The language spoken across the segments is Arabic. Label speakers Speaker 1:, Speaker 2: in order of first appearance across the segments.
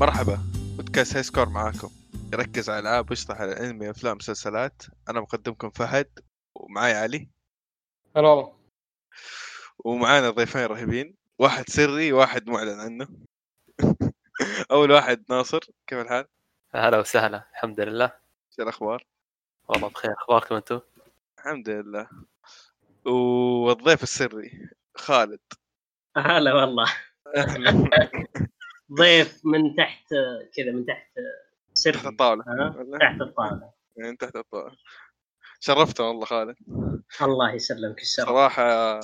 Speaker 1: مرحبا. بودكاست هاي سكور معاكم. يركز على العاب ويشرح على الأنمي افلام مسلسلات أنا مقدمكم فهد ومعاي علي.
Speaker 2: هلا والله.
Speaker 1: ومعانا ضيفين رهيبين. واحد سري واحد معلن عنه. أول واحد ناصر كيف الحال؟
Speaker 3: هلا وسهلا الحمد لله.
Speaker 1: شو الأخبار؟
Speaker 3: والله بخير أخباركم أنتم؟
Speaker 1: الحمد لله. والضيف السري خالد.
Speaker 4: هلا والله. ضيف من تحت كذا من تحت سر
Speaker 1: تحت الطاولة.
Speaker 4: ها؟ تحت الطاولة.
Speaker 1: يعني تحت الطاولة. شرفته والله خالد.
Speaker 4: الله يسلمك الشرف.
Speaker 1: صراحة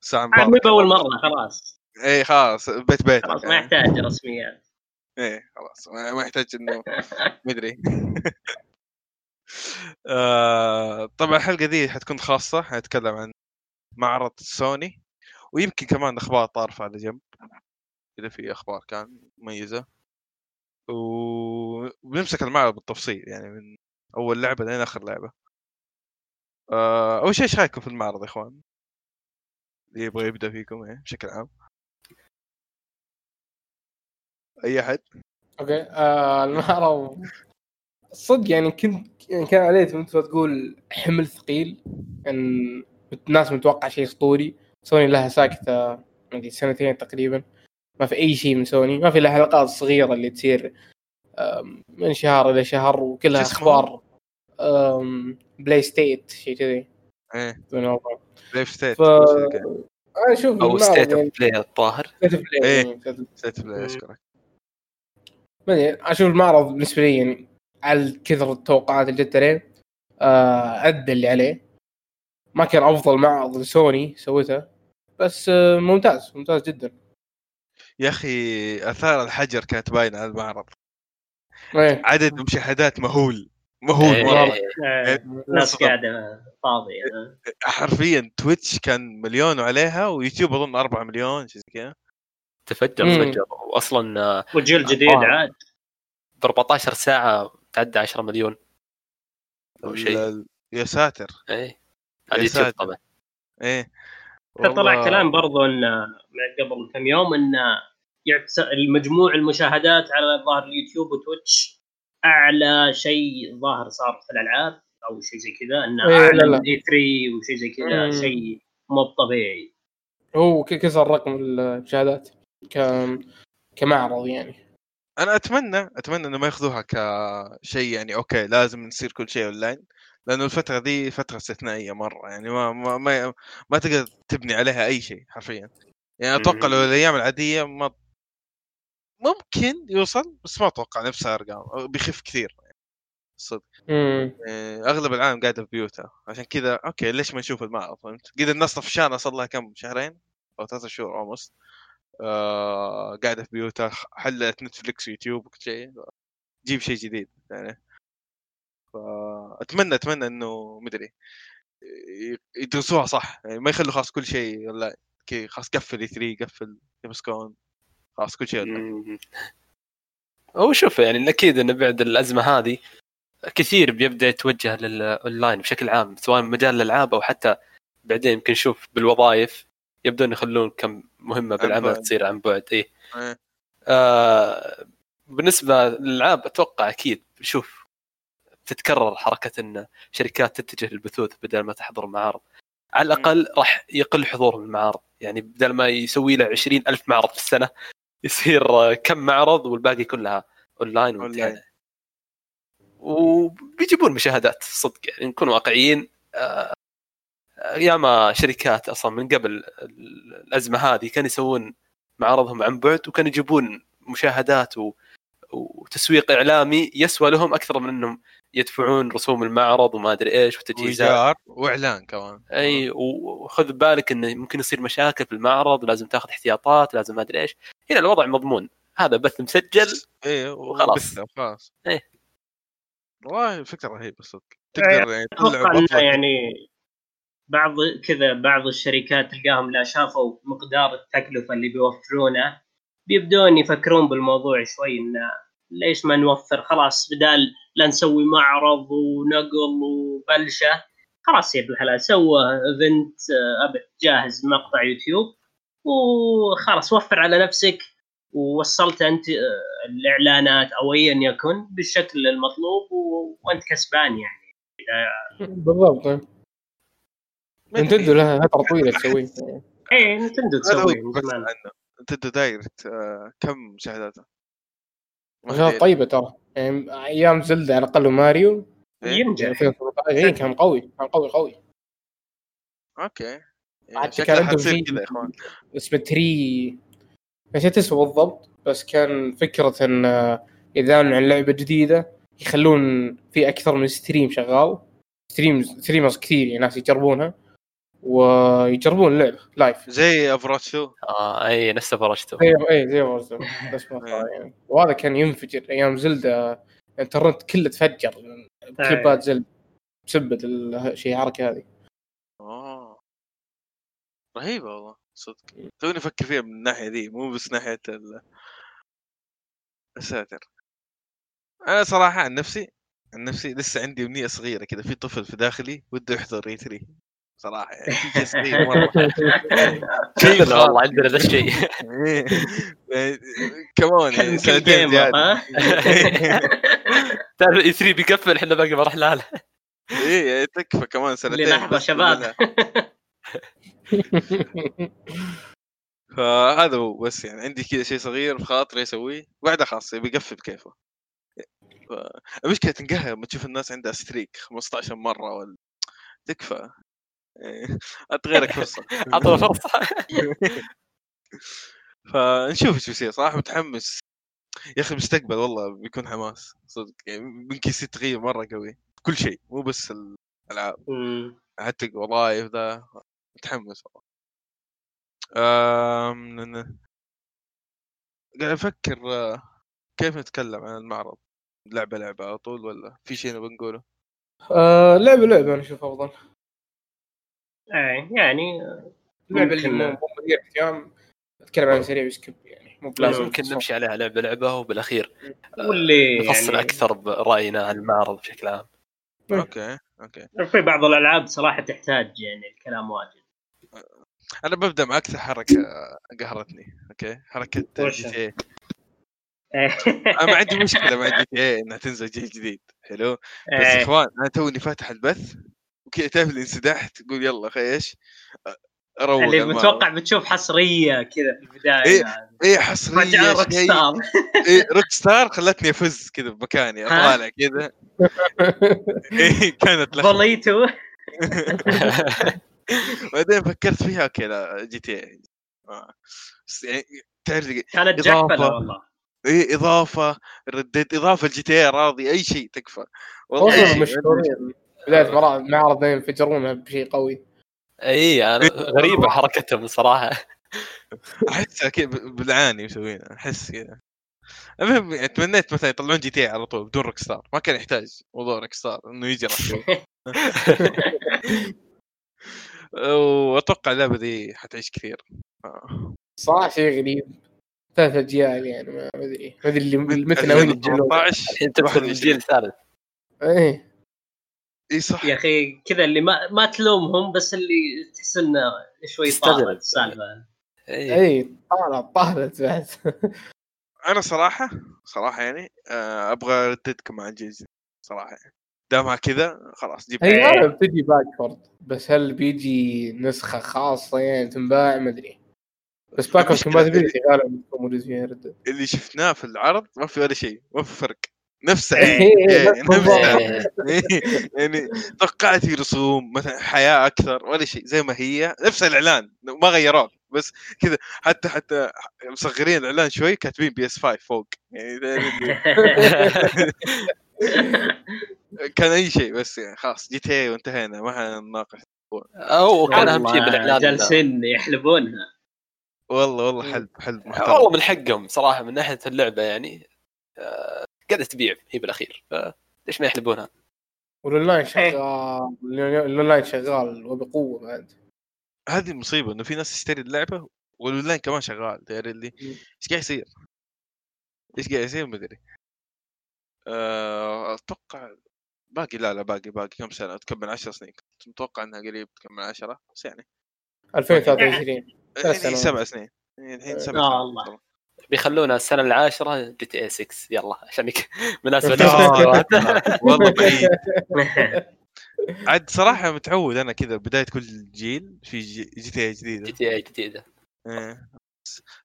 Speaker 1: ساعة
Speaker 4: عاد مو بأول مرة خلاص.
Speaker 1: اي خلاص بيت بيت
Speaker 4: خلاص ما يحتاج رسميات.
Speaker 1: إيه خلاص ما يحتاج إنه مدري. آه، طبعا الحلقة دي حتكون خاصة. حنتكلم عن معرض سوني ويمكن كمان أخبار طارفة على جنب. اذا في أخبار كان مميزة. وبنمسك المعرض بالتفصيل يعني من أول لعبة لين آخر لعبة. آه، أول شيء إيش رأيكم في المعرض يا إخوان؟ اللي يبغى يبدأ فيكم يعني بشكل عام. أي أحد؟
Speaker 2: أوكي آه المعرض صدق يعني كنت يعني كان عليه أنت تقول حمل ثقيل. إن الناس متوقع شيء أسطوري. سوني لها ساكتة ما أدري سنتين تقريبا. ما في أي شيء من سوني ما في إلا حلقات صغيرة اللي تصير من شهر إلى شهر وكلها؟ أخبار Play State شيء كذي. إيه.
Speaker 1: Live State
Speaker 2: ف
Speaker 3: أنا أشوف أو
Speaker 2: State of Play الظاهر.
Speaker 1: إيه.
Speaker 2: يعني state of-
Speaker 1: State Play أشكرك.
Speaker 2: ما أدري أشوف المعرض بالنسبة لي يعني على كثر التوقعات اللي جت عليه آه، أدى اللي عليه. ما كان أفضل معرض لسوني سوته بس آه، ممتاز ممتاز جدا.
Speaker 1: يا أخي آثار الحجر كانت باينة على المعرض
Speaker 2: إيه.
Speaker 1: عدد مشاهدات مهول مهول
Speaker 3: إيه،
Speaker 1: مرة.
Speaker 4: آه، الناس قاعدة فاضية.
Speaker 1: حرفيا تويتش كان مليون وعليها ويوتيوب أظن 4 مليون شيء زي كذا.
Speaker 3: تفجر
Speaker 2: مم.
Speaker 3: تفجر. واصلا آه،
Speaker 4: وجيل جديد
Speaker 3: آه.
Speaker 4: عاد.
Speaker 3: ب 14 ساعة تعدى 10 مليون. أو شيء.
Speaker 1: ال- يا ساتر.
Speaker 3: إيه. على اليوتيوب
Speaker 1: ساتر.
Speaker 3: طبعا.
Speaker 1: إيه.
Speaker 4: طلع كلام برضو إن قبل كم يوم إن المجموع المشاهدات على ظاهر اليوتيوب وتويتش أعلى شيء ظاهر صار في الألعاب أو شيء زي كذا انه
Speaker 2: إيه،
Speaker 4: اعلى. من E3 وشيء زي كذا. شيء مو طبيعي
Speaker 2: هو ك- كسر رقم المشاهدات ك كمعرض يعني
Speaker 1: أنا أتمنى أتمنى انه ما يأخذوها كشيء يعني okay لازم نصير كل شيء أونلاين لأنه الفترة دي فترة استثنائية مرة يعني ما ما ما, ما تقدر تبني عليها أي شيء حرفيا يعني أتوقع لو. الأيام العادية ما ممكن يوصل بس ما أتوقع نفس الارقام بيخف كثير. صدق. يعني أغلب العالم قاعدة في بيوتها عشان كذا okay ليش ما نشوف المعرض فهمت؟ قد الناس طفشانة صار لها كم شهرين أو ثلاثة شهور almost آه قاعدة في بيوتها حلت نتفلكس ويوتيوب وكل شيء. جيب شيء جديد يعني. فاتمنى أتمنى إنه مدري يدرسوها صح. يعني ما يخلوا خلاص كل شيء okay خلاص قفل E3 قفل Gamescom خلاص كل شيء.
Speaker 3: هو شوف يعني أكيد انه بعد الأزمة هذه كثير بيبدأ يتوجه للأونلاين بشكل عام سواء مجال الألعاب أو حتى بعدين يمكن نشوف بالوظائف يبدون يخلون كم مهمة بالعمل. تصير عن بعد إيه
Speaker 1: إيه.
Speaker 3: آه بالنسبة للألعاب أتوقع أكيد شوف تتكرر حركة إن شركات تتجه للبثوث بدل ما تحضر معارض على الأقل راح يقل حضورهم المعارض يعني بدل ما يسوي له 20 ألف معرض في السنة يصير آه، كم معرض والباقي كلها اونلاين. وانتهى وبيجيبون مشاهدات صدق يعني نكون واقعيين آه، ياما شركات أصلا من قبل ال- الأزمة هذه كانوا يسوون معارضهم عن بعد وكانوا يجيبون مشاهدات و... وتسويق إعلامي يسوى لهم أكثر من إنهم يدفعون رسوم المعرض وما أدري إيش وتجهيزات.
Speaker 1: وإيجار وإعلان كمان.
Speaker 3: أي وخذ بالك انه ممكن يصير مشاكل في المعرض لازم تاخذ احتياطات لازم ما أدري إيش. هنا الوضع مضمون. هذا بث مسجل.
Speaker 1: إيه
Speaker 3: وخلاص.
Speaker 1: خلاص
Speaker 3: إيه.
Speaker 1: والله فكرة رهيبة صدق. تقدر يعني تطلع
Speaker 4: يعني بعض كذا بعض الشركات تلقاهم لا شافوا مقدار التكلفة اللي بيوفرونه. بيبدون يفكرون بالموضوع شوي إنه ليش ما نوفر؟ خلاص بدال لا نسوي معرض ونقل وبلشة خلاص يا ابن الحلال سوى ايفنت ابد جاهز مقطع يوتيوب وخلاص وفر على نفسك ووصلت أنت آه، الإعلانات أو ايا يكن بالشكل المطلوب و... وأنت كسبان يعني.
Speaker 2: بالضبط. نينتندو لها فتره طويله تسوي.
Speaker 4: إيه نتندو تسوي
Speaker 1: Nintendo Direct آه، كم مشاهداته؟ أدري.
Speaker 2: طيبة ترى. يعني أيام زلدة على الأقل وماريو.
Speaker 1: إيه؟
Speaker 4: ينجح
Speaker 2: 2017 اي كان قوي كان قوي قوي.
Speaker 1: أوكي. إيه،
Speaker 2: حتى كان عندهم شيء
Speaker 1: كذا يا إخوان.
Speaker 2: اسمه تري. نسيت اسمه بالضبط بس كان فكرة إن اذا عن لعبة جديدة يخلون في أكثر من ستريم شغال. ستريم ستريمرز كثير يعني ناس يجربونها. ويجربون اللعبة لايف
Speaker 1: زي افراتش 2
Speaker 3: آه أي نفس فرشته
Speaker 2: زي أي زي وارزون بس ما صار يعني. وهذا كان ينفجر أيام زلدة. الانترنت كله تفجر. كليبات زلدة. بسبة الشيء الحركة هذه.
Speaker 1: آه. رهيبة والله. صدق. توني أفكر فيها من الناحية ذي مو بس ناحية ال الساتر. أنا صراحة عن نفسي عن نفسي لسه عندي أمنية صغيرة كذا في طفل في داخلي وده يحضر E3 صراحة يعني في شيء صغير مرة شيء
Speaker 3: كلنا والله عندنا ذا الشيء
Speaker 1: إيه. كمان يعني سنتين
Speaker 4: زيادة.
Speaker 3: تعرف اي 3 بيقفل إحنا باقي ما رحنا له
Speaker 1: إيه يعني تكفى كمان سنتين.
Speaker 4: للحظه
Speaker 1: بس
Speaker 4: شباب.
Speaker 1: فهذا هو بس يعني عندي كذا شيء صغير في خاطري أسويه؟ بعدها خلاص بيقفل بكيفه المشكلة تنقهر لما تشوف الناس عندها ستريك 15 مرة ولا تكفى. اعطي غيرك فرصه
Speaker 3: اعطونا فرصة.
Speaker 1: فنشوف إيش بيصير. صراحة متحمس. يا أخي المستقبل والله بيكون حماس. صدق. يعني ممكن يصير تغيير مرة قوي. كل شيء. مو بس
Speaker 4: الألعاب.
Speaker 1: حتى الوظائف ذا. متحمس والله. ن- قاعد أفكر آه، كيف نتكلم عن المعرض؟ لعبة لعبة على طول ولا في شيء نبغى نقوله؟
Speaker 2: آه لعبة لعبة أنا أشوف أفضل.
Speaker 4: إيه يعني
Speaker 2: اللعبة اللي
Speaker 4: ممكن-
Speaker 2: مو مثير اهتمام أتكلم عن سريع و skip يعني مو بلازم
Speaker 3: ممكن نمشي عليها لعبه لعبة وبالأخير
Speaker 4: واللي
Speaker 3: نفصل
Speaker 4: يعني
Speaker 3: أكثر برأينا عن المعرض بشكل عام
Speaker 2: إيه.
Speaker 1: okay okay
Speaker 4: في بعض الألعاب صراحة تحتاج يعني الكلام واجد
Speaker 1: أنا ببدأ مع أكثر حركة قهرتني okay حركة؟ GTA
Speaker 4: إيه.
Speaker 1: أنا ما عندي مشكلة مع GTA إنها تنزل جيل جديد حلو بس يا
Speaker 4: إيه.
Speaker 1: إخوان أنا توني فاتح البث وكذا تعرف اللي انسدحت تقول يلا أخي إيش اروق
Speaker 4: اللي. متوقع بتشوف حصرية كذا في البداية
Speaker 1: إيه.
Speaker 4: يعني.
Speaker 1: إيه
Speaker 4: حصرية روك ستار
Speaker 1: إيه روك ستار خلتني أفز كذا بمكاني؟ أطالع كذا إيه كانت.
Speaker 4: بوليتو
Speaker 1: بعدين فكرت فيها أوكي لا GTA آه. بس يعني تعرف
Speaker 4: كانت. جحفلة والله
Speaker 1: إيه إضافة رديت إضافة ل GTA راضي أي شيء تكفى والله
Speaker 2: مرا- معرض ينفجرونها بشيء قوي.
Speaker 3: إي أنا غريبة حركتهم صراحة.
Speaker 1: احسها كذا بالعاني مسوينها أحس كذا. المهم يعني تمنيت مثلا يطلعون GTA على طول بدون Rockstar ما كان يحتاج موضوع Rockstar إنه يجي واتوقع اللعبة دي حتعيش كثير.
Speaker 2: صراحة شيء غريب. ثلاث أجيال يعني ما أدري. ما أدري اللي ناويين يتجنون
Speaker 1: 2018
Speaker 3: الحين تدخل الجيل الثالث.
Speaker 2: إيه.
Speaker 1: إي صح.
Speaker 4: يا أخي كذا اللي ما ما تلومهم بس اللي تحس إنه شوي. طالت
Speaker 3: السالفة.
Speaker 2: إي. طالت طالت بعد.
Speaker 1: أنا صراحة صراحة يعني آه، أبغى رددكم مع الجيل صراحة. يعني. دامها كذا خلاص جيب
Speaker 2: هي. غالبا بتجي backward بس هل بيجي نسخة خاصة يعني تنباع؟ ما أدري. بس
Speaker 1: backward
Speaker 2: compatibility غالبا بتكون موجود فيها
Speaker 1: اللي شفناه في العرض ما في ولا شيء ما في فرق. نفس
Speaker 2: إيه،
Speaker 1: عين
Speaker 2: إيه،
Speaker 1: إيه،
Speaker 2: نفس
Speaker 1: نفسها. إيه، يعني توقعت في رسوم مثلا حياة أكثر ولا شيء زي ما هي. نفس الإعلان ما غيروه بس كذا. حتى حتى مصغرين الإعلان شوي كاتبين PS 5 فوق. يعني كان أي شيء بس يعني خلاص GTA وانتهينا ما حنناقش
Speaker 3: أو كان أهم شيء
Speaker 4: والله
Speaker 3: بالإعلان
Speaker 4: جالسين يحلبونها.
Speaker 1: والله والله حلب حلب
Speaker 3: والله
Speaker 1: محترم.
Speaker 3: من حقهم صراحة من ناحية اللعبة يعني. آه، قاعدة تبيع هي بالأخير. فليش ما يحلبونها؟
Speaker 2: والاونلاين شغال الاونلاين شغال وبقوة بعد.
Speaker 1: هذه المصيبه إنه في ناس تشتري اللعبة والاونلاين كمان شغال تدري اللي. إيش قاعد يصير؟ إيش قاعد يصير؟ ما أدري. آه، أتوقع باقي لا لا باقي باقي كم سنة؟ تكمل 10 سنين. كنت متوقع إنها قريب تكمل 10 بس يعني.
Speaker 2: 2023
Speaker 1: يعني
Speaker 2: سنوات.
Speaker 1: سبع سنين. يعني الحين سبع
Speaker 4: آه
Speaker 1: سنين.
Speaker 3: بيخلونا السنة العاشرة GTA 6 يلا عشان مناسبه
Speaker 1: آه. والله بعيد. عاد صراحة متعود أنا كذا بداية كل جيل في جي GTA
Speaker 3: جي
Speaker 1: جديده
Speaker 3: GTA جديدة.
Speaker 1: إيه.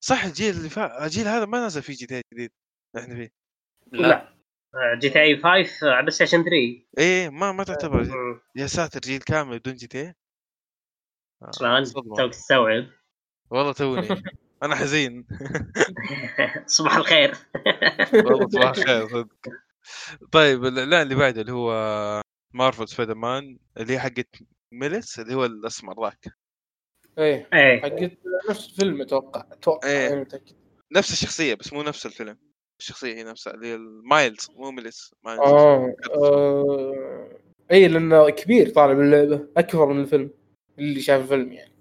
Speaker 1: صح الجيل اللي فات الجيل هذا ما نزل فيه GTA جديد إحنا فيه.
Speaker 3: لا.
Speaker 4: GTA 5 على PlayStation 3
Speaker 1: إيه ما ما تعتبر. يا ساتر جيل كامل بدون GTA آه،
Speaker 4: شلون. توك تستوعب.
Speaker 1: والله توني. أنا حزين.
Speaker 4: صباح الخير.
Speaker 1: والله صباح الخير صدق. طيب الاعلان اللي بعده اللي هو Marvel Spider-Man اللي هي حقت Miles اللي هو الأسمر ذاك.
Speaker 2: إيه
Speaker 4: إيه.
Speaker 2: حقت نفس الفيلم أتوقع أتوقع
Speaker 1: إيه.
Speaker 2: يعني متأكد.
Speaker 1: نفس الشخصية بس مو نفس الفيلم. الشخصية هي نفسها اللي هي Miles مو ميلس Miles.
Speaker 2: آه آه، اي لأنه كبير طالع باللعبة أكبر من الفيلم اللي شاف الفيلم يعني.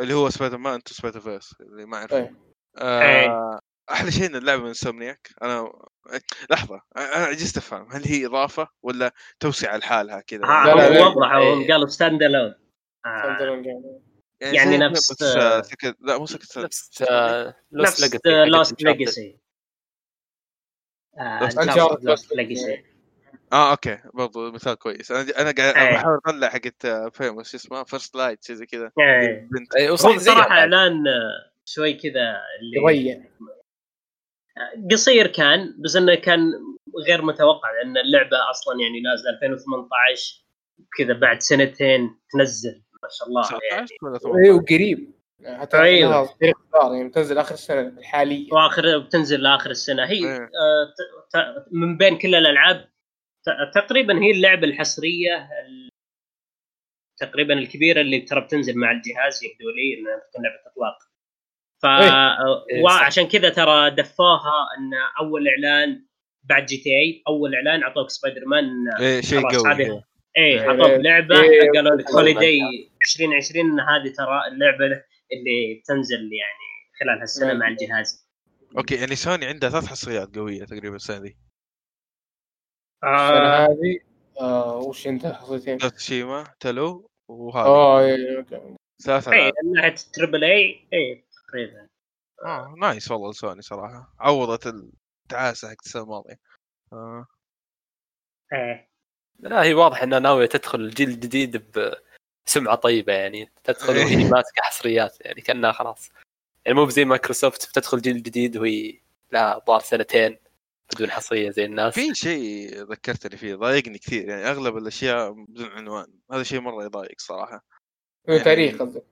Speaker 1: اللي هو Spider-Man to Spider-Verse اللي ما اعرف
Speaker 2: إيه.
Speaker 1: آه أحلى شيء إن اللعبة من Insomniac أنا لحظة أنا عجزت افهم هل هي إضافة ولا توسعة لحالها كذا؟
Speaker 4: ها
Speaker 2: لا، لا،
Speaker 4: وضحوا
Speaker 3: إيه.
Speaker 4: هم قالوا standalone يعني
Speaker 1: زي
Speaker 4: نفس-
Speaker 1: آه، سكت لا مو سكت
Speaker 3: نفس آه، Lost
Speaker 4: نفس Legacy
Speaker 1: Lost
Speaker 2: Legacy
Speaker 4: Legacy
Speaker 1: آه أوكي. برضو مثال كويس. أنا أنا قاعد
Speaker 4: إيه.
Speaker 1: بحاول أطلع حقت آه، Infamous شو اسمه؟ First Light شيء زي كذا.
Speaker 4: إيه.
Speaker 3: اي وصح زي
Speaker 4: بصراحة
Speaker 3: بعد.
Speaker 4: إعلان آه، شوي كذا اللي
Speaker 2: يضيع.
Speaker 4: قصير كان بس إنه كان غير متوقع لأن اللعبة أصلا يعني نازلة 2018 كذا بعد سنتين تنزل ما شاء الله يعني.
Speaker 1: 19 ولا
Speaker 2: اي
Speaker 1: 18
Speaker 2: وقريب. حتى اصدار يعني تنزل آخر السنة الحالية.
Speaker 4: وآخر بتنزل لآخر السنة. هي
Speaker 1: إيه.
Speaker 4: آه، ت- ت- من بين كل الألعاب تقريبا هي اللعبة الحصرية ال- تقريبا الكبيرة اللي ترى بتنزل مع الجهاز يبدو لي إنها تكون لعبة إطلاق ف
Speaker 3: إيه، صح.
Speaker 4: وعشان كذا ترى دفوها إن أول إعلان بعد GTA أول إعلان أعطوك سبايدر مان
Speaker 1: إيه شيء قوي
Speaker 4: هذه
Speaker 1: إيه.
Speaker 4: إيه
Speaker 2: إيه.
Speaker 4: عطوك لعبة
Speaker 2: إيه.
Speaker 4: قالوا لك
Speaker 2: إيه.
Speaker 4: holiday 2020 هذه ترى اللعبة اللي بتنزل يعني خلال هالسنة مع الجهاز
Speaker 1: أوكي يعني سوني عندها ثلاث حصريات قوية تقريبا السنة دي
Speaker 4: آه.
Speaker 2: هذه آه وش أنت حصيتين؟
Speaker 1: Tsushima TLOU وهذا.
Speaker 2: آه إيه، أوكي.
Speaker 1: ثلاث
Speaker 4: اي من ناحيه تربل اي اي تقريبا.
Speaker 1: آه nice والله سوني صراحة. عوضت التعاسة حقت السنة الماضية. آه.
Speaker 4: إيه.
Speaker 3: لا هي واضح انها ناوية تدخل الجيل الجديد بسمعه طيبة يعني. تدخل
Speaker 1: إيه.
Speaker 3: وهي ماسكة حصريات يعني كأنها خلاص. يعني مو زي مايكروسوفت بتدخل جيل جديد وهي لا ضار سنتين. بدون حصرية زي الناس.
Speaker 1: في شيء ذكرتني فيه ضايقني كثير يعني أغلب الأشياء بدون عنوان هذا شيء مرة يضايق صراحة.
Speaker 2: إيه، تاريخ قصدك.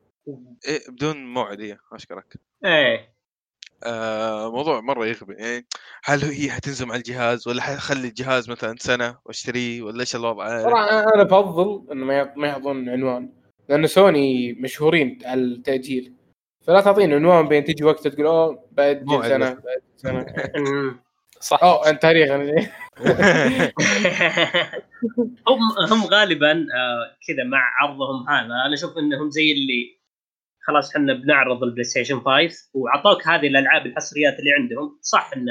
Speaker 1: إيه بدون موعد إيه أشكرك.
Speaker 4: إيه.
Speaker 1: آه موضوع مرة يغبي يعني هل هي حتنزل مع الجهاز ولا حخلي الجهاز مثلا سنة وأشتريه ولا إيش الوضع؟
Speaker 2: صراحة أنا- أنا بفضل إنه ما يحطون عنوان لأن سوني مشهورين على التأجيل. فلا تعطينا عنوان بين تجي وقت تقول أوه بعد
Speaker 1: سنة.
Speaker 2: بعد سنة.
Speaker 4: أمم.
Speaker 3: صح.
Speaker 2: اوه أنت تاريخ أنا-
Speaker 4: هم هم غالبا آه، كذا مع عرضهم هذا أنا أشوف إنهم زي اللي خلاص إحنا بنعرض ال PlayStation 5 وعطوك هذه الألعاب الحصريات اللي عندهم. صح إن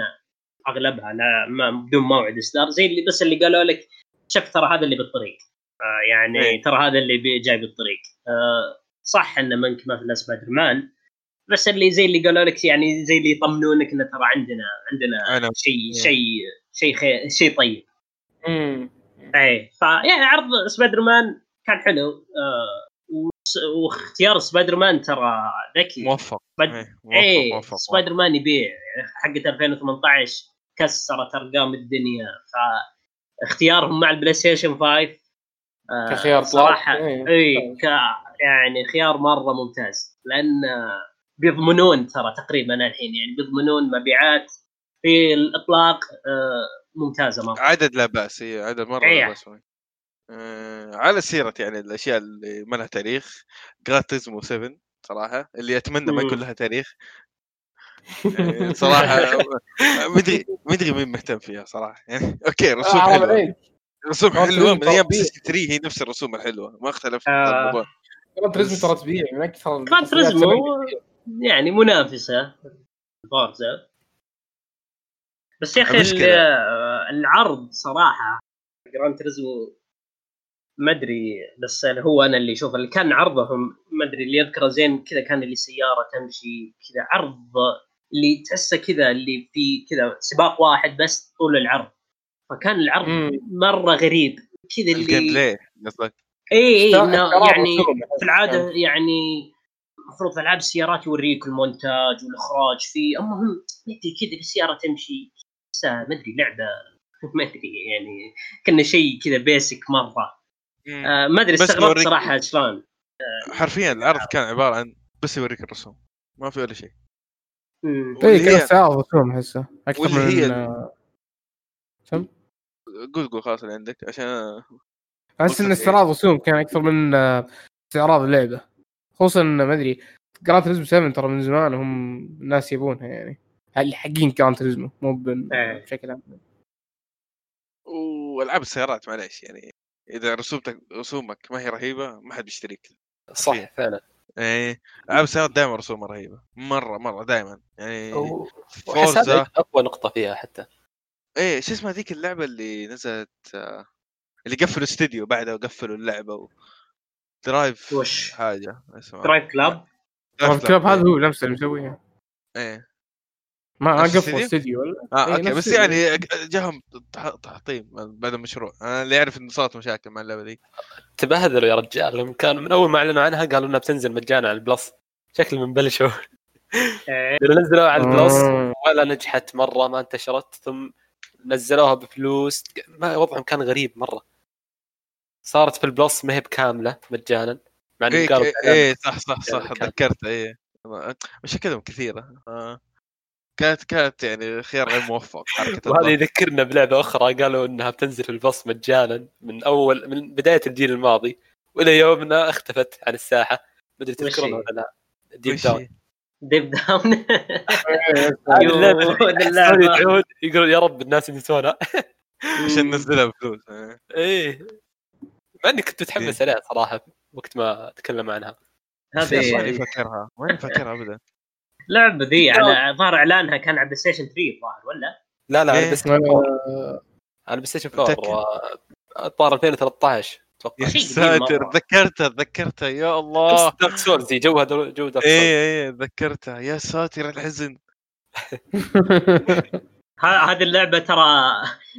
Speaker 4: أغلبها لا ما بدون موعد إصدار زي اللي بس اللي قالوا لك شوف ترى هذا اللي بالطريق. آه يعني
Speaker 1: إيه.
Speaker 4: ترى هذا اللي جاي بالطريق. آه صح إن منك مثلا سبايدر مان بس اللي زي اللي قالوا لك يعني زي اللي يطمنونك إنه ترى عندنا عندنا
Speaker 1: أنا-
Speaker 4: شيء
Speaker 1: إيه.
Speaker 4: شيء شيء خير شيء طيب.
Speaker 2: أمم.
Speaker 4: إيه. فيعني عرض سبايدر مان كان حلو. آه وس- واختيار سبايدر مان ترى ذكي.
Speaker 1: موفق.
Speaker 4: سبايد-
Speaker 1: إيه، موفق
Speaker 4: إيه
Speaker 1: موفق
Speaker 4: سبايدر مان يبيع. يعني حقت 2018 كسرت أرقام الدنيا. فاختيارهم مع ال PlayStation 5 آه
Speaker 2: كخيار.
Speaker 4: صراحة
Speaker 2: إيه.
Speaker 4: اي ك يعني خيار مرة ممتاز. لأن آه، بيضمنون ترى تقريبا الحين يعني بيضمنون مبيعات في الإطلاق آه ممتازة مرة
Speaker 1: عدد لا بأس هي عدد مرة
Speaker 4: إيه.
Speaker 1: لا بأس آه على سيرة يعني الأشياء اللي ما لها تاريخ جراند تريزمو 7 صراحة اللي أتمنى ما يكون. لها تاريخ يعني صراحة مدري مدري مين مهتم فيها صراحة يعني أوكي رسوم
Speaker 2: آه، عليك
Speaker 1: رسوم حلوة من
Speaker 2: تطبيق.
Speaker 1: بلاي 3 هي نفس الرسوم الحلوة ما اختلف
Speaker 4: آه.
Speaker 1: الموضوع
Speaker 2: جراند تريزمو ترى تبيع من أكثر
Speaker 4: جراند تريزمو. يعني منافسة فورزا بس يا أخي العرض صراحة جراند تريزمو ما أدري بس هو أنا اللي أشوف اللي كان عرضهم ما أدري اللي يذكره زين كذا كان اللي سيارة تمشي كذا. عرض اللي تحسه كذا اللي في كذا سباق واحد بس طول العرض. فكان العرض
Speaker 2: مم.
Speaker 4: مرة غريب. كذا ال
Speaker 1: gameplay قصدك؟
Speaker 4: إي
Speaker 2: إي
Speaker 4: يعني. في العادة يعني المفروض في العاب السيارات يوريك المونتاج والإخراج في اما هم كذا السيارة تمشي ما أدري لعبة ما أدري يعني كنا شيء كذا basic
Speaker 1: مرة.
Speaker 4: آه ما
Speaker 1: أدري
Speaker 4: استغربت صراحة شلون
Speaker 1: حرفيا العرض كان عبارة عن بس يوريك الرسوم ما في ولا شيء.
Speaker 2: اي كان استعراض رسوم أحسه
Speaker 1: أكثر
Speaker 2: من
Speaker 1: هي-
Speaker 2: آه، سم
Speaker 1: قول قول خلاص اللي عندك عشان
Speaker 2: أحس إن
Speaker 1: قلت
Speaker 2: استعراض رسوم كان أكثر من آه، استعراض اللعبة. خصوصا ما أدري جراند تريزمو 7 ترى من زمان هم الناس يبونها يعني. اللي حقين جراند تريزمو مو
Speaker 4: إيه.
Speaker 2: بشكل عام.
Speaker 1: والعاب السيارات معليش يعني إذا رسومتك رسومك ما هي رهيبة ما حد بيشتريك.
Speaker 3: صح فعلا.
Speaker 1: يعني ألعاب السيارات دائما رسومها رهيبة. مرة مرة دائما يعني فورزا.
Speaker 3: أقوى نقطة فيها حتى.
Speaker 1: إيه شو اسمها ذيك اللعبة اللي نزلت آه، اللي قفلوا استديو بعدها وقفلوا اللعبة و... درايف
Speaker 4: وش؟
Speaker 1: حاجة اسمها
Speaker 4: درايف كلاب
Speaker 2: درايف كلاب هذا هو نفسه اللي مسويها.
Speaker 1: إيه.
Speaker 2: ما قفلوا؟ استديو ولا؟
Speaker 1: آه
Speaker 2: إيه، أوكي
Speaker 1: بس يعني جاهم تح- تحطيم بعد المشروع. أنا اللي يعرف انه صارت مشاكل مع اللعبة ذي
Speaker 3: تبهذلوا يا رجال. لما كان من أول ما أعلنوا عنها قالوا إنها بتنزل مجانا على البلس. شكلهم بلشوا.
Speaker 4: إيه.
Speaker 3: نزلوها على البلس
Speaker 2: آه.
Speaker 3: ولا نجحت مرة ما انتشرت. ثم نزلوها بفلوس. ما وضعهم كان غريب مرة. صارت في البلس ما هي بكاملة مجانا مع انهم
Speaker 1: إيه
Speaker 3: قالوا بإعلان
Speaker 1: إيه صح صح صح
Speaker 3: يعني
Speaker 1: تذكرت إيه مشاكلهم كثيرة آه. كانت كانت يعني خيار غير موفق
Speaker 3: وهذا. يذكرنا بلعبة أخرى قالوا إنها بتنزل في البلس مجانا من أول من بداية الجيل الماضي وإلى يومنا اختفت عن الساحة ما أدري
Speaker 4: هي؟
Speaker 3: ولا لا ديب داون؟
Speaker 4: ديب داون
Speaker 3: يقول يا رب الناس ينسونها
Speaker 1: عشان ننزلها بفلوس إيه.
Speaker 3: إيه مع إني كنت متحمس عليها صراحة وقت ما أتكلم عنها.
Speaker 1: ليش ماني
Speaker 4: هذه
Speaker 1: فاكرها ماني فاكرها ابدا.
Speaker 4: اللعبه ذي على ظهر إعلانها كان على بلاي ستيشن 3 الظاهر ولا؟
Speaker 3: لا لا
Speaker 1: إيه.
Speaker 3: على بلاي ستيشن 4
Speaker 2: آه،
Speaker 3: على بلاي ستيشن 4
Speaker 1: متأكد؟
Speaker 3: و- الظاهر 2013 أتوقع.
Speaker 1: يا ساتر. تذكرتها تذكرتها يا الله.
Speaker 3: دارك سولز جوها جو دارك سولز
Speaker 1: إيه إيه تذكرتها يا ساتر الحزن.
Speaker 4: هذه اللعبة ترى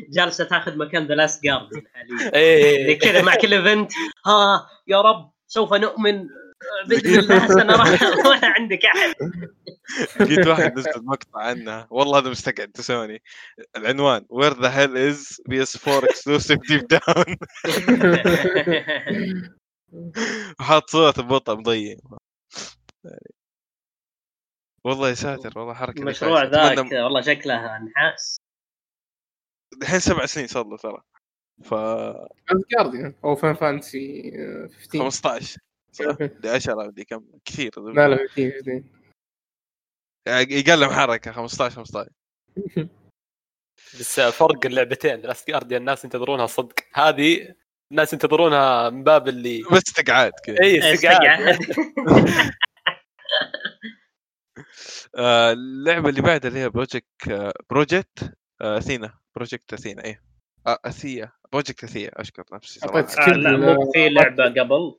Speaker 4: جالسة تاخذ مكان ذا لاست جارديان حاليا.
Speaker 3: إيه
Speaker 4: زي كذا مع كل event ها يا رب سوف نؤمن. بإذن الله سنرى ولا عندك أحد.
Speaker 1: لقيت واحد نزل مقطع عنها والله هذا مستقعد سوني العنوان where the hell is PS4 exclusive ديب داون وحاط صورة ببطء مضيع. والله يا ساتر والله حركة
Speaker 4: المشروع. ذاك
Speaker 1: أتمنى-
Speaker 4: والله شكله نحاس
Speaker 1: الحين سبع سنين صار له ترى. ف
Speaker 2: جارديان أو فاين فانتسي 15
Speaker 1: 15 صح. دي 10 دي كم. كثير
Speaker 2: لا لا 15
Speaker 1: يعني يقلم حركة 15 15
Speaker 3: بس فرق اللعبتين لاست جارديان الناس ينتظرونها صدق. هذه الناس ينتظرونها من باب اللي
Speaker 1: بس استقعاد كذا.
Speaker 3: اي استقعاد.
Speaker 4: استقعد.
Speaker 1: آه، اللعبة اللي بعدها اللي هي project project أثينا project أثينا إيه؟ آه، أثيا project أثيا أشكر نفسي صراحة.
Speaker 4: آه لا مو في لعبة قبل.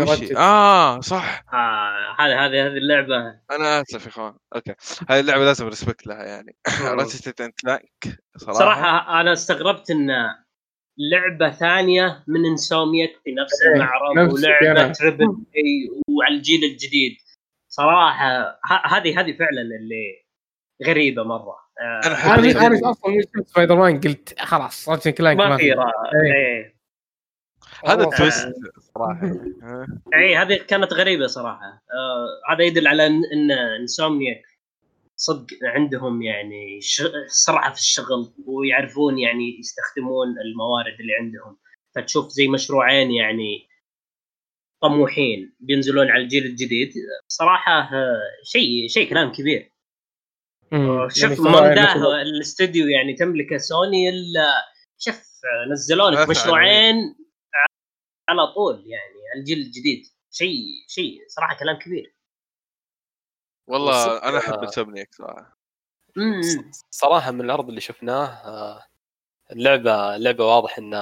Speaker 1: وش؟ آه صح.
Speaker 4: آه هذه هذه هذه اللعبة.
Speaker 1: أنا آسف يا إخوان. أوكي. هذه اللعبة لازم respect لها يعني. راتشت اند كلانك صراحة.
Speaker 4: صراحة أنا استغربت إن لعبة ثانية من انسوميك في نفس
Speaker 2: إيه،
Speaker 4: المعرض
Speaker 2: ولعبة.
Speaker 4: triple A وعلى الجيل الجديد. صراحة ه- هذه هذه فعلا اللي غريبة مرة آه،
Speaker 1: أنا
Speaker 2: أنا
Speaker 1: حبيت-
Speaker 2: أنا أصلا من شفت سبايدر مان قلت خلاص راتشت اند كلانك
Speaker 4: ما في
Speaker 2: إيه.
Speaker 4: إيه
Speaker 1: هذا. تويست صراحة. آه.
Speaker 4: اي هذه كانت غريبة صراحة آه هذا يدل على إن إن انسومنياك صدق عندهم يعني ش... سرعة في الشغل ويعرفون يعني يستخدمون الموارد اللي عندهم فتشوف زي مشروعين يعني طموحين بينزلون على الجيل الجديد. صراحة آه، شيء شيء كلام كبير. شوف
Speaker 2: يعني
Speaker 4: ما
Speaker 2: صراحة
Speaker 4: مداه
Speaker 2: نفس-
Speaker 4: الاستوديو يعني تملكة سوني إلا شوف نزلوا لك مشروعين على طول يعني الجيل الجديد. شيء شيء صراحة كلام كبير.
Speaker 1: والله أنا أحب
Speaker 3: آه.
Speaker 1: انسومنياك صراحة
Speaker 4: امم
Speaker 3: صراحة من العرض اللي شفناه آه، اللعبة اللعبة واضح ان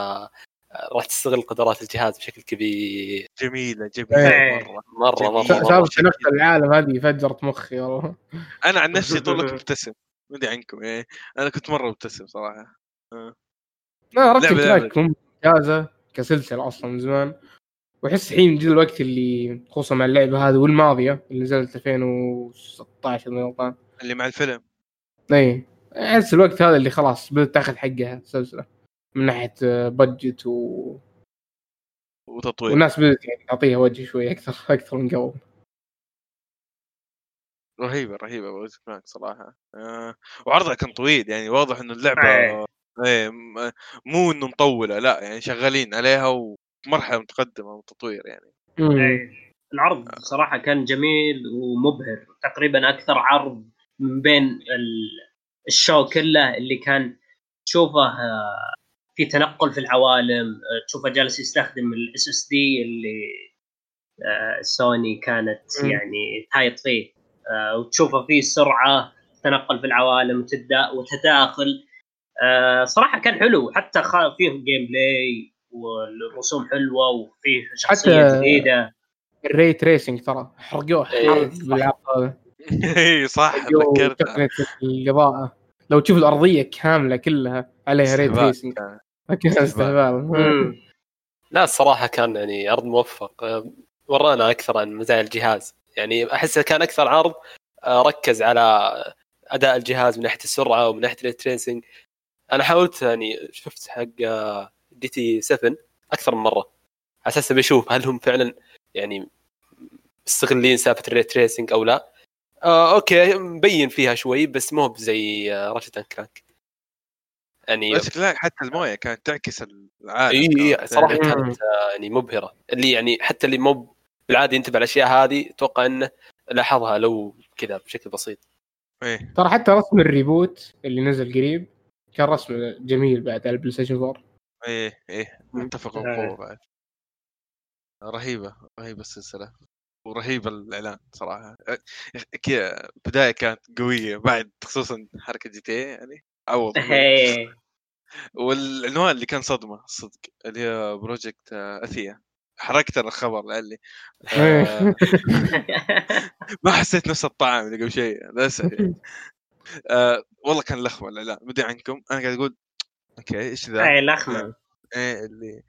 Speaker 3: راح تستغل قدرات الجهاز بشكل كبير.
Speaker 1: جميلة جميلة.
Speaker 4: إيه.
Speaker 3: مرة
Speaker 1: مرة
Speaker 3: مرة.
Speaker 2: مرة, نفس العالم هذه فجرت مخي والله.
Speaker 1: أنا عن نفسي طول الوقت مبتسم ما أدري عنكم إيه. أنا كنت مرة مبتسم صراحة.
Speaker 2: لا ركب
Speaker 1: لعبة-
Speaker 2: تراك ممتازة كسلسلة أصلا من زمان. وأحس الحين جاء الوقت اللي خصوصا مع اللعبة هذه والماضية اللي نزلت 2016 اذا غلطان.
Speaker 1: اللي مع الفيلم.
Speaker 2: اي أحس الوقت هذا اللي خلاص بدأت تاخذ حقها السلسله من ناحية بادجت و...
Speaker 1: وتطوير
Speaker 2: والناس بدأت يعني تعطيها وجه شوي أكثر أكثر من قبل
Speaker 1: رهيبة رهيبة بوزك معك صراحة آه وعرضها كان طويل يعني واضح إنه اللعبة
Speaker 4: إيه.
Speaker 1: إيه م- مو إنه مطولة لا يعني شغالين عليها ومرحلة متقدمة من التطوير يعني
Speaker 2: مم.
Speaker 4: إيه. العرض صراحة كان جميل ومبهر تقريبا أكثر عرض من بين ال- ال show كله اللي كان تشوفه آه، في تنقل في العوالم آه، تشوفه جالس يستخدم ال SSD اللي آه، سوني كانت. يعني تايط فيه. آه، وتشوفه فيه سرعة تنقل في العوالم وتدا- وتداخل. صراحة كان حلو. حتى فيه gameplay والرسوم حلوة وفيه شخصية
Speaker 2: حتى-
Speaker 4: جديدة.
Speaker 2: ال ray tracing ترى حرقوه.
Speaker 3: إيه،
Speaker 1: اي صح. تذكرتها
Speaker 2: تقنية الإضاءة لو تشوف الأرضية كاملة كلها. عليها ray
Speaker 1: استهبال
Speaker 2: tracing
Speaker 1: كان.
Speaker 2: كان استهبال.
Speaker 3: لا الصراحة كان يعني عرض موفق. ورانا أكثر عن مزايا الجهاز. يعني احسه كان أكثر عرض ركز على أداء الجهاز من ناحية السرعة ومن ناحية ال tracing أنا حاولت يعني شفت حق GT 7 أكثر من مرة. على أساس بشوف هل هم فعلا يعني مستغلين سالفة ال ray tracing أو لا. آه أوكي مبين فيها شوي بس مو بزي Ratchet Clank يعني
Speaker 1: بس لا حتى الموية كانت تعكس العالم
Speaker 3: إي
Speaker 1: كانت
Speaker 3: اي صراحة
Speaker 1: يعني-.
Speaker 3: كانت آه، يعني مبهرة. اللي يعني حتى اللي مو بالعادة ينتبه الاشياء هذه أتوقع إنه لاحظها لو كذا بشكل بسيط.
Speaker 1: إيه.
Speaker 2: ترى حتى رسم ال reboot اللي نزل قريب كان رسم جميل بعد على ال PlayStation 4
Speaker 1: إيه. إيه اتفق
Speaker 4: إيه.
Speaker 1: بقوة بعد. رهيبة رهيبة السلسلة. ورهيب الإعلان صراحة. كذا بداية كانت قوية بعد خصوصا حركة GT يعني. عوض
Speaker 4: إيه.
Speaker 1: والعنوان اللي كان صدمة صدق اللي هي Project آه، Athia حركت أنا الخبر لعلي آه، ما حسيت نفس الطعم اللي قبل شيء للاسف يعني. آه والله كان لخمة الاعلان مدري عنكم أنا قاعد أقول أوكي إيش ذا؟
Speaker 4: اي لخمة
Speaker 1: إيه اللي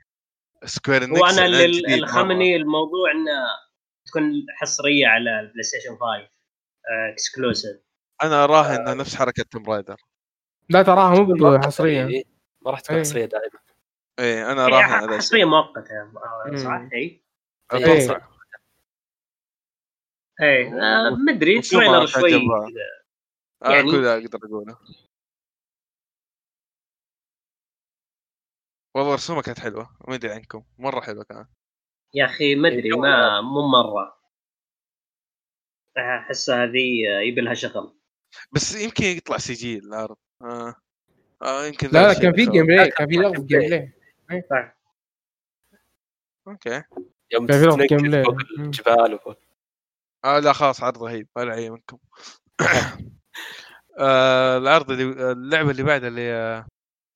Speaker 1: Square
Speaker 4: Enix
Speaker 1: وأنا
Speaker 4: اللي. لخمني الموضوع إنه تكون حصرية على ال PlayStation 5 exclusive
Speaker 1: أنا اراه انها نفس حركة Tomb Raider
Speaker 2: لا تراها مو
Speaker 3: ما راح تكون-
Speaker 2: حصريه
Speaker 3: إيه، ما راح تكون
Speaker 2: إيه.
Speaker 3: حصريه دائما.
Speaker 1: إيه أنا على
Speaker 4: هي
Speaker 1: ذا
Speaker 4: حصريه مؤقته آه،
Speaker 2: مم.
Speaker 4: صح؟ اي
Speaker 1: أتوقع
Speaker 4: اي آه، مدري
Speaker 1: وشوفها
Speaker 4: trailer شوي. كذا.
Speaker 1: آه
Speaker 4: يعني-
Speaker 1: كل أقدر أقوله. والله رسومها كانت حلوة. ما أدري عنكم. مرة حلوة كانت.
Speaker 4: يا أخي مدري ما مو مرة. احسها هذه آه، يبي لها شغل.
Speaker 1: بس يمكن يطلع CG العرض آه. آه يمكن
Speaker 2: لا لا
Speaker 1: الشيء
Speaker 2: كان في
Speaker 1: game.
Speaker 2: play كان في لقطة gameplay.
Speaker 1: أوكي.
Speaker 3: يوم
Speaker 2: كان في
Speaker 3: لقطة
Speaker 2: gameplay.
Speaker 3: فوق الجبال وفوق
Speaker 1: آه لا خلاص عرض رهيب. ما علي منكم. آه العرض اللي اللعبة اللي بعدها اللي هي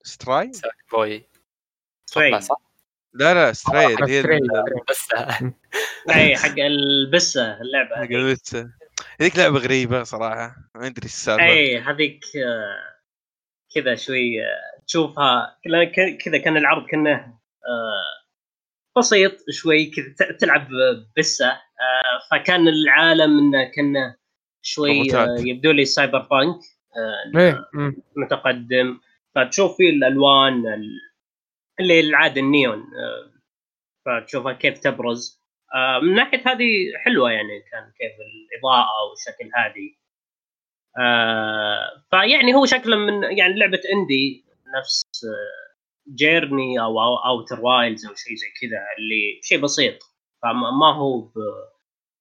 Speaker 3: Stray بوي صح
Speaker 1: لا لا Stray اللي هي
Speaker 2: Stray.
Speaker 1: ال-
Speaker 3: بس
Speaker 4: اي حق البسة اللعبة. هذيك.
Speaker 1: قلت هذيك لعبة غريبة صراحة. ما أدري إيش السالفة.
Speaker 4: اي هذيك آه، كذا شوي تشوفها كذا كان العرض كأنه آه، بسيط شوي كذا تلعب بسه آه، فكان العالم إنه كأنه شوي آه،. يبدو لي
Speaker 2: cyberpunk مم.
Speaker 4: متقدم فتشوف فيه الألوان ال- اللي العاده النيون فتشوفها كيف تبرز من ناحية هذه حلوة يعني كان كيف الإضاءة والشكل هذه آه، فيعني هو شكله من يعني لعبة indie نفس آه، Journey أو Outer Wilds أو شيء زي كذا اللي شيء بسيط. فما ما هو ب...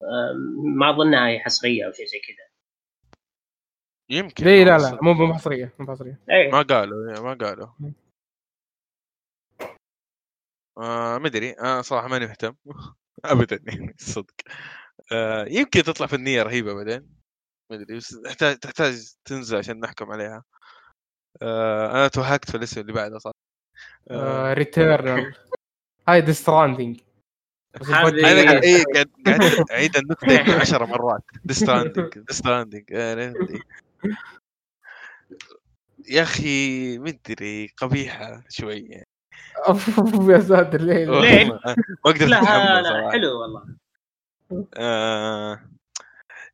Speaker 4: آه، ما أظنها هي حصرية أو شيء زي كذا.
Speaker 1: يمكن
Speaker 2: ليه؟ لا لا مو مو حصرية مو حصرية.
Speaker 4: إيه.
Speaker 1: ما قالوا ما قالوا. آه ما أدري. أنا صراحة ماني مهتم. ابدا يعني الصدق آه يمكن تطلع فنيه رهيبة بعدين. ما أدري بس تحتاج تحتاج تنزل عشان نحكم عليها. آه أنا توهقت في الاسم اللي بعده صح؟ آه
Speaker 2: Returnal هاي Death
Speaker 4: Stranding
Speaker 1: هذه-
Speaker 4: أنا.
Speaker 1: قاعد قاعد قاعد أعيد النكته يمكن 10 مرات. Death Stranding Death Stranding يا أخي مدري قبيحة شوي. يعني
Speaker 2: أوف يا ساتر ليه
Speaker 4: ليه؟
Speaker 1: ما أقدر
Speaker 4: لا
Speaker 1: أتحمل
Speaker 4: لا حلو والله.
Speaker 1: آه.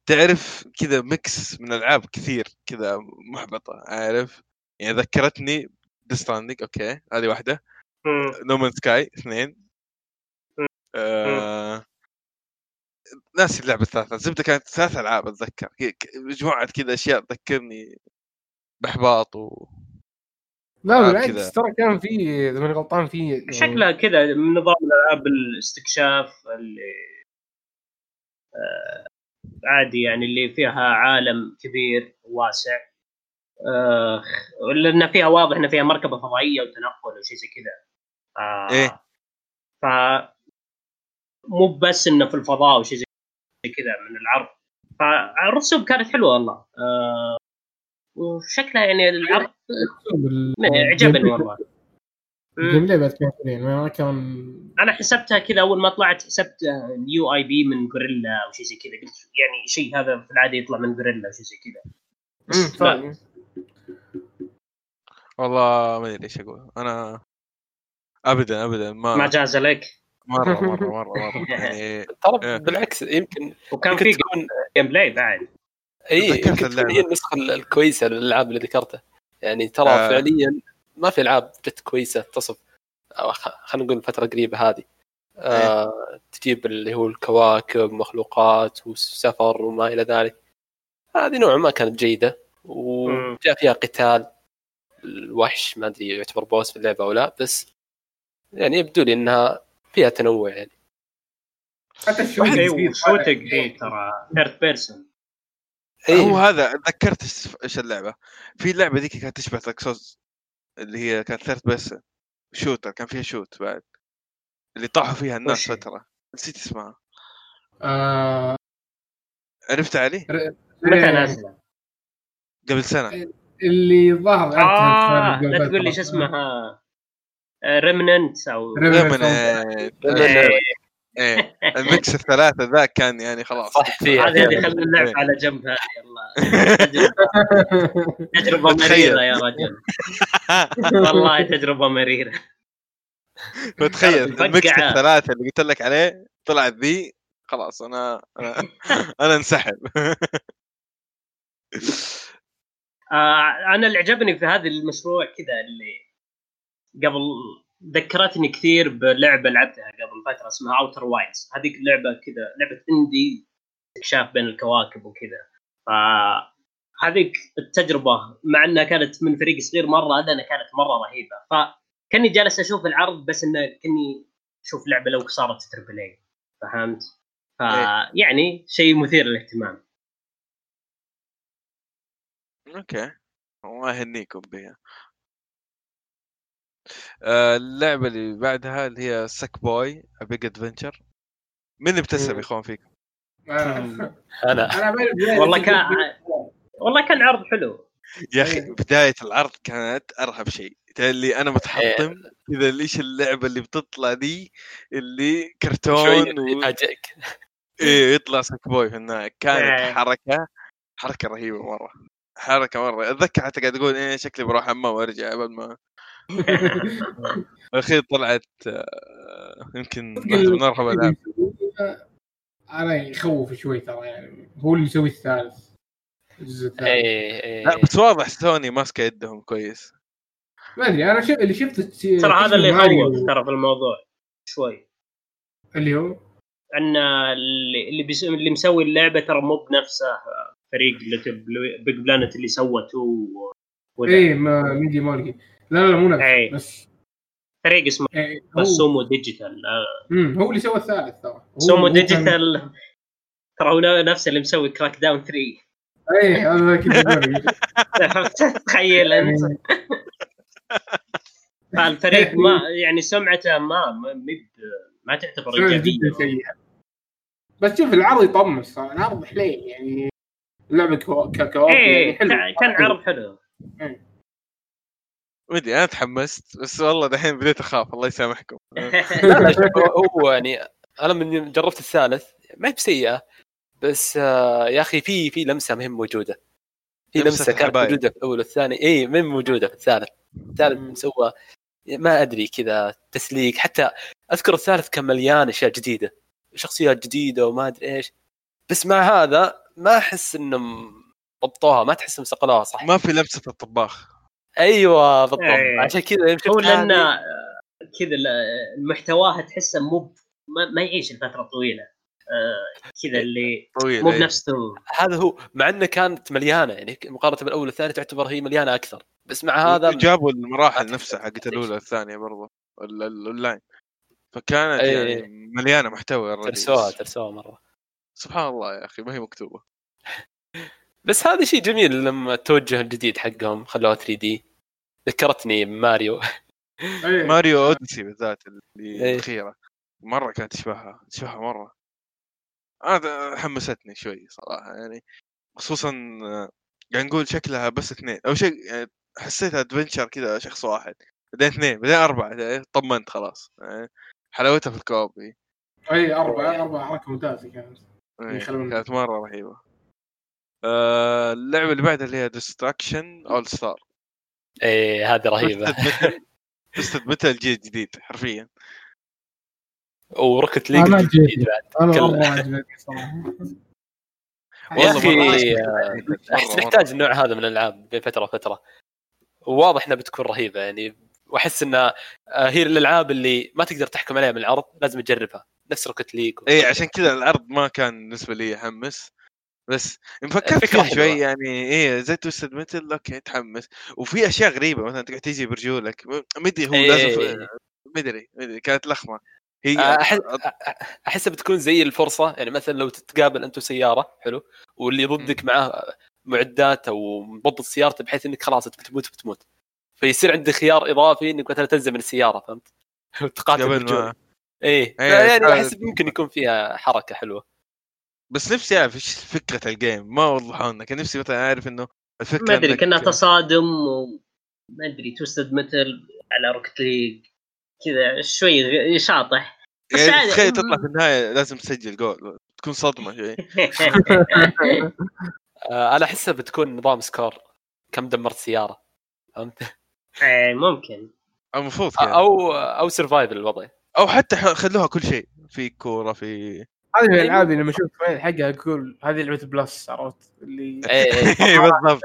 Speaker 1: تعرف كذا mix من ألعاب كثير كذا محبطة عارف؟ يعني ذكرتني Death Stranding أوكي هذه واحدة.
Speaker 4: No
Speaker 1: Man's Sky اثنين. آه... ناسي اللعبة الثالثة الزبده كانت ثلاث ألعاب أتذكر. مجموعة كذا أشياء تذكرني بأحباط و
Speaker 2: لا بالعكس. ترى كان في إذا ماني غلطان في يعني
Speaker 4: شكلها كذا من نظام الألعاب الاستكشاف اللي آه عادي يعني اللي فيها عالم كبير واسع آه لأن فيها واضح إن فيها مركبة فضائية وتنقل وشيء زي كذا. آه
Speaker 1: إيه.
Speaker 4: ف مو بس إنه في الفضاء وشيء زي كذا من العرض. فالرسوم كانت حلوة والله. آه وشكلها يعني العرض عجبني والله.
Speaker 2: بعد كان حلوين ما كان
Speaker 4: أنا حسبتها كذا أول ما طلعت حسبت يو اي بي من غوريلا أو شيء زي كذا قلت يعني شيء هذا في العادة يطلع من غوريلا أو شيء زي كذا.
Speaker 1: والله ما أدري إيش أقول أنا ابدا ابدا ما
Speaker 4: ما جاز لك
Speaker 1: مرة مرة مرة مرة يعني.
Speaker 3: ترى بالعكس يمكن
Speaker 4: وكان في
Speaker 3: تكون
Speaker 4: gameplay بعد
Speaker 3: اي يمكن تكون. هي النسخة ال- الكويسة للألعاب اللي ذكرتها يعني ترى
Speaker 1: آه.
Speaker 3: آه. فعليا ما في ألعاب جت كويسة تصف خلينا نقول الفترة القريبة هذه. آه تجيب اللي هو الكواكب مخلوقات والسفر وما إلى ذلك. هذه نوعا ما كانت جيدة وجاء فيها قتال. الوحش ما أدري يعتبر boss في اللعبة أو لا بس يعني يبدو لي إنها فيها تنوع يعني.
Speaker 2: حتى ال
Speaker 4: shooting اي ترى third person
Speaker 3: إيه.
Speaker 1: هو هذا ذكرت إيش اللعبة؟ في اللعبه ذيك كانت تشبه تكسوس اللي هي كانت third person shooter كان فيها shoot بعد اللي طاحوا فيها الناس
Speaker 4: وش هي؟
Speaker 1: فترة نسيت اسمها
Speaker 2: آه
Speaker 1: عرفت علي
Speaker 4: متى نازله؟
Speaker 1: قبل سنة
Speaker 2: اللي ظهر قبل
Speaker 4: لا تقول لي. شو اسمها ريمننت أو
Speaker 2: Remnant.
Speaker 1: ريمننت إيه الميكس الثلاثة ذا كان يعني خلاص
Speaker 3: صح فيها
Speaker 4: هذه هذه
Speaker 3: فيها.
Speaker 4: خلينا اللعب
Speaker 1: إيه.
Speaker 4: على جنب هذه يلا تجربة- تجربه. مريره يا رجل والله تجربة مريرة
Speaker 1: فتخيل.
Speaker 4: ال
Speaker 1: mix الثلاثة اللي قلت لك عليه طلعت ذي خلاص أنا أنا, أنا انسحب
Speaker 4: آه أنا اللي عجبني في هذا المشروع كذا اللي قبل ذكرتني كثير بلعبة لعبتها قبل فترة اسمها Outer Wilds هذيك اللعبة كذا لعبة indie استكشاف بين الكواكب وكذا. ف هذيك التجربة مع إنها كانت من فريق صغير مرة هذا كانت مرة رهيبة. فكاني جالس أشوف العرض بس إنه كني أشوف لعبة لو صارت triple A فهمت؟ فيعني شيء مثير للاهتمام.
Speaker 1: أوكي. الله يهنيكم بها اللعبة اللي بعدها اللي هي Sackboy Big Adventure مين اللي ابتسم يا إخوان فيكم؟
Speaker 2: آه. أنا. أنا.
Speaker 4: والله كان والله كان عرض حرض
Speaker 1: يا أخي بداية العرض كانت أرهب شيء. اللي أنا متحطم إذا ليش اللعبة اللي بتطلع دي؟ اللي كرتون و...
Speaker 3: يفاجئك.
Speaker 1: إيه يطلع سك بوي في النهاية. كانت
Speaker 4: إيه.
Speaker 1: حركة حركة رهيبة مرة. حركة مرة. اتذكر حتى قاعد أقول إيه شكلي بروح حمام وأرجع قبل ما الاخير طلعت آه، يمكن ارهب الألعاب.
Speaker 2: أنا يخوف شوي ترى يعني. هو اللي مسوي الثالث الجزء الثالث.
Speaker 3: إيه إيه.
Speaker 1: لا بس واضح سوني ماسكة يدهم كويس.
Speaker 2: ما أدري أنا شوف اللي شفت
Speaker 4: ترى هذا اللي يخوف ترى في الموضوع شوي.
Speaker 2: اللي هو؟
Speaker 4: أن اللي اللي, بيس... اللي مسوي اللعبة ترى مو بنفسه فريق LittleBigPlanet اللي سوته و...
Speaker 2: إيه ما Media Molecule لا لا مو
Speaker 4: إيه.
Speaker 2: نفسه بس
Speaker 4: فريق اسمه
Speaker 2: إيه،
Speaker 4: بس
Speaker 2: هو.
Speaker 4: Sumo Digital. آه،
Speaker 2: مم، هو اللي سوى الثالث ترى. Sumo
Speaker 4: Digital. ترى هو نفسه اللي مسوي كراك داون 3
Speaker 2: إيه هذا بقول.
Speaker 4: تخيل أنت.
Speaker 2: يعني
Speaker 4: فالفريق ما يعني سمعته ما ما تعتبر ايجابيه
Speaker 2: بس شوف العرض يطمس العرض حليل يعني اللعبة كو- ككواب يعني
Speaker 4: إيه
Speaker 2: حلو.
Speaker 4: كان كان عرض حلو.
Speaker 1: ودي أنا تحمست بس والله دحين بديت أخاف الله يسامحكم.
Speaker 3: لا لا شوف هو- يعني أنا من جربت الثالث ما هي بسيئة بس آه، يا أخي في في لمسة مهم موجودة. في
Speaker 1: لمسة
Speaker 3: لمسة كانت
Speaker 1: الحبايب.
Speaker 3: موجودة في الأول والثاني. اي من موجودة في الثالث. الثالث
Speaker 2: مم.
Speaker 3: مسوى ما أدري كذا تسليك. حتى أذكر الثالث كان مليان أشياء جديدة شخصيات جديدة وما أدري إيش. بس مع هذا ما أحس إنهم ضبطوها ما تحس إنهم صقلوها صح؟
Speaker 1: ما في لمسة الطباخ.
Speaker 3: أيوه بالضبط
Speaker 4: إيه.
Speaker 3: عشان كذا
Speaker 4: هو لأن كذا ال- محتواها تحسه مو ما, ما يعيش لفتره طويله آه، كذا اللي مو
Speaker 1: إيه.
Speaker 4: بنفسه
Speaker 3: هذا هو مع إنه كانت مليانة يعني مقارنه بالأول والثاني تعتبر هي مليانة أكثر بس مع هذا
Speaker 1: جابوا المراحل نفسها حقت الأولى. والثانية ال- الاونلاين فكانت
Speaker 3: إيه.
Speaker 1: يعني مليانة محتوى.
Speaker 3: ترسوها ترسوها مرة
Speaker 1: سبحان الله يا أخي ما هي مكتوبة
Speaker 3: بس هذا شيء جميل لما التوجه الجديد حقهم خلوها 3 دي ذكرتني ماريو.
Speaker 1: ماريو أوديسي بالذات اللي. الأخيرة. مرة كانت تشبهها تشبهها مرة. هذا حمستني شوي صراحة يعني خصوصا قاعد نقول شكلها بس اثنين أو شيء يعني حسيتها ادفنشر كذا شخص واحد. بعدين اثنين بعدين أربعة يعني طمنت خلاص. يعني حلاوتها في الكوب هي.
Speaker 2: أي أربعة أربعة حركة ممتازة كانت.
Speaker 1: إيه،
Speaker 2: يخلون-
Speaker 1: كانت مرة رهيبة. آه، اللعبة اللي بعدها اللي هي Destruction AllStars
Speaker 3: إيه هذه رهيبة.
Speaker 1: Twisted Metal الجيل الجديد حرفيا.
Speaker 3: و Rocket League
Speaker 2: أنا
Speaker 3: جديد
Speaker 2: جيت.
Speaker 3: بعد.
Speaker 2: أنا
Speaker 3: يا
Speaker 1: والله
Speaker 3: أخي
Speaker 1: أحس
Speaker 3: نحتاج النوع هذا من الألعاب بين فترة. وفتره وواضح إنها بتكون رهيبة يعني واحس إنها آه، هي الألعاب اللي ما تقدر تحكم عليها من العرض لازم تجربها. نفس Rocket League
Speaker 1: اي إيه، عشان كذا العرض ما كان بالنسبة لي يحمس بس فكرت
Speaker 3: الفكرة
Speaker 1: فيها شوي. يعني إيه زي Twisted Metal أوكي تحمس وفي أشياء غريبة مثلا تقعد تيجي برجولك مدري هو
Speaker 3: إيه.
Speaker 1: لازم مدري مدري كانت لخمة هي
Speaker 3: آه، أحس أحسها بتكون زي الفرصة يعني مثلا لو تتقابل أنت وسيارة حلو واللي ضدك معاه معدات أو مضبط سيارته بحيث إنك خلاص أنت بتموت بتموت فيصير عندك خيار إضافي إنك مثلا تنزل من السيارة فهمت؟ وتقاتل
Speaker 1: قبل ما
Speaker 3: إيه
Speaker 1: إيه،
Speaker 3: يعني أحس ممكن يكون فيها حركة حلوة
Speaker 1: بس نفسي أعرف إيش فكرة ال game ما وضحوا لنا كان نفسي مثلا أعرف إنه الفكرة
Speaker 4: ما
Speaker 1: أدري
Speaker 4: كنا تصادم وما أدري Twisted Metal على Rocket League كذا شوي شاطح. بس
Speaker 1: يعني. تخيل تطلع في النهاية لازم تسجل جول تكون صدمة شوي.
Speaker 3: آه أنا أحسها بتكون نظام score. كم دمرت سيارة. فهمت؟
Speaker 4: إيه، ممكن.
Speaker 1: المفروض
Speaker 3: أو أو survival الوضع.
Speaker 1: أو حتى خلوها كل شيء. في كورة في
Speaker 2: هذه من الألعاب اللي لما أشوف حقها أقول هذه لعبة Plus عرفت اللي
Speaker 3: إيه، إيه.
Speaker 1: إيه، بالضبط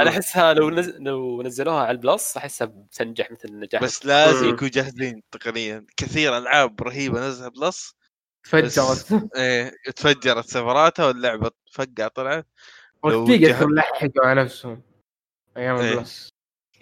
Speaker 3: أنا أحسها لو نز... لو نزلوها على ال Plus أحسها بتنجح مثل النجاح
Speaker 1: بس لازم. يكونوا جاهزين تقنيا كثير ألعاب رهيبة نزلها Plus
Speaker 2: تفجرت
Speaker 1: إيه تفجرت سيرفراتها واللعبة فقع طلعت جه-
Speaker 2: لحقوا على نفسهم أيام
Speaker 1: إيه. ال Plus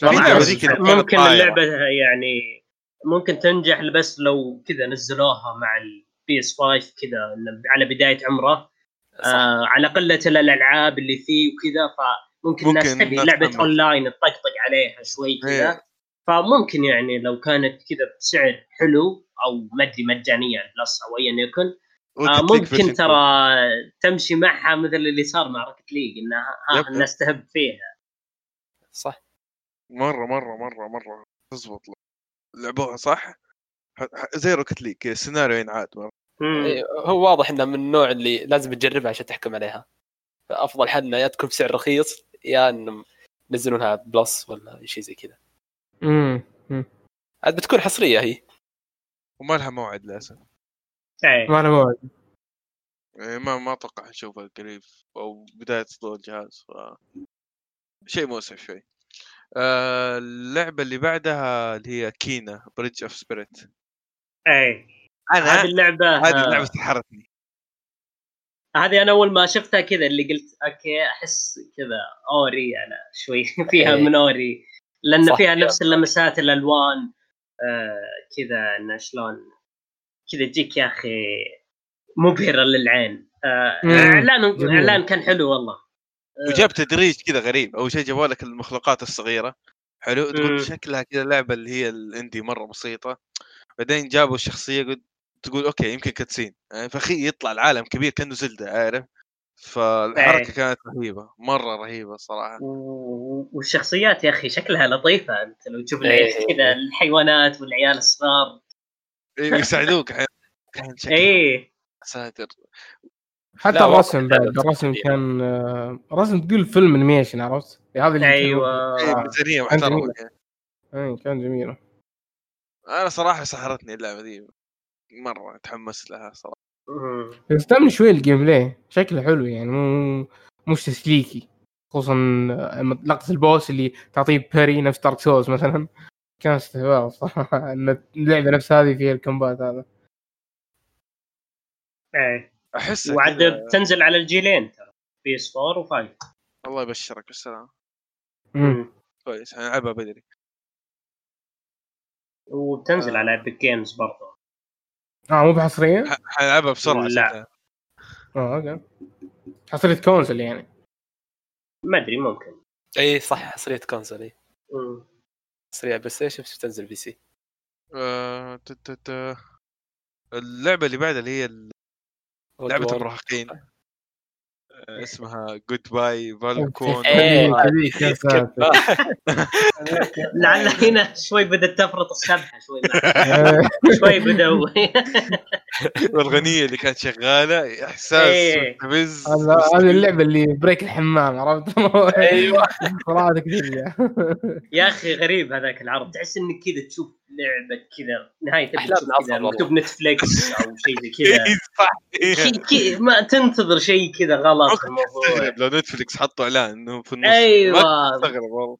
Speaker 4: ممكن. اللعبة يعني ممكن تنجح بس لو كذا نزلوها مع ال PS 5 كذا إنه على بداية عمره
Speaker 3: صح.
Speaker 4: آه على قله الألعاب اللي فيه وكذا فممكن
Speaker 1: ممكن
Speaker 4: الناس تبي لعبة
Speaker 1: تحمس.
Speaker 4: اونلاين تطقطق عليها شوي كذا
Speaker 1: إيه.
Speaker 4: فممكن يعني لو كانت كذا بسعر حلو أو ما أدري مجانية Plus أو ايا يكن آه ممكن ترى تمشي معها مثل اللي صار مع Rocket League انها ها. الناس تهب فيها
Speaker 3: صح
Speaker 1: مرة مرة مرة مرة تزبط لعبوها صح زي Rocket League السيناريو ينعاد
Speaker 3: هو واضح إنه من النوع اللي لازم تجربها عشان تحكم عليها. فافضل حل انها يا تكون بسعر رخيص يا إنهم ينزلونها Plus ولا شيء زي كذا.
Speaker 2: امم
Speaker 3: عاد بتكون حصرية هي.
Speaker 1: وما لها موعد للأسف.
Speaker 4: إيه.
Speaker 2: ما له موعد.
Speaker 1: إيه، ما ما أتوقع نشوفها قريب أو بداية صدور الجهاز ف... شيء مؤسف شوي. آه اللعبة اللي بعدها اللي هي Kena Bridge of
Speaker 4: Spirits هذه
Speaker 1: أنا
Speaker 4: اللعبة
Speaker 1: هذه
Speaker 4: آه،
Speaker 1: اللعبة سحرتني.
Speaker 4: هذه أنا أول ما شفتها كذا اللي قلت أوكي أحس كذا Ori أنا شوي. فيها
Speaker 3: إيه.
Speaker 4: من Ori. لأن
Speaker 3: صح.
Speaker 4: فيها نفس اللمسات الألوان آه كذا انه شلون؟ كذا تجيك يا أخي مبهرة للعين. آه.
Speaker 2: إعلان.
Speaker 4: إعلان كان حلو والله. آه،
Speaker 1: وجاب تدريج كذا غريب أول شيء جابوا لك المخلوقات الصغيرة. حلو. تقول شكلها كذا لعبة اللي هي ال indie مرة بسيطة. بعدين جابوا الشخصيه قلت تقول أوكي يمكن cutscene يعني فخي يطلع العالم كبير كأنه Zelda عارف فالحركة
Speaker 4: إيه.
Speaker 1: كانت رهيبة مرة رهيبة صراحة
Speaker 4: و- والشخصيات يا أخي شكلها لطيفة أنت لو تشوف
Speaker 3: إيه.
Speaker 4: كذا الحيوانات والعيال الصغار
Speaker 1: إيه، يساعدوك أحياناً. كان
Speaker 4: إيه
Speaker 1: ساتر
Speaker 2: حتى الرسم بعد الرسم. كان رسم تقول فيلم animation عرفت؟ هذا اللي
Speaker 4: أيوه
Speaker 1: إيه،. ميزانية
Speaker 2: كان محترمة.
Speaker 1: يعني.
Speaker 2: اي كان جميل
Speaker 1: أنا صراحة سحرتني اللعبة دي مرة تحمست لها
Speaker 2: صراحة. تعمل شوي ال gameplay. شكله حلو يعني مو مش تسليكي. خصوصا لقطة ال boss اللي تعطيه بيري نفس دارك سولز مثلا. كان استهبال صراحة إن اللعبة نفس هذه فيها ال combat هذا.
Speaker 4: إيه.
Speaker 1: احس وعاد
Speaker 4: بتنزل على الجيلين ترى. بي إس 4 و5
Speaker 1: الله يبشرك بالسلامة.
Speaker 2: مم.
Speaker 1: كويس حنلعبها بدري.
Speaker 4: وبتنزل
Speaker 1: آه.
Speaker 4: على إيبك جيمز برضه
Speaker 2: آه مو بحصرية؟
Speaker 1: ح- حنلعبها بسرعة
Speaker 4: لا.
Speaker 2: آه أوكي حصرية console يعني
Speaker 4: ما أدري ممكن
Speaker 3: إي صح حصرية console
Speaker 4: إي.
Speaker 3: حصرية بلاي ستيشن بس تنزل PC
Speaker 1: آه، ت- ت- ت- اللعبة اللي بعدها اللي هي
Speaker 3: لعبة.
Speaker 1: المراهقين اسمها جود باي
Speaker 2: ساتر.
Speaker 4: لعل هنا شوي بدأت تفرط السبحه شوي شوي بدوا
Speaker 1: والاغنيه اللي كانت شغالة إحساس
Speaker 4: إيه.
Speaker 1: مستفز
Speaker 2: هذا هذه اللعبة اللي break الحمام عرفت؟ أيوه.
Speaker 4: يا أخي غريب هذاك العرض تحس إنك كذا تشوف لعبة كذا نهاية كذا
Speaker 3: العصر
Speaker 4: مكتوب نتفلكس أو شيء زي كذا.
Speaker 1: صح. إيه.
Speaker 4: ما تنتظر شيء كذا غلط في الموضوع.
Speaker 1: استغرب لو نتفلكس حطوا إعلان إنه في النص
Speaker 4: أيوه.
Speaker 1: ما استغرب والله.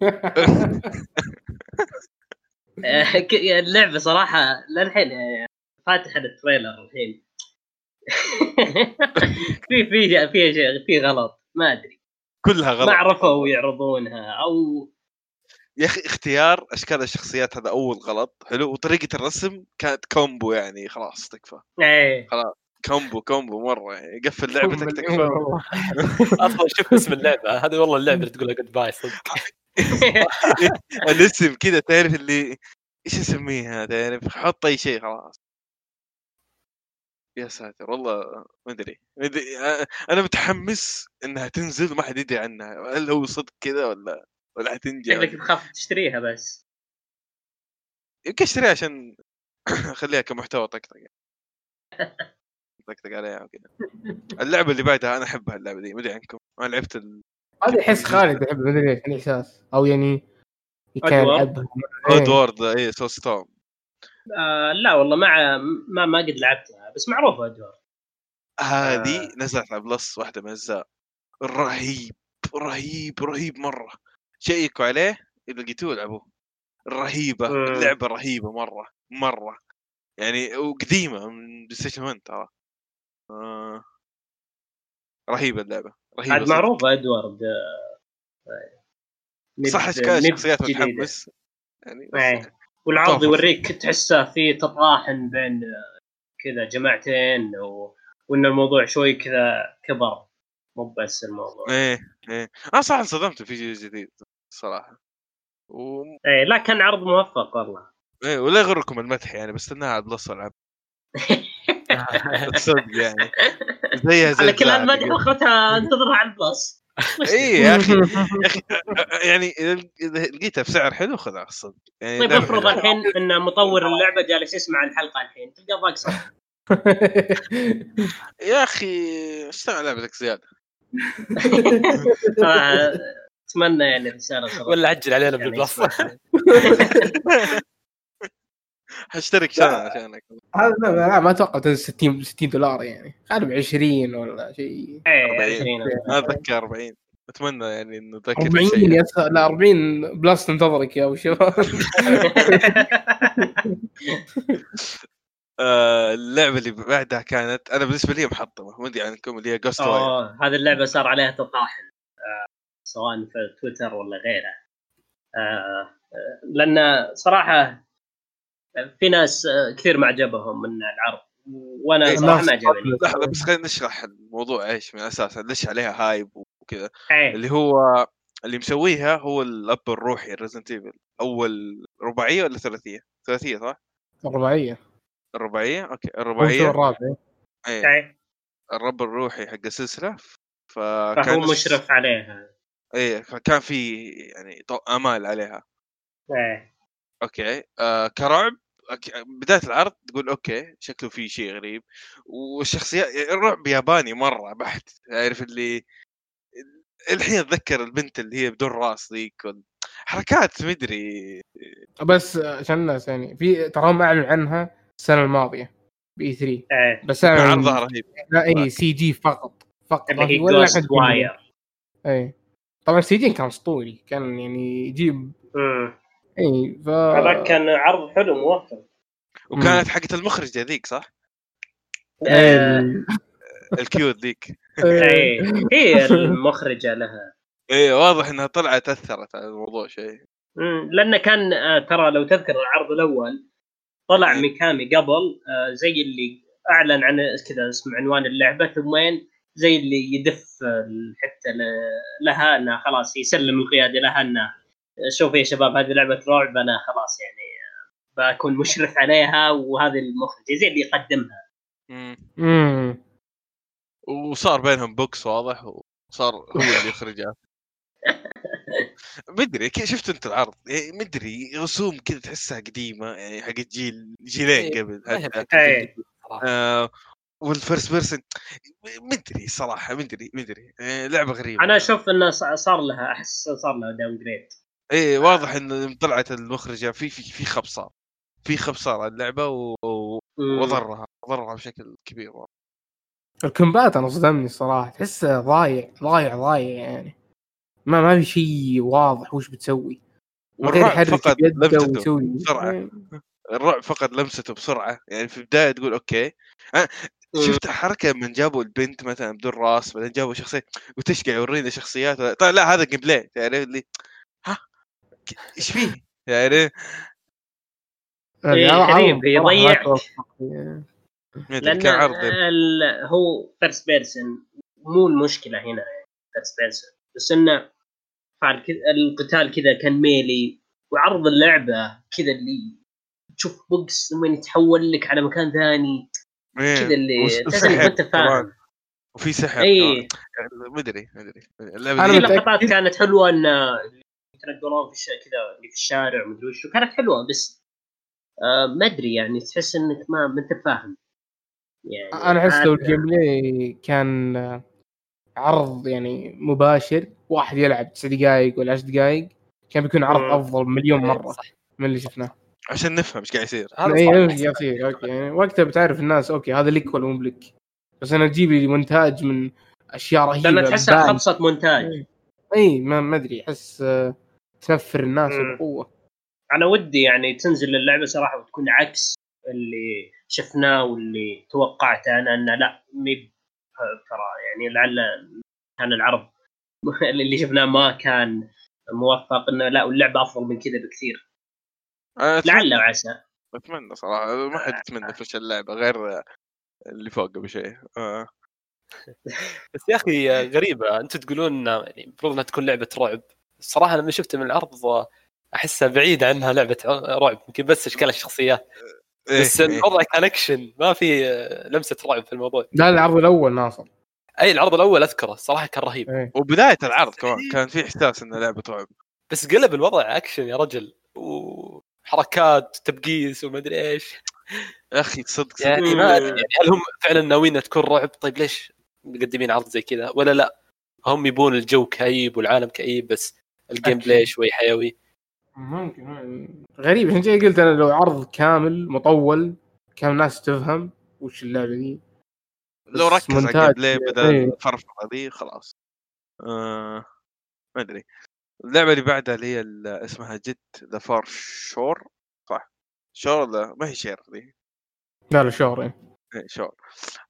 Speaker 4: ك- اللعبة صراحة للحين آه، فاتح ال trailer الحين. في في في شيء- في غلط ما أدري.
Speaker 1: كلها غلط.
Speaker 4: ما عرفوا يعرضونها أو
Speaker 1: يا أخي اختيار أشكال الشخصيات هذا أول غلط حلو؟ وطريقة الرسم كانت combo يعني خلاص تكفى.
Speaker 4: إيه.
Speaker 1: combo combo مرة يعني قفل لعبتك تكفى.
Speaker 3: أصلا شوف اسم اللعبة هذه والله اللعبة اللي تقولها جود باي صدق.
Speaker 1: الاسم كذا تعرف اللي إيش اسميها تعرف؟ حط أي شيء خلاص. يا ساتر والله ما أدري. ما أنا متحمس إنها تنزل وما حد يدري عنها هل هو صدق كذا ولا ولا حتنجح.
Speaker 4: شكلك بخاف تشتريها بس.
Speaker 1: يمكن أشتريها عشان أخليها كمحتوى طقطق يعني. طقطق عليها وكذا اللعبة اللي بعدها أنا أحبها اللعبة دي ما أدري عنكم. أنا لعبت ال...
Speaker 2: هذا يحس خالد يحب ما أدري ليش الاحساس أو يعني كان
Speaker 4: أدوار.
Speaker 2: يلعبها إيه.
Speaker 1: وورد اي سو ستورم
Speaker 4: آه لا والله ما ما ما قد لعبتها بس معروفة ادوار
Speaker 1: هذه
Speaker 4: آه.
Speaker 1: نزلت على بلس واحدة من الاجزاء رهيب رهيب رهيب مرة. شيكوا عليه اذا لقيتوه العبوه
Speaker 4: رهيبة.
Speaker 1: اللعبه رهيبة مرة مرة يعني وقديمة من بلاي ستيشن 1 ترى آه. رهيبة اللعبة رهيبة
Speaker 4: عاد. معروفة إدوارد آه،
Speaker 1: صح اشكال
Speaker 4: جديدة.
Speaker 1: متحمس يعني
Speaker 4: إيه. والعرض. يوريك تحسه في تطاحن بين آه، كذا جماعتين و... وإن الموضوع شوي كذا كبر مو بس الموضوع.
Speaker 1: إيه إيه. أنا صراحة انصدمت في شيء جديد صراحة. و...
Speaker 4: إيه لا كان عرض موفق والله.
Speaker 1: إيه ولا يغركم المدح يعني بستناها على بلس والعب صدق يعني. زيها زي
Speaker 4: على كل
Speaker 1: الزعل.
Speaker 4: هالمدح واخرتها انتظرها على البلس
Speaker 1: إيه يا أخي يا أخي يعني إذا لقيتها بسعر حلو خذها الصدق يعني
Speaker 4: طيب افرض
Speaker 1: حلوة.
Speaker 4: الحين إن مطور اللعبة جالس يسمع الحلقة الحين تلقى ضاق
Speaker 1: يا أخي اشتغل لعبتك زيادة.
Speaker 4: اتمنى يعني رسالة.
Speaker 3: ولا عجل علينا
Speaker 4: يعني
Speaker 3: بالبلس
Speaker 1: حاشترك سنه عشانك.
Speaker 2: هذا لا, لا ما أتوقع تنزل 60 60 دولار يعني. غالبا 20 ولا شيء.
Speaker 4: إيه
Speaker 1: 40.
Speaker 4: 20
Speaker 1: أنا أتذكر 40 أتمنى يعني إنه ذكر
Speaker 2: 40 يا. لا 40 بلس تنتظرك يا أبو شباب
Speaker 1: آه اللعبة اللي بعدها كانت أنا بالنسبة لي محطمة ما أدري عنكم اللي هي جوست واير
Speaker 4: أوه، هذه اللعبة صار عليها تطاحن آه، سواء في تويتر ولا غيره. آه، لأن صراحة في ناس كثير ما عجبهم من العرض وأنا
Speaker 1: إيه،
Speaker 2: صراحة
Speaker 4: ما عجبني.
Speaker 1: لحظه بس خلينا نشرح الموضوع إيش من أساسا ليش عليها hype وكذا.
Speaker 4: إيه.
Speaker 1: اللي هو اللي مسويها هو الأب الروحي ريزنت ايفل أول رباعية ولا ثلاثية؟ ثلاثية صح؟ رباعية.
Speaker 2: الرباعية؟ أوكي
Speaker 1: الرباعية
Speaker 2: الرابع
Speaker 1: إيه؟
Speaker 4: إيه.
Speaker 1: الأب الروحي حق السلسلة.
Speaker 4: فهو
Speaker 1: فكان
Speaker 4: مشرف عليها.
Speaker 1: إيه كان في يعني أمال عليها.
Speaker 4: إيه.
Speaker 1: أوكي آه كرعب أوكي، بداية العرض تقول أوكي شكله في شيء غريب. والشخصيات الرعب ياباني مرة بحت عارف اللي الحين أتذكر البنت اللي هي بدون راس ذيك حركات مدري
Speaker 2: بس عشان الناس يعني في تراهم أعلن عنها السنة الماضية بإي 3
Speaker 4: إيه.
Speaker 2: بس اعلن
Speaker 1: عرضها رهيب.
Speaker 2: لا إي سي جي فقط. فقط.
Speaker 4: اللي هي
Speaker 2: ولا
Speaker 4: واير
Speaker 2: إي. طبعا سي جي كان أسطوري. كان يعني يجيب. إي ف
Speaker 4: هذا كان عرض حلو موفق
Speaker 1: وكانت حقت المخرج ذيك صح؟
Speaker 2: إيه،
Speaker 1: الكيوت ذيك.
Speaker 4: إيه هي المخرجة لها.
Speaker 1: إيه واضح إنها طلعت أثرت على الموضوع شيء
Speaker 4: لأنه كان آه، ترى لو تذكر العرض الأول طلع
Speaker 1: مم.
Speaker 4: ميكامي قبل آه، زي اللي أعلن عن كذا اسم عنوان اللعبة ثمين زي اللي يدف آه، حتى ل- لها إنه خلاص يسلم القيادة لها إنه شوفوا يا شباب هذه لعبة رعب أنا خلاص يعني آه، بكون مشرف عليها وهذه المخرج زي اللي يقدمها
Speaker 1: مم.
Speaker 2: امم
Speaker 1: وصار بينهم بوكس واضح وصار هو اللي يخرجها مدري كيف شفت أنت العرض يعني مدري رسوم كذا تحسها قديمة يعني حق جيل جيلين
Speaker 3: إيه،
Speaker 1: قبل
Speaker 4: إيه.
Speaker 1: آه وال first person مدري صراحة مدري مدري لعبة
Speaker 4: غريبة. أنا أشوف إنه صار لها أحس صار لها downgrade
Speaker 1: إيه واضح إن طلعت المخرجة في في في خبص صار في خبص صار على اللعبة و... وضرها ضرها بشكل كبير.
Speaker 2: ال combat أنا صدمني الصراحه تحسه ضايع ضايع ضايع يعني. ما ما في شيء واضح وش بتسوي. غير
Speaker 1: والرعب
Speaker 2: يحرك
Speaker 1: لمسته
Speaker 2: ويسوي
Speaker 1: بسرعة.
Speaker 2: إيه.
Speaker 1: الرعب فقد لمسته بسرعة. يعني في البداية تقول okay. أنا شفت حركة من جابوا البنت مثلا بدون راس بعدين جابوا شخصية. وتشقع يورينا شخصيات طيب لا هذا gameplay يعني اللي ها؟ إيش فيه؟ يعني
Speaker 2: يعني
Speaker 4: إيه، غريب، يضيع. لأن هو first person مو المشكلة هنا first person بس إنه فعل كذا القتال كذا كان melee وعرض اللعبة كذا اللي تشوف بوكس وين يتحول لك على مكان ثاني
Speaker 1: إيه.
Speaker 4: كذا اللي تحس انك ما انت. فاهم
Speaker 1: وفي سحر
Speaker 4: اي.
Speaker 1: مدري مدري
Speaker 4: في. لقطات كانت حلوة إن يتنقلون في الش... كذا اللي في الشارع ومدري وش كانت حلوة بس آه ما أدري يعني تحس إنك ما ما أنت فاهم يعني
Speaker 2: أنا أحس لو ال gameplay كان عرض يعني مباشر واحد يلعب تسع دقائق ولا 10 دقائق كان بيكون عرض. أفضل مليون
Speaker 3: إيه،
Speaker 2: مرة
Speaker 3: صح
Speaker 2: من اللي شفناه
Speaker 1: عشان نفهم إيش قاعد يصير
Speaker 3: هذا
Speaker 2: اي. إيش قاعد يصير okay يعني وقتها بتعرف الناس okay هذا لك ولا مو بلك بس أنا تجيب لي مونتاج من أشياء رهيبة
Speaker 4: لأن تحسها. خبصه مونتاج
Speaker 2: اي ما ما أدري أحس آه، تنفر الناس. بقوة
Speaker 4: أنا ودي يعني تنزل اللعبة صراحة وتكون عكس اللي شفناه واللي توقعته أنا انه لا مي ترى يعني لعل كان العرض اللي شفناه ما كان موفق إنه لا واللعبة أفضل من كذا بكثير. لعل وعسى
Speaker 1: أتمنى صراحة. ما حد يتمنى فشل اللعبة غير اللي فوق بشيء آه.
Speaker 3: بس يا أخي غريبة. أنتم تقولون إنه يعني المفروض إنها تكون لعبة رعب. الصراحه لما شفت من العرض أحسها بعيدة عنها لعبة رعب. يمكن بس اشكال الشخصيات.
Speaker 1: إيه،
Speaker 3: بس
Speaker 1: إيه.
Speaker 3: الوضع كان اكشن ما في لمسة رعب في الموضوع.
Speaker 2: لا العرض الأول ناصر
Speaker 3: أي العرض الأول أذكره الصراحه كان رهيب.
Speaker 2: إيه.
Speaker 1: وبداية العرض كمان كان في إحساس انه لعبة رعب.
Speaker 3: بس قلب الوضع أكشن يا رجل. وحركات تبقيس وما أدري إيش.
Speaker 1: يا أخي صدق صدق.
Speaker 3: يعني ما أدري يعني هل هم فعلا ناويين تكون رعب؟ طيب ليش مقدمين عرض زي كذا؟ ولا لا؟ هم يبون الجو كئيب والعالم كئيب بس
Speaker 2: ال
Speaker 3: gameplay شوي حيوي.
Speaker 2: ممكن. غريب عشان كذا قلت أنا لو عرض كامل مطول كان الناس تفهم وش اللعبة دي.
Speaker 1: لو ركز على
Speaker 2: مونتاج،
Speaker 1: ال gameplay بدل
Speaker 2: إيه.
Speaker 1: الفرفرة دي خلاص. آه ما أدري. اللعبة اللي بعدها اللي هي اسمها Jett The Far Shore. صح. Shore ولا ما هي شير ذي
Speaker 2: لا لا شهر إيه.
Speaker 1: إيه، Shore.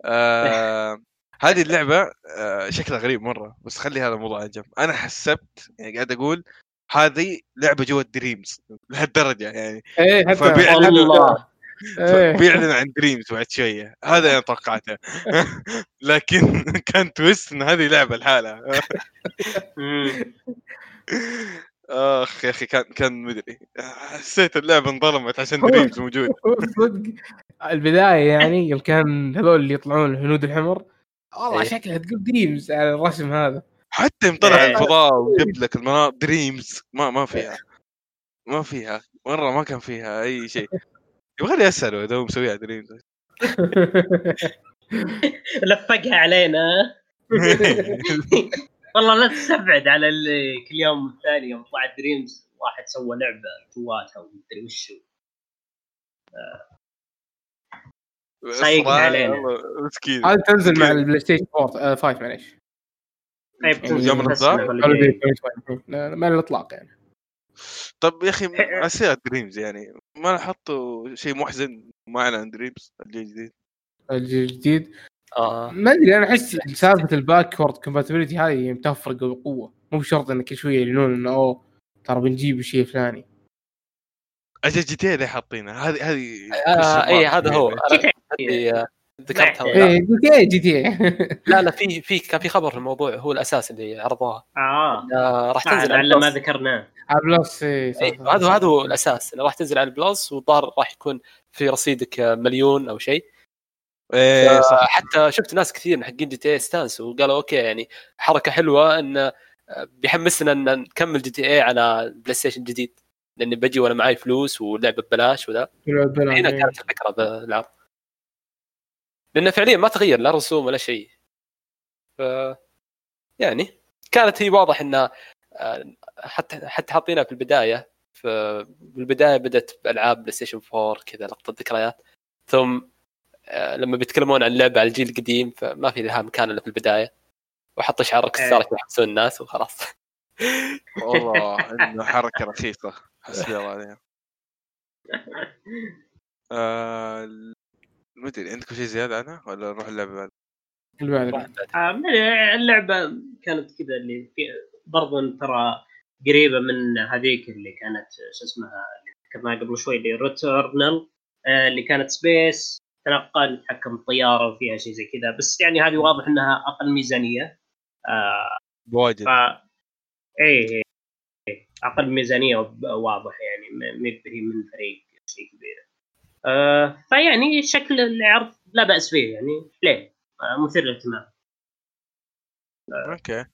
Speaker 1: آه هذه اللعبة آه شكلها غريب مرة بس خلي هذا الموضوع على جنب أنا حسبت يعني قاعد أقول هذه لعبة جوا ال Dreams لهالدرجة يعني.
Speaker 2: إيه حتى إيه.
Speaker 1: بيعلن عن Dreams بعد شوية. هذا أنا توقعته. لكن كان twist ان هذه لعبة لحالها. آخ يا أخي كان كان مدري حسيت اللعبة انظلمت عشان Dreams موجود.
Speaker 2: صدق. البداية يعني يوم كان هذول اللي يطلعون الهنود الحمر والله
Speaker 1: إيه.
Speaker 2: شكلها تقول Dreams على الرسم هذا.
Speaker 1: حتى يوم طلع
Speaker 4: إيه.
Speaker 1: الفضاء وجاب لك المناطق Dreams. ما ما فيها. ما فيها. مرة ما كان فيها أي شيء. يبغى لي أسأله إذا هو مسويها Dreams
Speaker 4: لفقها علينا والله لا تستبعد على اللي كل يوم الثاني يوم طلعت Dreams واحد سوى لعبة جواتها ومدري وشو صايقنا علينا.
Speaker 1: والله مسكين
Speaker 2: هذه تنزل مع ال Play Station 4 5 معليش
Speaker 4: طيب تنزل
Speaker 1: يوم
Speaker 4: بس
Speaker 1: الإصدار؟
Speaker 4: إنه
Speaker 2: قالوا
Speaker 4: holiday.
Speaker 2: لي 2020. لا، ما الاطلاق يعني
Speaker 1: طب يا أخي اسيا Dreams يعني. ما حطوا شيء محزن معنا عن Dreams الجيل الجديد.
Speaker 2: الجيل الجديد؟
Speaker 3: آه.
Speaker 2: ما أدري أنا أحس سالفة ال backward compatibility هذه بتفرق بقوة. مو بشرط انك كل شوية يعلنون إنه أوه ترى بنجيب الشيء الفلاني
Speaker 1: أجل GTA اللي حاطينها هذه هذه
Speaker 3: آه اي هذا هو. اللي، آه، ذكرتها
Speaker 4: إيه.
Speaker 3: ولا لا.
Speaker 2: إيه جي تي اي جي تي اي
Speaker 3: لا لا في في كان في خبر في الموضوع هو الأساس اللي عرضوها
Speaker 4: آه
Speaker 3: آه، راح تنزل على
Speaker 4: ما. ذكرناه
Speaker 2: Plus إيه،
Speaker 3: إيه، هذا. هذا هو الأساس انه راح تنزل على ال Plus والظاهر راح يكون في رصيدك آه، مليون أو شيء
Speaker 1: إيه صح
Speaker 3: حتى شفت ناس كثير من حقين GTA استانسوا وقالوا okay يعني حركة حلوة إن آه، بيحمسنا إن نكمل GTA على ال PlayStation جديد لأني بجي وأنا معي فلوس ولعبة ببلاش وذا هنا
Speaker 2: إيه.
Speaker 3: كانت الفكرة بالعرض لأنه فعليا ما تغير لا رسوم ولا شيء. ف يعني كانت هي واضح إنها آه، حتى حتى حاطينها في البداية. ف بالبداية بدأت بألعاب PlayStation 4 كذا لقطة ذكريات. ثم آه، لما بيتكلمون عن اللعبه على الجيل القديم فما في لها مكان إلا في البداية. وحطوا شعار Rockstar عشان يحمسون الناس وخلاص.
Speaker 1: والله إنه حركة رخيصة. حسبي الله عليها. آه، ما ادري عندكم شيء زيادة عنها ولا نروح اللعبة بعد؟
Speaker 4: آه، ما اللعبة كانت كذا اللي في برضه ترى قريبة من هذيك اللي كانت شو اسمها اللي ذكرناها قبل شوي اللي Returnal اللي كانت space تنقل تحكم الطياره وفيها شيء زي كذا. بس يعني هذه واضح إنها أقل ميزانية. آه
Speaker 1: بواجد.
Speaker 4: ف إيه إيه، إيه. أقل ميزانية واضح يعني م- مي هي من فريق شيء كبير. آه فيعني شكل العرض لا بأس فيه يعني ليه آه مثير للاهتمام.
Speaker 1: okay.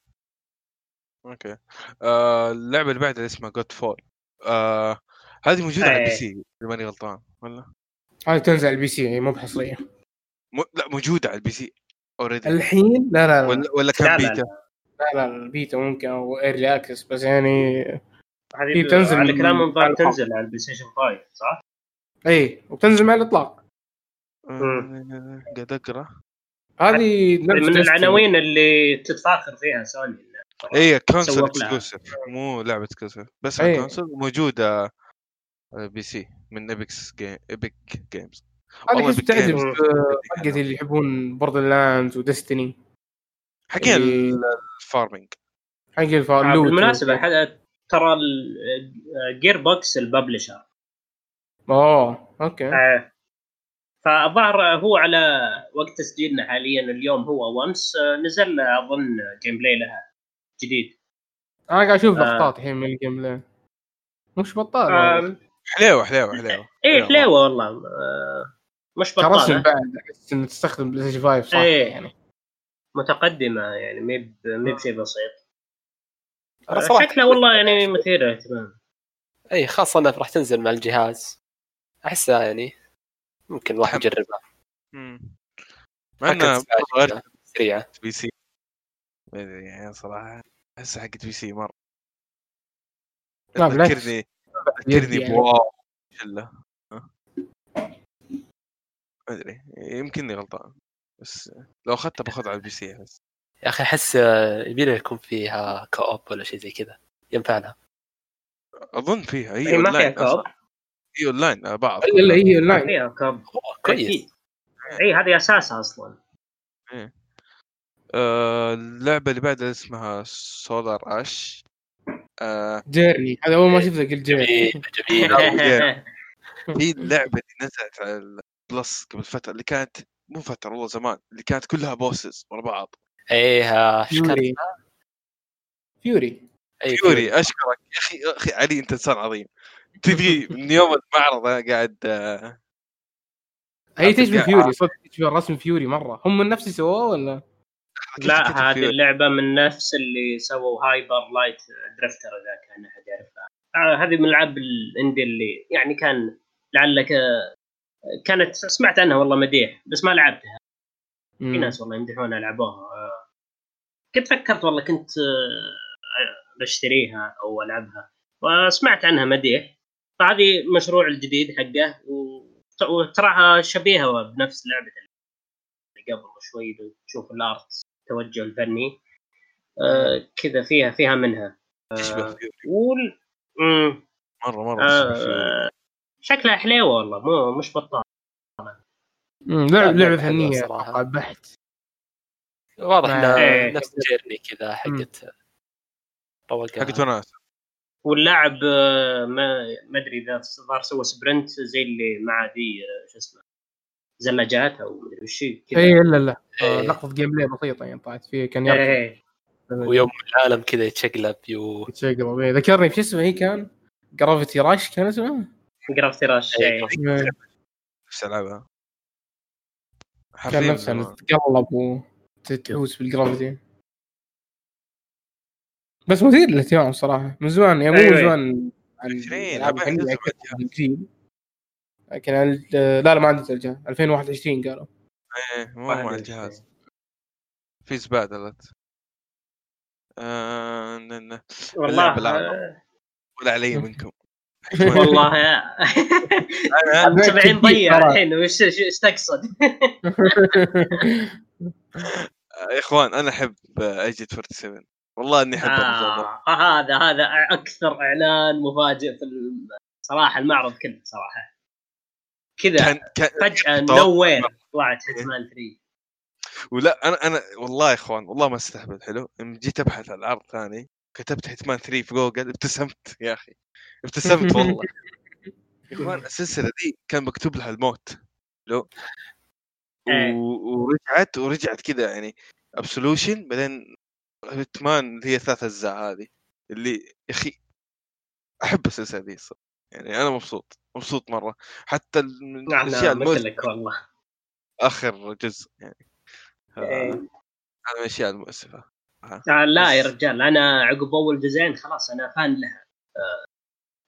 Speaker 1: okay. آه اللعبة اللي بعدها اسمها Godfall آه هذه موجودة على ال P
Speaker 4: إيه.
Speaker 1: C إذا ماني غلطان ولا؟
Speaker 2: هذه تنزل على ال PC مو بحصرية.
Speaker 1: م... لا موجودة على ال PC already
Speaker 2: الحين؟ لا لا لا.
Speaker 1: ولا ولا كان بيتا
Speaker 2: لا لا. البيتا ممكن أو early access بس يعني
Speaker 4: هذه
Speaker 2: هي تنزل
Speaker 4: على كلام
Speaker 2: على
Speaker 4: الظاهر
Speaker 2: الحق.
Speaker 4: تنزل على ال PlayStation 5 صح؟
Speaker 2: اي إيه، وبتنزل مع الإطلاق.
Speaker 1: آه، قاعد أقرأ.
Speaker 2: هذه
Speaker 4: من. العناوين اللي تتفاخر فيها سوني.
Speaker 1: اي
Speaker 4: لها.
Speaker 1: exclusive مو لعبة exclusive بس على
Speaker 2: إيه.
Speaker 1: ال console موجودة على PC من Epic Game Epic Games
Speaker 2: هذه احس تعجب. آه، حقتي اللي يحبون Borderlands و Destiny
Speaker 1: حقين
Speaker 2: اللي-
Speaker 1: ال farming
Speaker 2: حق
Speaker 4: آه،
Speaker 2: ال
Speaker 4: loot بالمناسبة ترى Gearbox ال publisher.
Speaker 2: أوه أوكي.
Speaker 4: آه، فالظاهر هو على وقت تسجيلنا حاليا اليوم هو وامس آه، نزل أظن gameplay لها جديد.
Speaker 2: أنا قاعد أشوف
Speaker 4: آه.
Speaker 2: لقطات الحين من ال gameplay مش بطال.
Speaker 4: آم،
Speaker 1: حليوه حليوه حليوه
Speaker 4: إيه حليوه والله. آه، مش
Speaker 2: كرسم
Speaker 4: بطاله
Speaker 2: بعد أحس إنه تستخدم PlayStation 5 صح؟
Speaker 4: إيه.
Speaker 2: يعني.
Speaker 4: متقدمة يعني مي مي بشيء بسيط. آه، شكلها والله يعني مثير للاهتمام.
Speaker 3: اي خاصة إنها راح تنزل مع الجهاز. احسها يعني ممكن الواحد. يجربها.
Speaker 1: مع انها
Speaker 3: سريعه
Speaker 1: بي سي ما أدري يعني صراحة أحس حقت بي سي مرة
Speaker 2: لا، بالعكس.
Speaker 1: تذكرني
Speaker 2: يدي
Speaker 1: تذكرني
Speaker 2: يعني.
Speaker 1: بواو شلة؟ ما أدري يمكنني غلطان بس لو اخذتها باخذها على البي سي احس
Speaker 3: يا أخي أحس يبي له يكون فيها كوب ولا شيء زي كذا ينفع لها
Speaker 1: أظن فيها هي
Speaker 4: إيه، ما فيها كوب
Speaker 1: أصلاً. هي اونلاين آه، بعض
Speaker 2: إلا إلا هي اونلاين
Speaker 4: فيها co-op
Speaker 3: كويس.
Speaker 4: اي هذه اساسها أصلا.
Speaker 1: آه، اللعبة اللي بعدها اسمها Solar Ash آه،
Speaker 2: Journey. هذا أول ما شفته قلت Journey.
Speaker 3: جميل جميل.
Speaker 1: هي اللعبة اللي نزلت على ال Plus قبل فترة اللي كانت مو فترة والله زمان. اللي كانت كلها bosses ورا بعض.
Speaker 3: إيه إيش كان Furi.
Speaker 1: Furi. أشكرك. يا أخي يا أخي علي أنت إنسان عظيم. تدري من يوم المعرض أنا قاعد
Speaker 2: هي تشبه Furi صدق تشبه رسم Furi مرة. هم من نفس اللي سووه ولا؟
Speaker 4: لا هذه؟ اللعبة من نفس اللي سووا Hyper Light Drifter إذا كان أحد يعرفها. آه، هذه من الالعاب ال indie اللي يعني كان لعلك آه، كانت سمعت عنها والله مديح بس ما لعبتها. في. ناس والله يمدحونها لعبوها آه، كنت فكرت والله كنت بشتريها أو ألعبها. وسمعت عنها مديح. فهذه مشروع الجديد حقه وت- وتراها شبيهة بنفس لعبة اللي قبل شوي تشوف الأرت التوجه الفني. آه كذا فيها فيها منها.
Speaker 1: تشبه
Speaker 4: آه وال... مم.
Speaker 1: مرة مرة
Speaker 4: آه شكلها حليوة والله مو مش بطال
Speaker 3: لعبة لعبة
Speaker 2: فنية
Speaker 3: صراحة.
Speaker 2: أتوقع بحت.
Speaker 3: واضح
Speaker 4: إنها.
Speaker 3: نفس Journey كذا حقت
Speaker 1: حقت وناس
Speaker 4: واللاعب آه، ما أدري إذا صار سوى sprint زي اللي مع ذي آه، شو اسمه زلاجات أو مدري وش كذا.
Speaker 2: اي لا لا آه،
Speaker 3: إيه.
Speaker 2: لقطة gameplay بسيطة يعني طلعت فيه كان يركض.
Speaker 4: إيه.
Speaker 3: ويوم العالم كذا يتشقلب يو.
Speaker 2: يتشقلب. إيه، ذكرني في اسمه هي كان؟ Gravity Rush كان اسمه؟
Speaker 4: Gravity Rush
Speaker 3: إيه.
Speaker 4: إيه.
Speaker 2: إيه،
Speaker 1: نفس العبها
Speaker 2: كان نفسه. تتقلب وتحوس بالجرافيتي بس مثير للاهتمام صراحة. من زمان يعني مو
Speaker 4: أيوة.
Speaker 2: من زمان. عن لكن لا لا ما عندي ترجمة. 2021 قالوا.
Speaker 1: إيه مو
Speaker 4: من
Speaker 1: الجهاز. في زبادلت آه
Speaker 4: والله.
Speaker 1: ولا علي منكم.
Speaker 4: والله. يا
Speaker 1: أنا
Speaker 4: 70 ضيع. الحين وش إيش تقصد؟
Speaker 1: يا إخوان أنا أحب ايجت 47 والله إني أحب.
Speaker 4: آه هذا هذا أكثر إعلان مفاجئ في صراحة المعرض كله صراحة. كذا.
Speaker 1: كان كان
Speaker 4: فجأة. no طلعت Hitman 3
Speaker 1: ولا أنا أنا والله يا إخوان والله ما استهبل حلو؟ لما جيت أبحث عن عرض ثاني كتبت Hitman 3 في جوجل ابتسمت يا أخي. ابتسمت والله. يا إخوان السلسلة دي كان مكتوب لها الموت لو
Speaker 4: إيه.
Speaker 1: و- ورجعت ورجعت كذا يعني Absolution بعدين Hitman اللي هي ثلاث أجزاء هذه اللي يا أخي أحب السلسلة دي صراحة. يعني أنا مبسوط مبسوط مرة. حتى
Speaker 4: الأشياء
Speaker 1: المؤسفه
Speaker 4: والله.
Speaker 1: آخر جزء يعني.
Speaker 4: إيه.
Speaker 1: هذا من الأشياء المؤسفة.
Speaker 4: آه لا يا رجال أنا عقب أول جزئين خلاص أنا فان لها. آه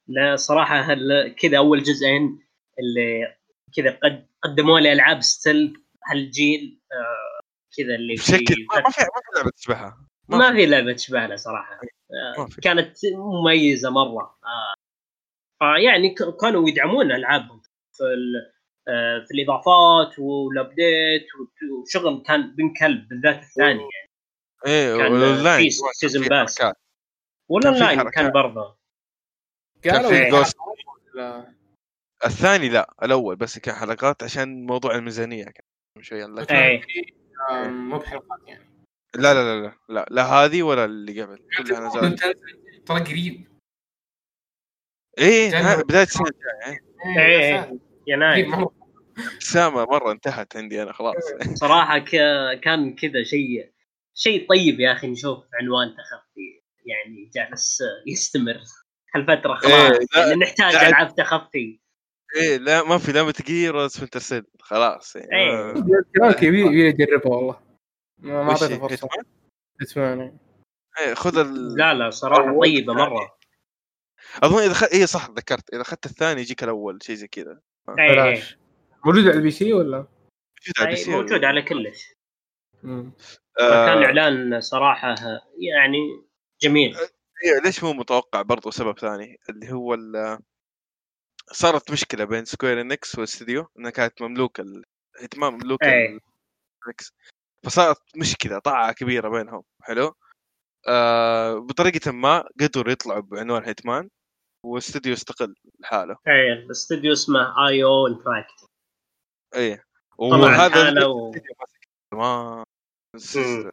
Speaker 4: لا صراحة كذا أول جزئين اللي كذا قد قدموا لي ألعاب ستيل هالجيل آه كذا اللي
Speaker 1: بشكل ما في ما في لعبة تشبهها. ما
Speaker 4: ما في. لعبة تشبه لها صراحة
Speaker 1: ما
Speaker 4: آه. كانت مميزة مرة. آه. فيعني كانوا يدعمون ألعابهم في آه في الإضافات وال update وشغل كان بن كلب بالذات الثاني يعني.
Speaker 1: إيه
Speaker 4: وال
Speaker 1: online
Speaker 4: season
Speaker 1: pass.
Speaker 4: وال
Speaker 1: online.
Speaker 4: كان برضه.
Speaker 2: قالوا
Speaker 1: الثاني لا الأول بس كان حلقات عشان موضوع الميزانية كان شوية لكن
Speaker 4: إيه.
Speaker 2: آم، مو بحلقات يعني.
Speaker 1: لا لا لا لا لا, لا هذه ولا اللي قبل كلها نزلت.
Speaker 2: ترى قريب.
Speaker 1: إيه بداية السنة الجاية
Speaker 4: إيه.
Speaker 2: قريب
Speaker 4: يناير
Speaker 2: مرة.
Speaker 1: ابتسامه مرة انتهت عندي أنا خلاص.
Speaker 4: صراحة ك- كان كذا شيء شيء طيب يا أخي نشوف عنوان تخفي يعني جالس يستمر هالفترة خلاص.
Speaker 1: إيه، لا،
Speaker 4: يعني نحتاج. ألعاب تخفي.
Speaker 1: إيه لا ما في لا متل جير ولا سبنتر خلاص يعني
Speaker 4: إيه.
Speaker 1: ما-
Speaker 2: كذلك يبي يبي يجربها والله. ما أعطيته؟
Speaker 1: فرصة؟
Speaker 2: اسمعني
Speaker 1: إيه خذ ال...
Speaker 4: لا لا صراحة
Speaker 1: طيبة.
Speaker 4: مرة
Speaker 1: أظن إذا خ... إيه صح ذكرت إذا أخذت الثاني يجيك الأول شيء زي كذا
Speaker 4: إيه، إيه.
Speaker 2: بلاش موجود على ال PC ولا؟
Speaker 1: موجود على
Speaker 4: إيه،
Speaker 1: ال PC
Speaker 4: موجود على كلش.
Speaker 1: آه،
Speaker 4: فكان إعلان صراحة يعني جميل
Speaker 1: إيه ليش مو متوقع برضو سبب ثاني اللي هو ال- صارت مشكلة بين Square Enix والاستديو إنها كانت مملوكة الاهتمام مملوك
Speaker 4: إيه.
Speaker 1: Enix فصارت مشكلة طاعه كبيرة بينهم حلو؟ آه بطريقة ما قدروا يطلعوا بعنوان Hitman واستديو استقل لحاله.
Speaker 4: إيه الاستوديو اسمه IO Interactive
Speaker 1: إيه
Speaker 4: طلع
Speaker 1: وهذا الاستديو ما
Speaker 4: مم.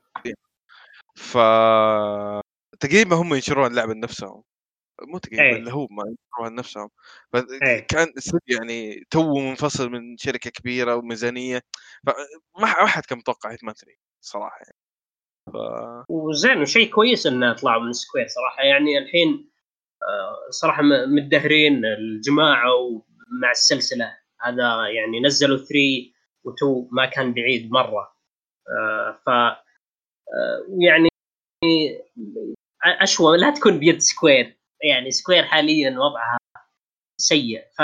Speaker 1: ف تقريبا هم ينشرون اللعبة لنفسهم. مو تقريبا
Speaker 4: إيه.
Speaker 1: اللي هو ما لنفسهم
Speaker 4: إيه.
Speaker 1: فكان الاستوديو يعني تو منفصل من شركة كبيرة وميزانيه فما ما حد كان متوقع Hitman 3 صراحة يعني. ف...
Speaker 4: وزين وشيء كويس انه طلعوا من Square صراحة. يعني الحين آه، صراحة م- مدمرين الجماعة مع السلسلة. هذا يعني نزلوا 3 و2 ما كان بعيد مرة. آه، ف آه، يعني أشوى. لا تكون بيد Square يعني Square حاليا وضعها سيء. ف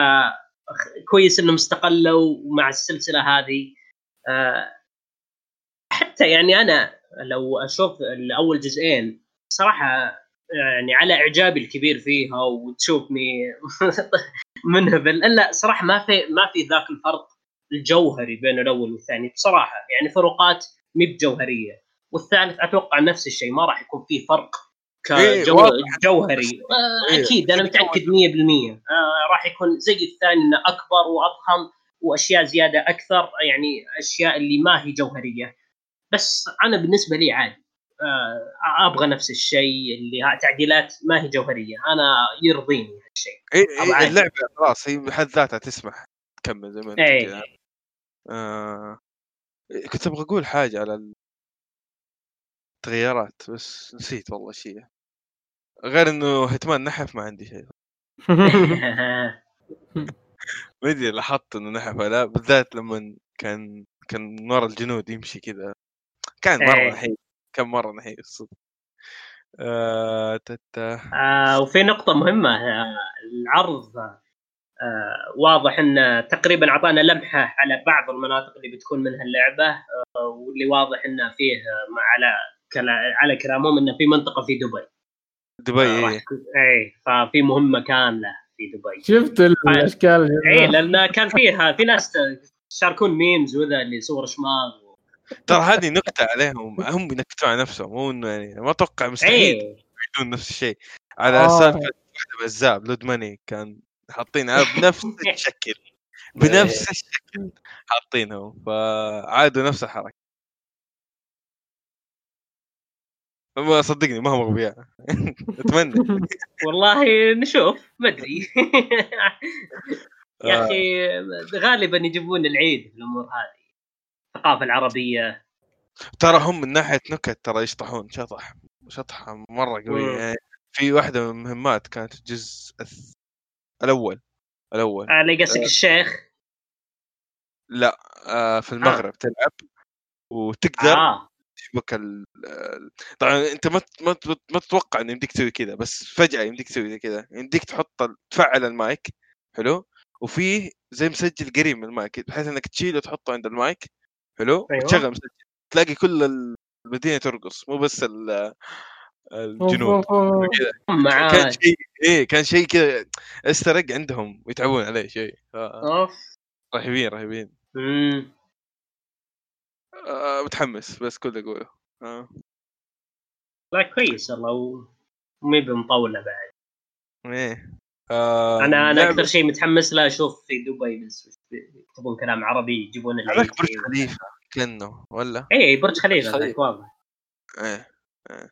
Speaker 4: كويس إنهم استقلوا مع السلسلة هذه. آه، حتى يعني أنا لو أشوف الأول جزئين صراحة يعني على إعجابي الكبير فيها وتشوفني منهبل الا صراحة ما في ما في ذاك الفرق الجوهري بين الأول والثاني بصراحة. يعني فروقات مي بجوهريه والثالث أتوقع نفس الشيء ما راح يكون فيه فرق
Speaker 1: إيه،
Speaker 4: كجو...
Speaker 1: واضح.
Speaker 4: جوهري. آه،
Speaker 1: إيه.
Speaker 4: أكيد أنا متأكد 100% آه، راح يكون زي الثاني إنه أكبر وأضخم وأشياء زيادة أكثر يعني أشياء اللي ما هي جوهرية. بس أنا بالنسبة لي عادي. آه، أبغى نفس الشيء اللي ها- تعديلات ما هي جوهرية. أنا يرضيني هالشيء
Speaker 1: إيه إيه. اللعبة خلاص هي بحد ذاتها تسمح. تكمل زي ما أنت
Speaker 4: إيه.
Speaker 1: آه كنت أبغى أقول حاجة على التغييرات بس نسيت والله شيء غير إنه هيتمان نحف ما عندي شيء ما أدري لاحظت إنه نحف لا بالذات لما كان كان ورا الجنود يمشي كذا. كان مرة
Speaker 4: إيه.
Speaker 1: نحيف كان مرة نحيف الصدق آه تتا
Speaker 4: آه وفي نقطة مهمة آه العرض آه واضح إن تقريبا أعطانا لمحة على بعض المناطق اللي بتكون منها اللعبة آه واللي واضح انه فيه آه على على كلامهم إنه في منطقة في دبي.
Speaker 1: دبي
Speaker 4: آه،
Speaker 1: إيه.
Speaker 4: اي ففي مهمة كاملة في دبي.
Speaker 2: شفت الأشكال
Speaker 4: اي لأن كان فيها في ناس يشاركون memes وذا اللي صور شماغ
Speaker 1: ترى هذه نكتة عليهم هم ينكتون على نفسهم مو إنه يعني ما أتوقع مستحيل
Speaker 4: اي
Speaker 1: يعيدون نفس الشيء. على
Speaker 2: آه.
Speaker 1: سالفه واحدة بجزء Blood Money كان حاطينها بنفس الشكل. بنفس الشكل حاطينهم فعادوا نفس الحركة. ما صدقني ما هم أغبياء. أتمنى.
Speaker 4: والله نشوف ما أدري. يا
Speaker 1: آه.
Speaker 4: أخي غالبا يجيبون العيد في الأمور هذه. الثقافه العربية.
Speaker 1: ترى هم من ناحية نكت ترى يشطحون شطح شطحة مرة قوية.
Speaker 4: مم.
Speaker 1: يعني في واحدة من المهمات كانت الجزء الأول الأول.
Speaker 4: على قصدك الشيخ؟
Speaker 1: لا آه في المغرب تلعب وتقدر
Speaker 4: آه.
Speaker 1: تشبك ال ال- طبعا أنت ما ت- ما ت- ما تتوقع إنه يمديك تسوي كذا بس فجأة يمديك تسوي زي كذا يمديك تحط تفعل المايك حلو؟ وفيه زي مسجل قريب من المايك بحيث إنك تشيله وتحطه عند المايك حلو؟
Speaker 4: أيوة.
Speaker 1: وتشغل مسجل تلاقي كل المدينة ترقص مو بس ال- الجنود كذا. كان شيء إيه كان شيء كذا استرق عندهم ويتعبون عليه شيء. ف-
Speaker 4: أوف.
Speaker 1: رهيبين رهيبين. آه متحمس بس كل أقوله. آه.
Speaker 4: لا كويس والله ومي بمطوله بعد.
Speaker 1: إيه. آه
Speaker 4: أنا
Speaker 1: أنا
Speaker 4: أكثر شيء متحمس له أشوف في دبي بس يكتبون كلام عربي يجيبون
Speaker 1: هذاك برج. خليفة كأنه ولا؟
Speaker 4: اي برج خليفة
Speaker 3: برج
Speaker 4: ذاك واضح.
Speaker 1: إيه إيه.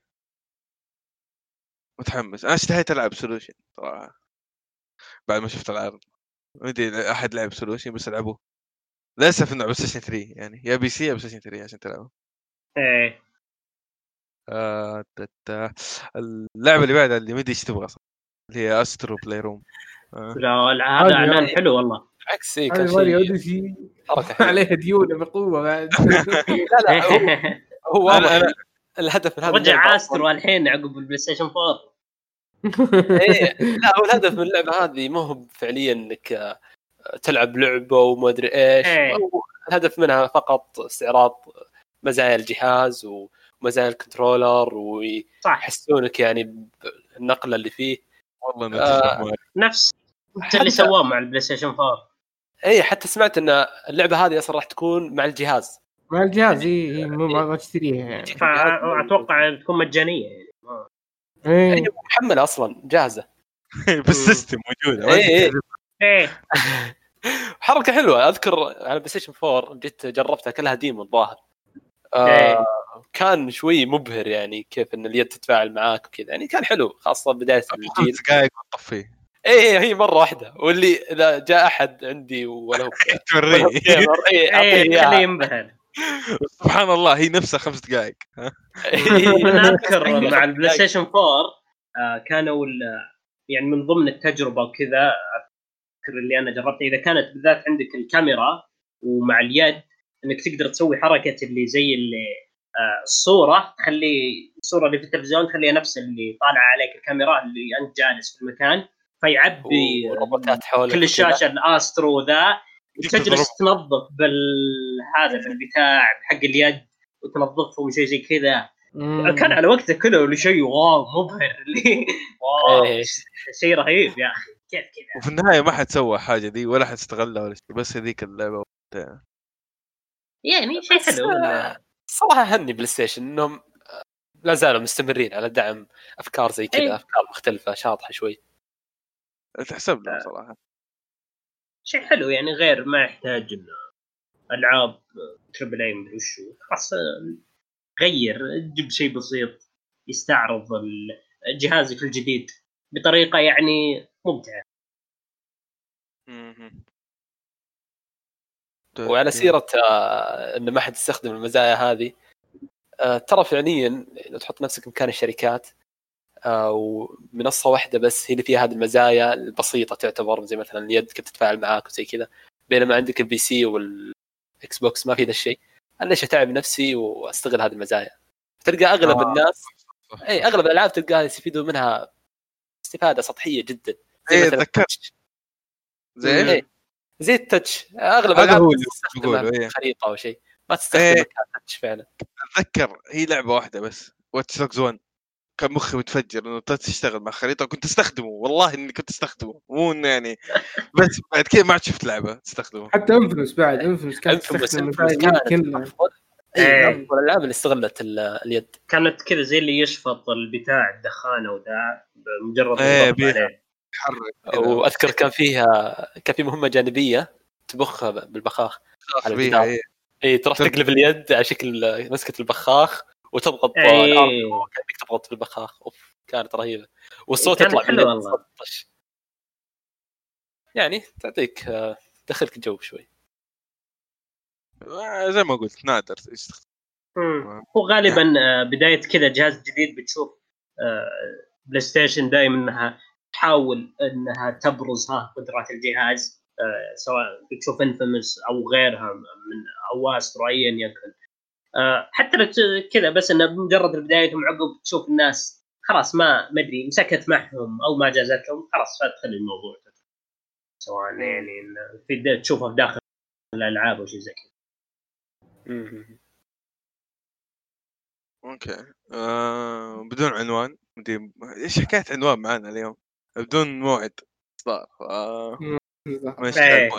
Speaker 1: متحمس. أنا اشتهيت ألعب Absolution صراحة. بعد ما شفت العرض. ما ادري أحد لعب Absolution بس العبوه للأسف إنه على Station 3 يعني يا PC يا Station 3 عشان تلعبه
Speaker 4: إيه
Speaker 1: آه. اللعبة اللي بعدها اللي ما أدري إيش تبغى. اللي هي Astro Playroom آه.
Speaker 4: لا هذا اعلان حلو والله
Speaker 3: بالعكس إيه، كان
Speaker 2: ماريو
Speaker 3: شيء Odyssey.
Speaker 2: عليها ديونه بقوه بعد
Speaker 3: لا لا هو- هو
Speaker 1: أنا- أنا-
Speaker 3: الهدف من هذا
Speaker 4: رجع Astro الحين عقب ال PlayStation 4
Speaker 3: إيه لا هو الهدف من اللعبة هذه ما هو فعليا إنك آه، تلعب لعبة وما أدري إيش.
Speaker 4: إيه.
Speaker 3: الهدف منها فقط استعراض مزايا الجهاز ومزايا ال controller
Speaker 4: صح.
Speaker 3: ويحسونك يعني بالنقلة اللي فيه.
Speaker 1: والله
Speaker 3: آه.
Speaker 4: نفس اللي سواه مع ال PlayStation 4
Speaker 3: اي حتى سمعت إن اللعبة هذه أصلا راح تكون مع الجهاز.
Speaker 2: مع الجهاز اي إي، مو ما تشتريها يعني.
Speaker 4: فأتوقع تكون مجانية يعني.
Speaker 2: إيه.
Speaker 3: هي محملة أصلا جاهزة.
Speaker 1: بال system موجودة. ما
Speaker 3: إيه، إيه.
Speaker 4: إيه.
Speaker 3: حركة حلوة. أذكر على PlayStation 4 جيت جربتها كلها demo الظاهر.
Speaker 4: إيه.
Speaker 3: آه كان شوي مبهر يعني كيف إن اليد تتفاعل معاك وكذا. يعني كان حلو خاصة بداية الجيل
Speaker 1: خمس دقائق وتطفيه
Speaker 3: اي إيه هي مرة واحدة. واللي إذا جاء أحد عندي ولا هو
Speaker 1: توريه.
Speaker 3: اي أعطيه
Speaker 4: إيه خليه ينبهر.
Speaker 1: سبحان الله هي نفسها خمس دقائق
Speaker 4: أنا أذكر مع ال PlayStation 4 آه، كانوا يعني من ضمن التجربة وكذا اذكر اللي أنا جربتها إذا كانت بالذات عندك الكاميرا ومع اليد إنك تقدر تسوي حركة اللي زي اللي آه، الصورة تخلي الصورة اللي في التلفزيون تخليها نفس اللي طالعة عليك الكاميرا اللي أنت جالس في المكان. فيعبي
Speaker 3: وروبوتات حولك
Speaker 4: كل.
Speaker 3: الشاشة
Speaker 4: ال Astro ذا
Speaker 1: تجلس
Speaker 4: تجلس تنظف بالهذا بالبتاع حق اليد وتنظفهم شيء زي كذا. كان على وقته كذا شيء wow مبهر. اللي wow.
Speaker 3: إيه.
Speaker 4: شيء رهيب يا أخي. كيف كذا.
Speaker 1: وفي النهاية ما حد سوى حاجة دي ولا حد استغلها ولا شيء بس هذيك اللعبة
Speaker 4: يعني شيء حلو
Speaker 3: آه، صراحة هني PlayStation إنهم آه، لا زالوا مستمرين على دعم أفكار زي كذا
Speaker 4: إيه.
Speaker 3: أفكار مختلفة شاطحة شوي.
Speaker 1: تحسب له صراحة.
Speaker 4: شيء حلو يعني غير ما يحتاج إنه ألعاب تربل اي مدري وشو خلاص آه، غير جيب شيء بسيط يستعرض جهازك الجديد بطريقة يعني ممتعه
Speaker 1: مهم.
Speaker 3: وعلى سيرة آه، إن ما حد يستخدم المزايا هذه آه، ترى فعليا لو تحط نفسك مكان الشركات آه، ومنصة واحدة بس هي اللي فيها هذه المزايا البسيطة تعتبر زي مثلا اليد كيف تتفاعل معاك وزي كذا بينما عندك ال PC وال Xbox ما في ذا الشيء أنا ليش أتعب نفسي وأستغل هذه المزايا تلقى أغلب
Speaker 1: آه.
Speaker 3: الناس
Speaker 1: صح.
Speaker 3: اي أغلب الألعاب تلقاها يستفيدوا منها استفادة سطحية جدا زي
Speaker 1: إيه، تذكرت. زي
Speaker 3: إيه.
Speaker 1: إيش؟
Speaker 3: زي ال touch أغلب
Speaker 1: هذا
Speaker 3: الألعاب
Speaker 1: هو اللي
Speaker 3: تستخدم
Speaker 1: بقوله، إيه.
Speaker 3: خريطة أو شيء ما تستخدم
Speaker 1: إيه.
Speaker 3: فعلا
Speaker 1: أتذكر هي لعبة واحدة بس Watch Dogs 1 كان مخي متفجر إنه تشتغل مع خريطة كنت أستخدمه والله إني كنت أستخدمه مو إنه يعني بس بعد كذا ما عاد شفت لعبة تستخدمه
Speaker 2: حتى Infamous بعد Infamous كانت تستخدم
Speaker 3: أفضل
Speaker 4: إيه.
Speaker 3: أفضل الألعاب اللي استغلت ال- اليد
Speaker 4: كانت كذا زي اللي يشفط البتاع الدخانة وذا بمجرد
Speaker 1: إيه،
Speaker 4: الضغط
Speaker 1: كذا.
Speaker 3: وأذكر كان فيها كان في مهمة جانبية تبخ بالبخاخ على الجدار.
Speaker 1: إيه.
Speaker 3: اي تروح
Speaker 1: تب-
Speaker 3: تقلب اليد على شكل مسكة البخاخ وتضغط
Speaker 4: إيه.
Speaker 3: كأنك تضغط في البخاخ أوف كانت رهيبة والصوت يطلع من
Speaker 4: والله.
Speaker 3: يعني تعطيك آه، تدخلك جو شوي
Speaker 1: آه، زي ما قلت نادر يستخدم.
Speaker 4: مم. هو غالبا آه، بداية كذا جهاز جديد بتشوف PlayStation دائما إنها تحاول انها تبرز ها قدرات الجهاز آه، سواء بتشوف Infamous أو غيرها من أو Astro ايا يكن آه، حتى كذا بس إنه بمجرد البدايه ثم عقب تشوف الناس خلاص ما ما أدري مسكت معهم أو ما جازتهم خلاص فادخل الموضوع سواء يعني في تشوفه في داخل الألعاب أو شيء زي كذا.
Speaker 1: okay. آه بدون عنوان. إيش حكاية عنوان معنا اليوم؟ بدون موعد. صار
Speaker 4: إيه.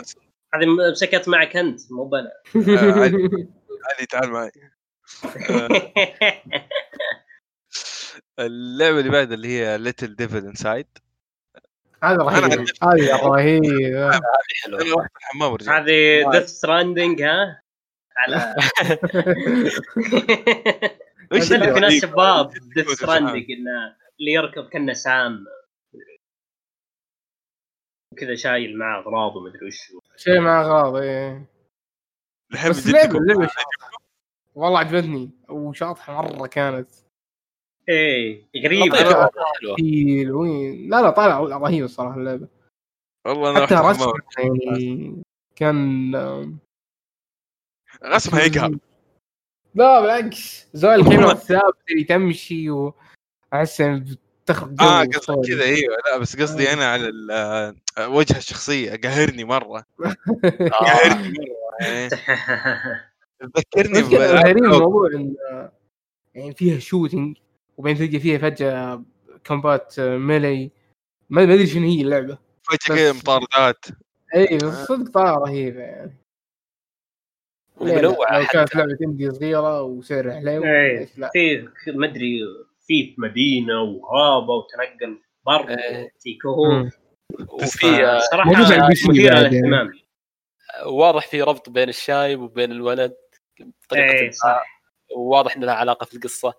Speaker 4: هذه مسكت معك أنت مو بنا
Speaker 1: آه، علي علي تعال معي. آه، اللعبة اللي بعد اللي هي Little Devil Inside
Speaker 2: هذا رهيب. هذا رهيب.
Speaker 3: هذه
Speaker 1: حلوة. أنا
Speaker 4: هذه Death Stranding ها؟ على
Speaker 1: وش
Speaker 4: نزلت
Speaker 1: اللي
Speaker 4: في ناس؟ شباب ديث ستراندنج إنه اللي يركب كأنه سام. وكذا شايل معه أغراض ومدري وش.
Speaker 2: شيء مع أغراض إيه.
Speaker 1: الحين
Speaker 2: بس. لعبة والله عجبتني. وشاطحة مرة كانت.
Speaker 4: إيه غريبه
Speaker 2: وين؟ لا لا طالع رهيبه الصراحة اللعبة.
Speaker 1: والله أنا
Speaker 2: حتى
Speaker 1: الحمام
Speaker 2: رسم
Speaker 1: ورجعت.
Speaker 2: يعني كان
Speaker 1: رسمها يقهر
Speaker 2: لا بالعكس. زول كلمة ثابت اللي تمشي وأحس جو آه.
Speaker 1: كذا أيوه لا بس قصدي
Speaker 2: آه.
Speaker 1: أنا على آه، وجه الشخصية قهرني مرة
Speaker 3: آه.
Speaker 1: قهرني مرة يعني تذكرني
Speaker 2: غريب. الموضوع إن يعني فيها شوتنج وبعدين تلقى فيها فجأة كومبات ميلي ما ما أدري شنو هي اللعبة
Speaker 1: فجأة كذا
Speaker 2: بس-
Speaker 1: مطاردات
Speaker 2: اي بس صدق طالعه رهيبه يعني؟
Speaker 3: ومنوعه
Speaker 2: لو كانت لعبة اندي صغيرة وسعرها حلو
Speaker 4: إيه. في ما أدري في مدينة وغابة وتنقل بر
Speaker 3: إيه.
Speaker 4: في كهوف
Speaker 3: وفي آه،
Speaker 2: صراحة
Speaker 4: مثيرة
Speaker 2: بعد يعني.
Speaker 4: للاهتمام
Speaker 3: واضح في ربط بين الشايب وبين الولد بطريقه
Speaker 4: إيه
Speaker 3: ما.
Speaker 4: صح.
Speaker 3: وواضح ان لها علاقة في القصة.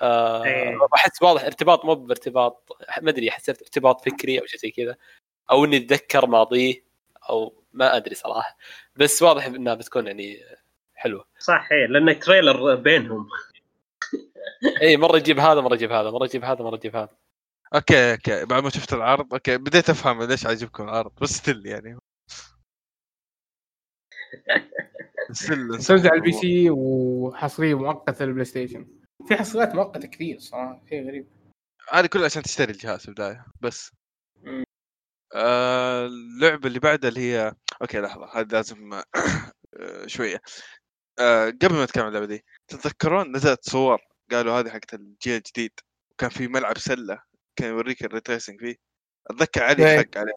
Speaker 3: آه،
Speaker 4: إيه.
Speaker 3: أحس واضح ارتباط مو بارتباط ما أدري حسيت ارتباط فكري أو شيء زي كذا. أو إني أتذكر ماضيه أو ما أدري صراحة. بس واضح إنها بتكون يعني حلوة.
Speaker 4: صح إيه لأن trailer بينهم.
Speaker 3: اي مرة يجيب هذا مرة يجيب هذا مرة يجيب هذا مرة يجيب هذا.
Speaker 1: okay okay. بعد ما شفت العرض okay. بديت افهم ليش عاجبكم العرض بس still يعني. still
Speaker 2: تنزل على البي سي وحصرية مؤقتة للبلاي ستيشن في حصريات مؤقتة كثير صراحة شيء غريب.
Speaker 1: هذه كلها عشان تشتري الجهاز في البداية بس. آه اللعبة اللي بعدها اللي هي okay لحظة هذه لازم آه شوية. آه قبل ما نتكلم عن اللعبة دي تتذكرون نزلت صور قالوا هذه حقت الجيل الجديد. وكان في ملعب سلة كان يوريك ال ray tracing فيه. أتذكر علي
Speaker 2: إيه.
Speaker 1: حق عليه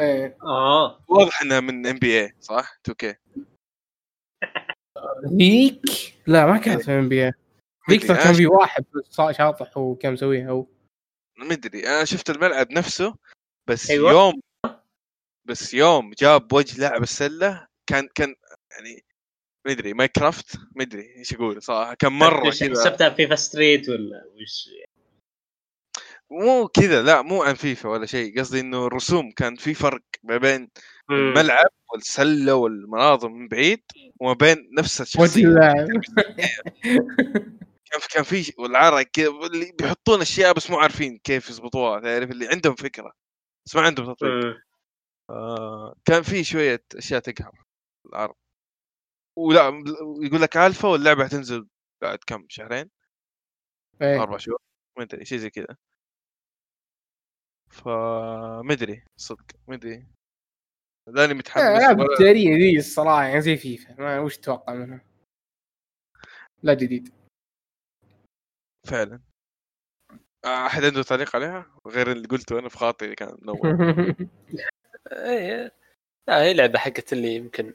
Speaker 2: إيه.
Speaker 4: آه.
Speaker 1: واضح انها من NBA صح؟ 2K
Speaker 2: ذيك لا ما كانت NBA ذيك ترى
Speaker 1: مدري،
Speaker 2: كان في واحد شاطح وكان مسويها هو.
Speaker 1: مدري أنا شفت الملعب نفسه بس
Speaker 4: أيوة.
Speaker 1: يوم بس يوم جاب وجه لاعب السلة كان كان يعني مدري ماينكرافت مدري إيش أقول صراحة كان
Speaker 4: مرة
Speaker 1: كذا.
Speaker 4: حسبتها فيفا ستريت ولا وش؟
Speaker 1: مو كذا لا مو عن فيفا ولا شيء قصدي إنه الرسوم كان في فرق ما بين. الملعب والسلة والمناظر من بعيد وما بين نفس
Speaker 2: الشخصية.
Speaker 1: كان كان في والعرق كذا اللي بيحطون أشياء بس مو عارفين كيف يضبطوها تعرف؟ اللي عندهم فكرة بس ما عندهم تطبيق. آه كان في شوية أشياء تقهر العرض ولا يقول لك ألفا واللعبة حتنزل بعد كم؟ شهرين؟
Speaker 2: إيه.
Speaker 1: أربع شهور؟ ما أدري شيء زي كذا. فما ادري صدق ما ادري لأني متحمس
Speaker 2: العاب
Speaker 1: ولا-
Speaker 2: التجاريه ذي الصراحة يعني زي فيفا. ما وش تتوقع منها؟ لا جديد.
Speaker 1: فعلا. أحد عنده تعليق عليها؟ غير اللي قلته أنا في خاطري كان منور.
Speaker 3: إيه لا هي لعبة حقت اللي يمكن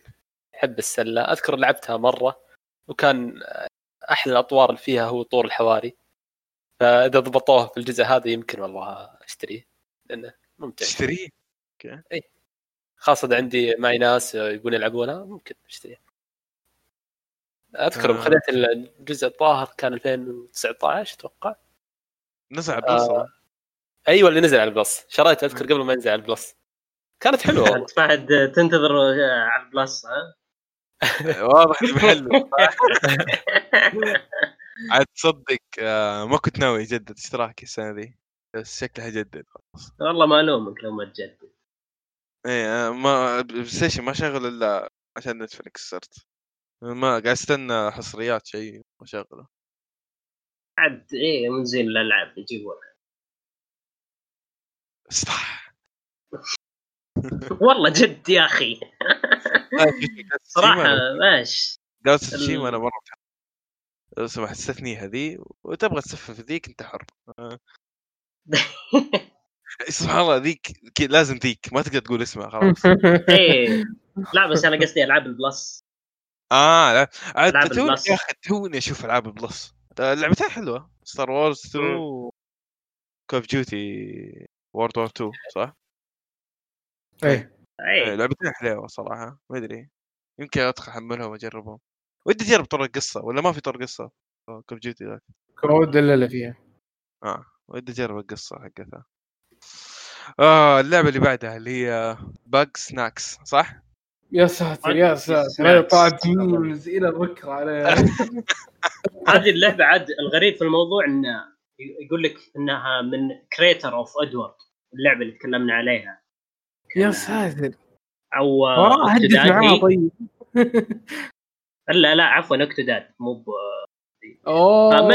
Speaker 3: يحب السلة. أذكر لعبتها مرة وكان أحلى الأطوار اللي فيها هو طور الحواري. فإذا ضبطوه في الجزء هذا يمكن والله أشتريه لأنه ممتع.
Speaker 1: تشتريه؟
Speaker 3: خاصة إذا عندي معي ناس يبون يلعبونها ممكن اشتريها أذكر
Speaker 1: آه.
Speaker 3: خذيت الجزء الظاهر كان 2019 أتوقع.
Speaker 1: نزل على البلس
Speaker 3: آه. أيوه اللي نزل على البلس. شريته أذكر قبل ما ينزل على البلس. كانت حلوة. والله
Speaker 4: انت قاعد تنتظر على البلس ها؟
Speaker 1: واضح محله عاد تصدق آه، ما كنت ناوي أجدد اشتراكي السنة ذي بس شكلها جدد
Speaker 4: والله ما ألومك لو ما تجدد.
Speaker 1: إيه آه، ما بلاي ما شغل إلا عشان نتفلكس صرت. ما قاعد أستنى حصريات شيء واشغله
Speaker 4: عاد إيه منزل الألعاب يجيبونها.
Speaker 1: صح
Speaker 4: والله جد يا أخي صراحة ماشي
Speaker 1: إلا تسوشيما
Speaker 4: ال-
Speaker 1: أنا مرة. لو سمحت استثنيها ذي وتبغى تسفل في ذيك أنت حر. سبحان الله ذيك لازم ذيك ما تقدر تقول اسمها خلاص
Speaker 4: إيه لا بس أنا قصدي ألعاب البلس
Speaker 1: آه لا عاد توني. يا أخي توني أشوف ألعاب البلس اللعبتين حلوة ستار وورز 2
Speaker 4: مم.
Speaker 1: كوف ديوتي وورد وور 2 صح؟
Speaker 2: إيه
Speaker 1: إيه،
Speaker 4: إيه
Speaker 1: لعبتين حلوة صراحة ما أدري. يمكن أدخل أحملهم واجربهم ودي أجرب طور القصة ولا ما في طور قصة؟ كوف ديوتي ذاك.
Speaker 2: كود الا فيها.
Speaker 1: آه ودي أجرب القصة حقتها. آه اللعبة اللي بعدها اللي هي Bugsnax صح؟
Speaker 2: يا ساتر يا ساتر. هذه طلعت memes إلى بكره عليها
Speaker 4: هذه اللعبة عاد الغريب في الموضوع إنه يقول لك إنها من كريتر اوف ادوارد اللعبة اللي تكلمنا عليها.
Speaker 2: يا ساتر.
Speaker 4: أو
Speaker 2: وراه هدد معاه. طيب.
Speaker 4: لا لا عفوا اكتوداد مو ب... أوه.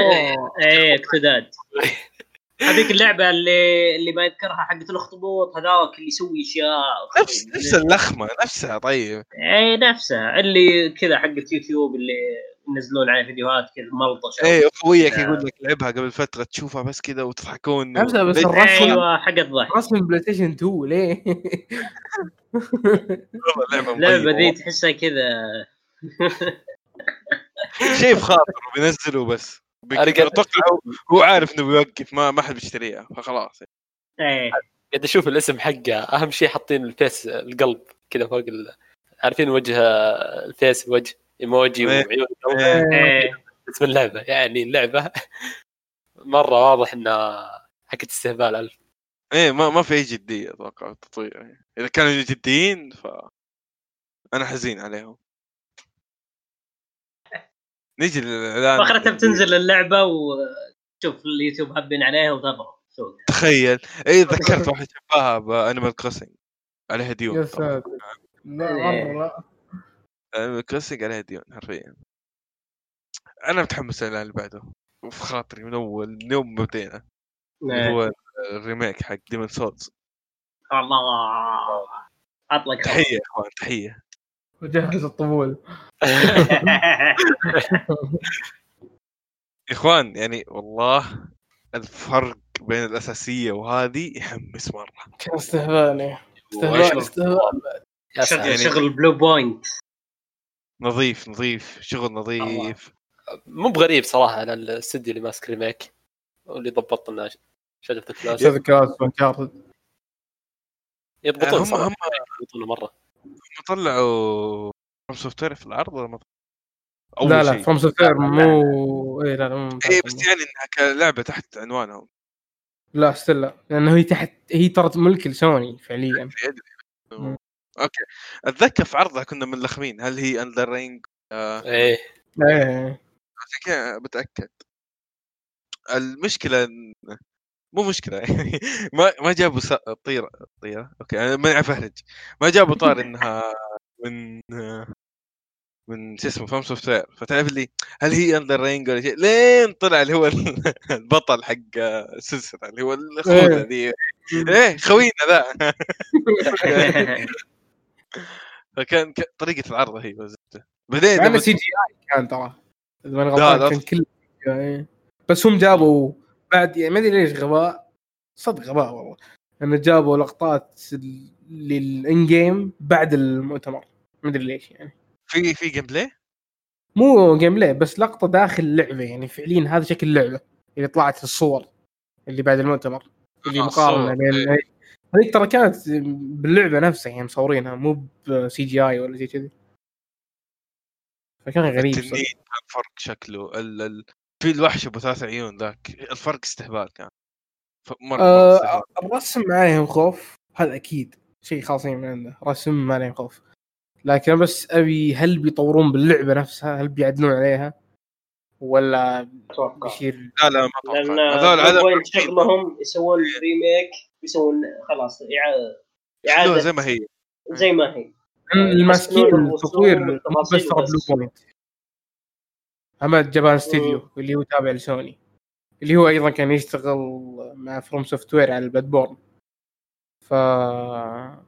Speaker 4: إيه اكتوداد هذيك اللعبة اللي اللي ما يذكرها حقت الأخطبوط هذاك اللي يسوي أشياء
Speaker 1: نفس نفس اللخمة نفسها طيب.
Speaker 4: اي نفسها اللي كذا حقت يوتيوب اللي ينزلون عليه فيديوهات كذا ملطشة.
Speaker 1: إيه اخويك
Speaker 4: آه.
Speaker 1: يقول لك لعبها قبل فترة تشوفها بس كذا وتضحكون.
Speaker 2: بس الرسم
Speaker 4: أيوه حق الضحك
Speaker 2: رسم بلاي ستيشن 2 ليه؟
Speaker 1: والله لعبة
Speaker 4: اللعبه. ذي تحسها كذا.
Speaker 1: شيء في خاطره بينزله بس أتوقع هو- هو عارف إنه بيوقف ما ما حد بيشتريها فخلاص.
Speaker 4: إيه.
Speaker 3: قاعد أشوف الاسم حقه أهم شيء حاطين ال face القلب كذا فوق ال... عارفين وجه ال face الوجه إيموجي
Speaker 1: إيه.
Speaker 3: وعيون
Speaker 4: إيه.
Speaker 3: اسم اللعبه يعني اللعبة مرة واضح إنها حقت استهبال ألف.
Speaker 1: إيه ما ما في أي جدية أتوقع في التطوير يعني. إذا كانوا جديين ف أنا حزين عليهم. نيجي للاعلان
Speaker 4: واخرتها بتنزل اللعبه وتشوف اليوتيوب هبين عليها وتضرب
Speaker 1: تخيل. اي تذكرت واحد شبهها بأنيمال كروسنج عليها
Speaker 2: يا
Speaker 1: ديون
Speaker 2: ساتر
Speaker 1: آه، كلاسيك عليه ديون حرفيا. أنا متحمس إلى اللي بعده. وفي خاطري من أول من يوم ما بدينا. اللي
Speaker 4: نعم.
Speaker 1: هو الريميك حق ديمون سولز
Speaker 4: الله. اطلق
Speaker 1: تحية يا أخوان. تحية.
Speaker 2: وجهز الطبول
Speaker 1: يا إخوان يعني والله الفرق بين الأساسية وهذه يحمس مرة.
Speaker 2: كان استهبال إيه. استهبال استهبال.
Speaker 4: شغل
Speaker 3: سلام.
Speaker 1: يعني-
Speaker 4: شغل بلو بوينت
Speaker 1: نظيف نظيف شغل نظيف.
Speaker 3: مو بغريب صراحة على الاستديو اللي ماسك remake واللي ضبط لنا Shadow of
Speaker 2: the Colossus Shadow of the Colossus و Uncharted
Speaker 3: يضبطون
Speaker 1: هم
Speaker 3: صراحة
Speaker 1: هم
Speaker 3: يضبطون مرة.
Speaker 1: هم طلعوا FromSoftware في العرض ولا ما أول
Speaker 2: لا لا FromSoft مو اي لا لا. مو
Speaker 1: اي بس يعني إنها كلعبة تحت عنوانهم.
Speaker 2: لا still لا. لأنه هي تحت هي ترى ملك لسوني فعليا.
Speaker 1: okay. أتذكر في عرضها كنا منلخمين هل هي Elden Ring
Speaker 3: إيه.
Speaker 2: إيه.
Speaker 1: عشان كذا بتأكد. المشكلة إن- مو مشكلة. يعني ما ما جابوا س- طيرة طيرة. okay أنا ما اعرف أهرج. ما جابوا طاري إنها من من شو اسمه FromSoftware فتعرف لي هل هي Elden Ring ولا شيء؟ لين طلع اللي هو ال- البطل حق السلسلة اللي هو الاخوه ذي. إيه خوينا ذا. فكان ك- طريقة العرض هي وزته بعدين
Speaker 2: مع CG I كان ترى
Speaker 1: إذا
Speaker 2: غلطان
Speaker 1: لا.
Speaker 2: كان كله إيه. بس هم جابوا بعد يعني ما أدري ليش غباء. صدق غباء والله. إنه جابوا لقطات لل in-game بعد المؤتمر. ما أدري ليش يعني.
Speaker 1: في في gameplay
Speaker 2: مو gameplay بس لقطة داخل اللعبة يعني فعليا هذا شكل اللعبة. اللي طلعت في الصور اللي بعد المؤتمر. اللي
Speaker 1: آه، مقارنة
Speaker 2: بين
Speaker 1: إيه.
Speaker 2: هذيك ترى كانت باللعبة نفسها يعني مصورينها مو ب CGI ولا زي كذي. فكان غريب.
Speaker 1: التنين كان فرق شكله. ال... ال... في الوحش أبو ثلاث عيون ذاك. الفرق استهبال كان. مرة,
Speaker 2: مرة
Speaker 1: استهبال.
Speaker 2: الرسم ما عليهم خوف. هذا أكيد. شيء خاصين من عنده. رسم ما عليهم خوف. لكن بس أبي هل بيطورون باللعبة نفسها؟ هل بيعدلون عليها؟ ولا
Speaker 4: أتوقع.
Speaker 2: بيصير
Speaker 1: لا لا ما أتوقع.
Speaker 4: لأن
Speaker 1: هذول
Speaker 4: Point شغلهم يسوون remake يسوون خلاص إعادة.
Speaker 1: زي ما هي.
Speaker 4: زي ما هي.
Speaker 2: الماسكين التطوير بس. Bluepoint مع Japan Studio اللي هو تابع لسوني. اللي هو أيضا كان يشتغل مع FromSoftware على ال Bloodborne. ف ما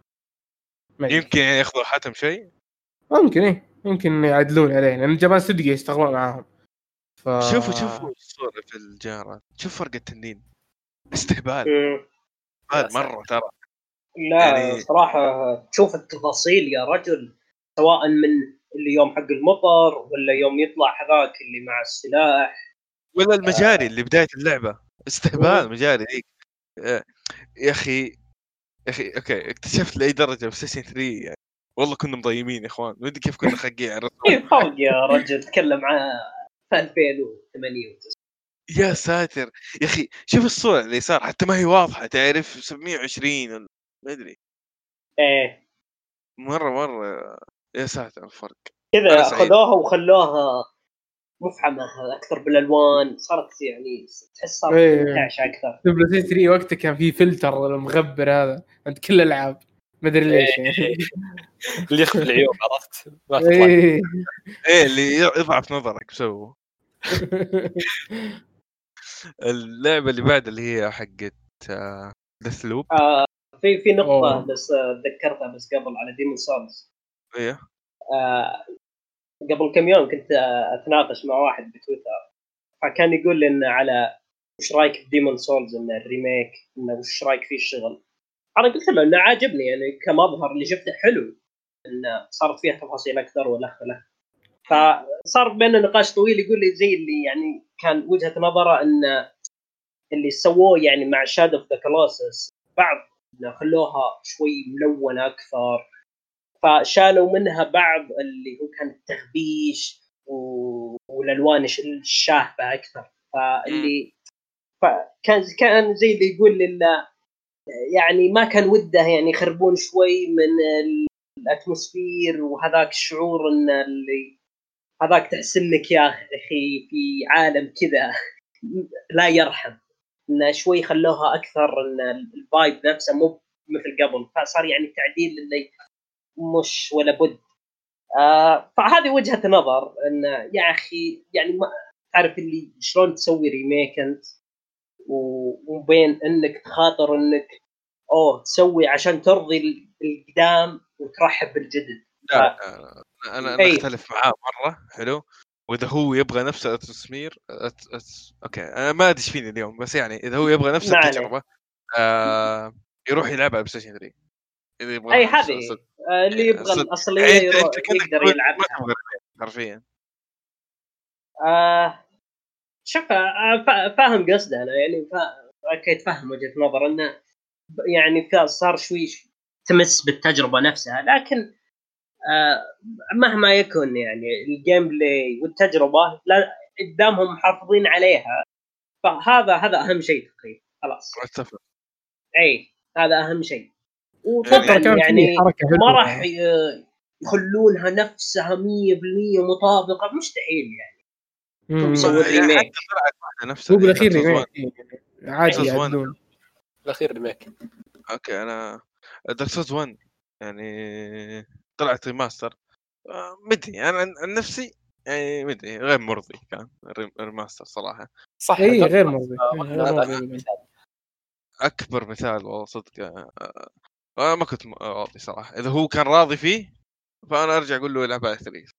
Speaker 2: أدري.
Speaker 1: يمكن يعني ياخذوا حاتم شيء؟
Speaker 2: ممكن إيه. يمكن يعدلون عليه لأن Japan Studio يشتغلون معاهم. ف
Speaker 1: شوفوا شوفوا الصورة في الجاره شوف فرق التنين. استهبال. استهبال مرة ترى.
Speaker 4: لا
Speaker 1: يعني-
Speaker 4: صراحة تشوف التفاصيل يا رجل سواء من اللي يوم حق المطر ولا يوم يطلع هذاك اللي مع السلاح.
Speaker 1: ولا المجاري اللي بداية اللعبة. استهبال مجاري ذيك آه، يا أخي يا أخي okay اكتشفت لأي درجة في سيشن 3 يعني. والله كنا مضيمين يا إخوان. ادري كيف كنا خقيع
Speaker 4: يا رجل تكلم عن في 2008
Speaker 1: يا ساتر! يا أخي شوف الصورة اللي صار حتى ما هي واضحة تعرف؟ 720 ولا ما أدري.
Speaker 4: إيه.
Speaker 1: مرة مرة يا ساتر الفرق.
Speaker 4: كذا
Speaker 1: أنا سعيد.
Speaker 4: خذوها وخلوها مفعمة أكثر بالألوان صارت يعني تحس صارت
Speaker 2: إيه.
Speaker 4: منتعشه
Speaker 2: أكثر. PlayStation 3 وقتها كان في فلتر المغبر هذا عند كل الألعاب. ما أدري ليش يعني.
Speaker 3: اللي يخفي العيوب عرفت؟
Speaker 2: إيه.
Speaker 1: إيه اللي يضعف نظرك بسوه اللعبة اللي بعد اللي هي حقت Deathloop
Speaker 4: آه في في نقطة
Speaker 2: أوه.
Speaker 4: بس آه، تذكرتها بس قبل على Demon's Souls
Speaker 1: إيه.
Speaker 4: آه قبل كم يوم كنت آه، أتناقش مع واحد بتويتر. فكان يقول لي انه على وش رأيك ب Demon's Souls انه ال remake انه وش رأيك فيه الشغل؟ أنا قلت له إنه عاجبني يعني كمظهر اللي شفته حلو انه صارت فيها تفاصيل أكثر والخ فصار بيننا نقاش طويل يقول لي زي اللي يعني كان وجهة نظره إن اللي سووه يعني مع Shadow of the Colossus بعض خلوها شوي ملونه أكثر. فشالوا منها بعض اللي هو كان التخبيش و... والألوان الش- الشاهبة أكثر. فاللي فكان كان زي اللي يقول لله يعني ما كان وده يعني يخربون شوي من ال- ال atmosphere وهذاك الشعور إن اللي هذاك تحس انك يا أخي في عالم كذا. لا يرحم. انه شوي خلوها أكثر إن ال vibe نفسه مو مثل قبل. فصار يعني تعديل اللي مش ولا بد. آه فهذه وجهة نظر إن يا أخي يعني ما تعرف اللي شلون تسوي remake أنت؟ وبين إنك تخاطر إنك أوه تسوي عشان ترضي القدام وترحب بالجدد.
Speaker 1: لا لا، لا، أنا أنا
Speaker 4: أي.
Speaker 1: أختلف معاه مرة حلو وإذا هو يبغى نفس التسمير أت... أت... okay أنا ما أدري إيش فيني اليوم بس يعني إذا هو يبغى نفس. التجربة آه... يروح يلعب على PlayStation 3 إذا يبغى أي
Speaker 4: هذه. آه، اللي يبغى
Speaker 1: صدق.
Speaker 4: الأصلية
Speaker 1: يعني
Speaker 4: يروح يقدر يلعبها
Speaker 1: حرفيا
Speaker 4: آه شوف آه، فا- فاهم قصده أنا يعني okay تفهم وجهة نظر إنه يعني صار شوي تمس بالتجربة نفسها لكن آه مهما يكن يعني ال gameplay والتجربة لا قدامهم محافظين عليها فهذا هذا أهم شيء تقريبا خلاص
Speaker 1: أتفق
Speaker 4: إي هذا أهم شيء
Speaker 1: يعني
Speaker 4: وطبعا
Speaker 2: كان في
Speaker 4: يعني
Speaker 2: حركة
Speaker 4: ما. راح يخلونها نفسها 100% مطابقة مستحيل يعني. يسوون
Speaker 1: يعني
Speaker 4: ريميك.
Speaker 2: هو بالأخير
Speaker 1: يعني
Speaker 2: ريميك
Speaker 1: Souls
Speaker 2: إيه، عادي
Speaker 1: Souls One.
Speaker 2: يعدلون
Speaker 3: الاخير ريميك
Speaker 1: 1. أوكي أنا سوز 1 يعني طلعت ريماستر آه، مدري أنا عن عن نفسي يعني مدري غير مرضي كان الريماستر صراحة.
Speaker 3: صح
Speaker 2: اي غير مرضي. إيه، جداً.
Speaker 1: أكبر مثال والله صدق آه، آه، ما كنت راضي صراحة. إذا هو كان راضي فيه فأنا أرجع أقول له العب على 3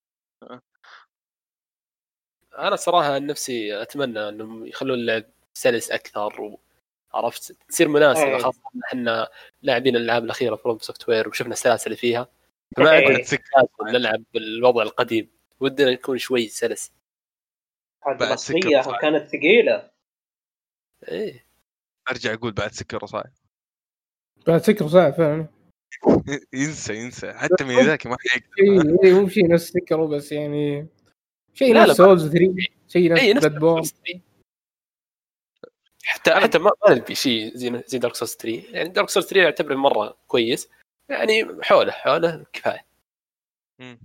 Speaker 3: أنا صراحة عن نفسي أتمنى إنهم يخلون اللعب سلس أكثر وعرفت تصير مناسبة
Speaker 4: إيه.
Speaker 3: خاصة إحنا لاعبين الألعاب الأخيرة FromSoftware وشفنا السلاسل اللي فيها.
Speaker 4: إيه.
Speaker 3: عندنا استعداد نلعب بالوضع القديم. ودنا يكون شوي سلس
Speaker 1: صعب.
Speaker 4: كانت ثقيلة.
Speaker 3: إيه.
Speaker 1: أرجع أقول بعد Sekiro وصاير
Speaker 2: بعد Sekiro صعب فعلا.
Speaker 1: ينسى ينسى. حتى من ذاك ما حيقدر
Speaker 2: إيه، مو شيء نفس Sekiro بس يعني شيء نفس Souls 3 شيء.
Speaker 3: اي
Speaker 2: نفس Bloodborne
Speaker 3: Dark Souls 3. حتى حتى ما ما نبي شيء زي زي Dark Souls 3 يعني Dark Souls 3 اعتبره مرة كويس. يعني حوله حوله كفاية.
Speaker 1: مم.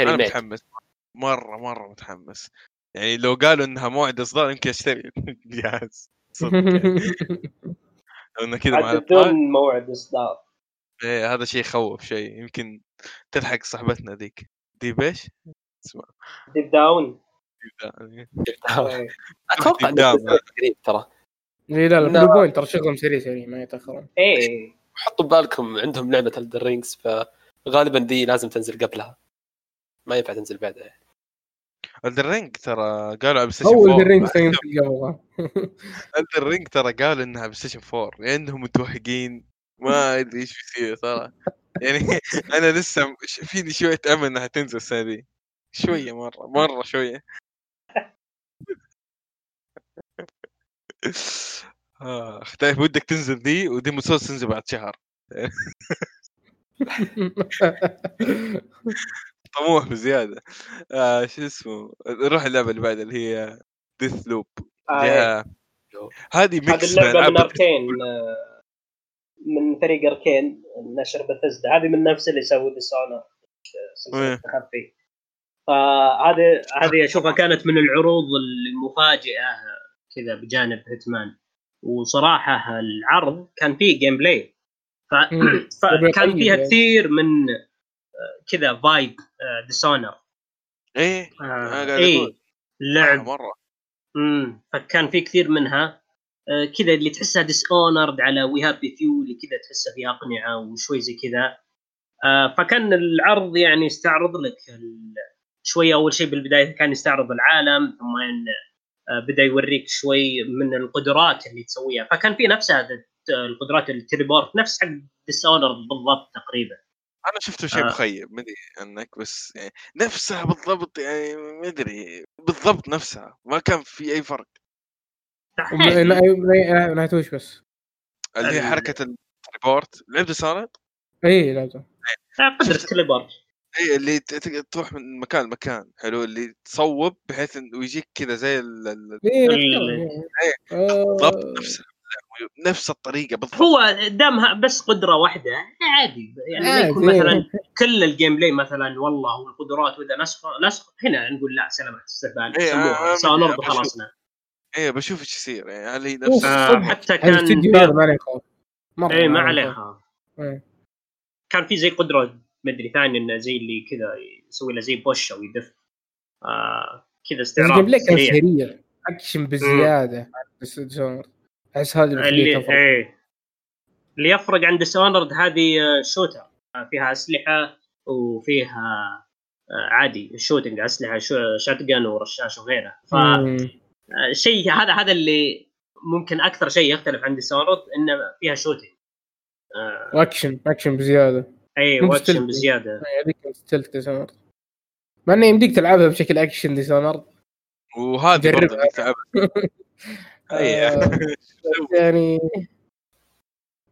Speaker 3: أنا
Speaker 1: متحمس. مرة مرة متحمس. يعني لو قالوا إنها موعد إصدار يمكن أشتري الجهاز صدق يعني. لو انه كذا مع
Speaker 4: بدون موعد إصدار.
Speaker 1: إيه هذا شيء يخوف شيء. يمكن تلحق صاحبتنا ذيك. دي إيش اسمها.
Speaker 4: Deep Down.
Speaker 1: يعني
Speaker 4: إيه.
Speaker 3: أتوقع قريب ترى.
Speaker 2: إيه، لا لا
Speaker 3: لا.
Speaker 2: Bluepoint ترى شغلهم سريع سريع ما يتأخرون.
Speaker 4: إيه.
Speaker 3: حطوا ببالكم عندهم لعبة Elden Ring فغالبا دي لازم تنزل قبلها. ما ينفع تنزل بعدها. يعني.
Speaker 1: Elden Ring ترى قالوا على بلاي ستيشن
Speaker 2: اول
Speaker 1: 4
Speaker 2: الرينج ينزل قبل
Speaker 1: Elden Ring ترى قالوا إنها بلاي ستيشن 4 لانهم متوهقين. ما أدري إيش بيصير صراحة يعني أنا لسه فيني شوية أمل إنها تنزل السنة دي. شوية مرة مرة شوية. اخ طيب ودك تنزل دي ودي مسوس تنزل بعد شهر. طموح بزيادة. آه شو اسمه؟ نروح اللعبة اللي بعدها اللي هي Deathloop
Speaker 4: آه، إيه.
Speaker 1: هذه
Speaker 4: هذه
Speaker 1: mix
Speaker 4: اللعبة
Speaker 1: ألعاب
Speaker 4: من Arkane آه، من فريق Arkane نشر بثزدا هذه من نفس اللي يسوي Dishonored سلسلة
Speaker 1: إيه.
Speaker 4: التخفي فهذه هذه أشوفها كانت من العروض المفاجئة كذا بجانب Hitman وصراحة العرض كان فيه
Speaker 2: gameplay.
Speaker 4: فكان فيها
Speaker 2: يعني.
Speaker 4: كثير من آه، كذا vibe Dishonored
Speaker 1: إيه أنا قاعد
Speaker 4: اي
Speaker 1: أقول.
Speaker 4: لعب.
Speaker 1: مرة.
Speaker 4: امم فكان في كثير منها. آه، كذا اللي تحسها Dishonored على We Happy Few اللي كذا تحسها فيها أقنعة وشوي زي كذا. آه، فكان العرض يعني يستعرض لك ال- شوي أول شيء بالبداية كان يستعرض العالم ثم إن آه، بدأ يوريك شوي من القدرات اللي تسويها. فكان في نفسها ذا- القدرات ال teleport نفس حق ديس بالضبط تقريبا.
Speaker 1: أنا شفته شيء
Speaker 4: آه.
Speaker 1: مخيب ما أدري عنك بس يعني نفسها بالضبط يعني ما أدري بالضبط نفسها ما كان في أي فرق.
Speaker 2: نهايته وش بس.
Speaker 1: اللي هي
Speaker 4: حركة
Speaker 1: ال teleport لعبت صارت
Speaker 2: اي لازم
Speaker 4: آه، قدرة تليبورت
Speaker 1: اي اللي ت- ت- تروح من مكان لمكان حلو اللي تصوب بحيث انه يجيك كذا زي ال- ال-
Speaker 2: اي
Speaker 4: ال-
Speaker 1: بالضبط
Speaker 2: آه،
Speaker 1: نفسها نفس الطريقة بالضبط
Speaker 4: هو دامها بس قدرة واحدة عادي يعني ما يكون
Speaker 2: عادي.
Speaker 4: مثلا كل الجيم بلاي مثلا والله والقدرات واذا نسخ نسخ هنا نقول لا سلامات استهبال
Speaker 1: إيه،
Speaker 4: سموها
Speaker 1: آه،
Speaker 4: سونرد
Speaker 1: بشوف.
Speaker 4: وخلصنا
Speaker 1: إيه بشوف إيش يصير يعني هل هي
Speaker 2: أوف.
Speaker 1: نفسها
Speaker 4: آه. حتى كان
Speaker 2: الاستديو هذا ما عليه خوف مرة
Speaker 4: اي ما
Speaker 2: عليه
Speaker 4: عليها
Speaker 2: خوف. إيه.
Speaker 4: كان في زي قدرة مدري ثانية إنه زي اللي كذا يسوي له زي push أو يدف. آه كذا استعراض
Speaker 2: ال gameplay كان
Speaker 4: سريع
Speaker 2: أكشن بزيادة. بس أحس هذا اللي.
Speaker 4: إيه. اللي يفرق عند Dishonored هذه آه، shooter آه، فيها أسلحة وفيها آه، عادي shooting أسلحة sho- shotgun ورشاش وغيره.
Speaker 2: مم.
Speaker 4: فالشيء هذا هذا اللي ممكن أكثر شيء يختلف عن Dishonored إنه فيها shooting آه
Speaker 2: واكشن أكشن بزيادة.
Speaker 4: أي
Speaker 2: مو
Speaker 4: واكشن
Speaker 2: ب
Speaker 4: stealth.
Speaker 2: بزيادة هذيك stealth Dishonored مع إنه يمديك تلعبها بشكل اكشن Dishonored
Speaker 1: وهذه. برضه. أي
Speaker 2: آه، بس يعني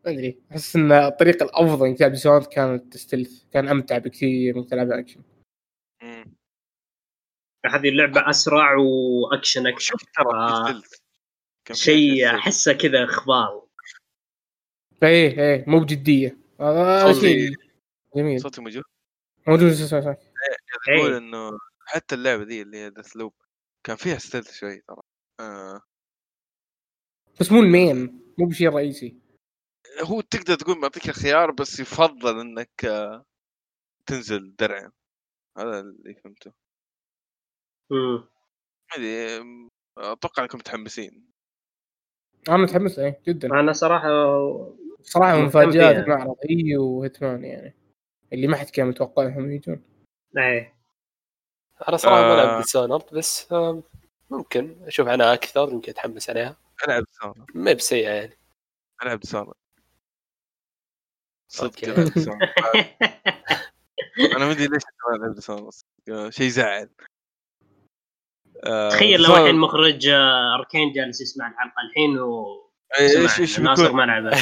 Speaker 2: ما أدري أحس إن الطريقة الأفضل إنك تلعب Dishonored كانت stealth كان أمتع بكثير من تلعبها اكشن.
Speaker 4: هذه اللعبة أسرع واكشن
Speaker 1: ترى
Speaker 4: آه. شيء. أحسه كذا أخبار
Speaker 2: إيه إيه مو بجدية هذا
Speaker 1: صوتي-
Speaker 2: شيء جميل.
Speaker 1: صوتي موجود
Speaker 2: موجود صح-
Speaker 1: أقول
Speaker 4: إيه.
Speaker 1: إنه حتى اللعبة دي اللي هي Deathloop كان فيها stealth شوي ترى. آه.
Speaker 2: بس مو ال main مو بشيء رئيسي.
Speaker 1: هو تقدر تقول معطيك الخيار بس يفضل إنك آه، تنزل درع. هذا اللي فهمته.
Speaker 4: مم.
Speaker 1: ما أدري آم، أتوقع إنكم متحمسين.
Speaker 2: أنا متحمس إيه جدا. أنا
Speaker 4: صراحة
Speaker 2: صراحة
Speaker 4: مفاجآت.
Speaker 2: المعرض هي و Hitman يعني. اللي ما حد كان متوقعهم يجون.
Speaker 4: إيه.
Speaker 3: أنا صراحة ما
Speaker 1: آه.
Speaker 3: لعبت Dishonored بس آه، ممكن. أشوف عنها أكثر يمكن أتحمس عليها.
Speaker 1: ألعب Dishonored
Speaker 3: ما هي بسيئة يعني.
Speaker 1: ألعب Dishonored صدق أنا ما أدري ليش ما ألعب ديسونر آه، شيء زعل. آه،
Speaker 4: تخيل لو الحين مخرج آه، أركين جالس يسمع الحلقة الحين و
Speaker 1: إيش إيش
Speaker 4: سمع ناصر
Speaker 1: بيكون
Speaker 4: ما لعبه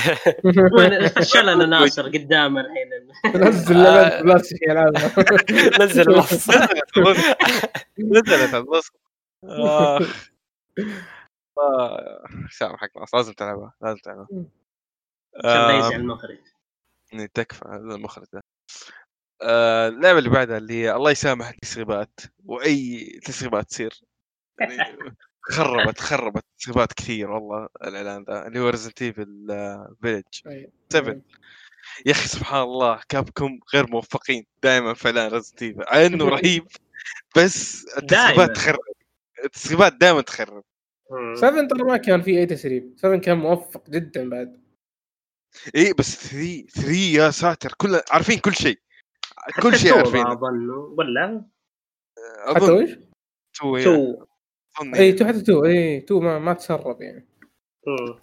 Speaker 4: وين- فشلنا ناصر قدام الحين؟
Speaker 2: نزل لعبه بلاستيك يلعبها
Speaker 3: نزل النص
Speaker 1: نزلت النص اخ آه، حق ناصر. لازم تلعبها لازم تلعبها.
Speaker 4: عشان لا
Speaker 1: آه،
Speaker 4: يزعل المخرج.
Speaker 1: إيه، تكفى هذا المخرج ده. آه، اللعبة اللي بعدها اللي هي الله يسامح التسريبات وأي تسريبات تصير. خربت خربت تسريبات كثير والله الإعلان ذا اللي هو Resident Evil Village 7 يا أخي سبحان الله Capcom غير موفقين دائما في إعلان Resident Evil على إنه رهيب بس التسريبات. تخرب التسريبات دائما تخرب.
Speaker 4: مم.
Speaker 2: 7 ترى ما كان في اي تسريب 7 كان موفق جدا بعد.
Speaker 1: اي بس 3 3 يا ساتر كل عارفين كل شيء. كل شيء عارفين
Speaker 4: أظن ولا؟
Speaker 2: حتى
Speaker 1: اظن
Speaker 2: وش؟ RE two حتى RE two ما, ما تسرب يعني.
Speaker 4: مم.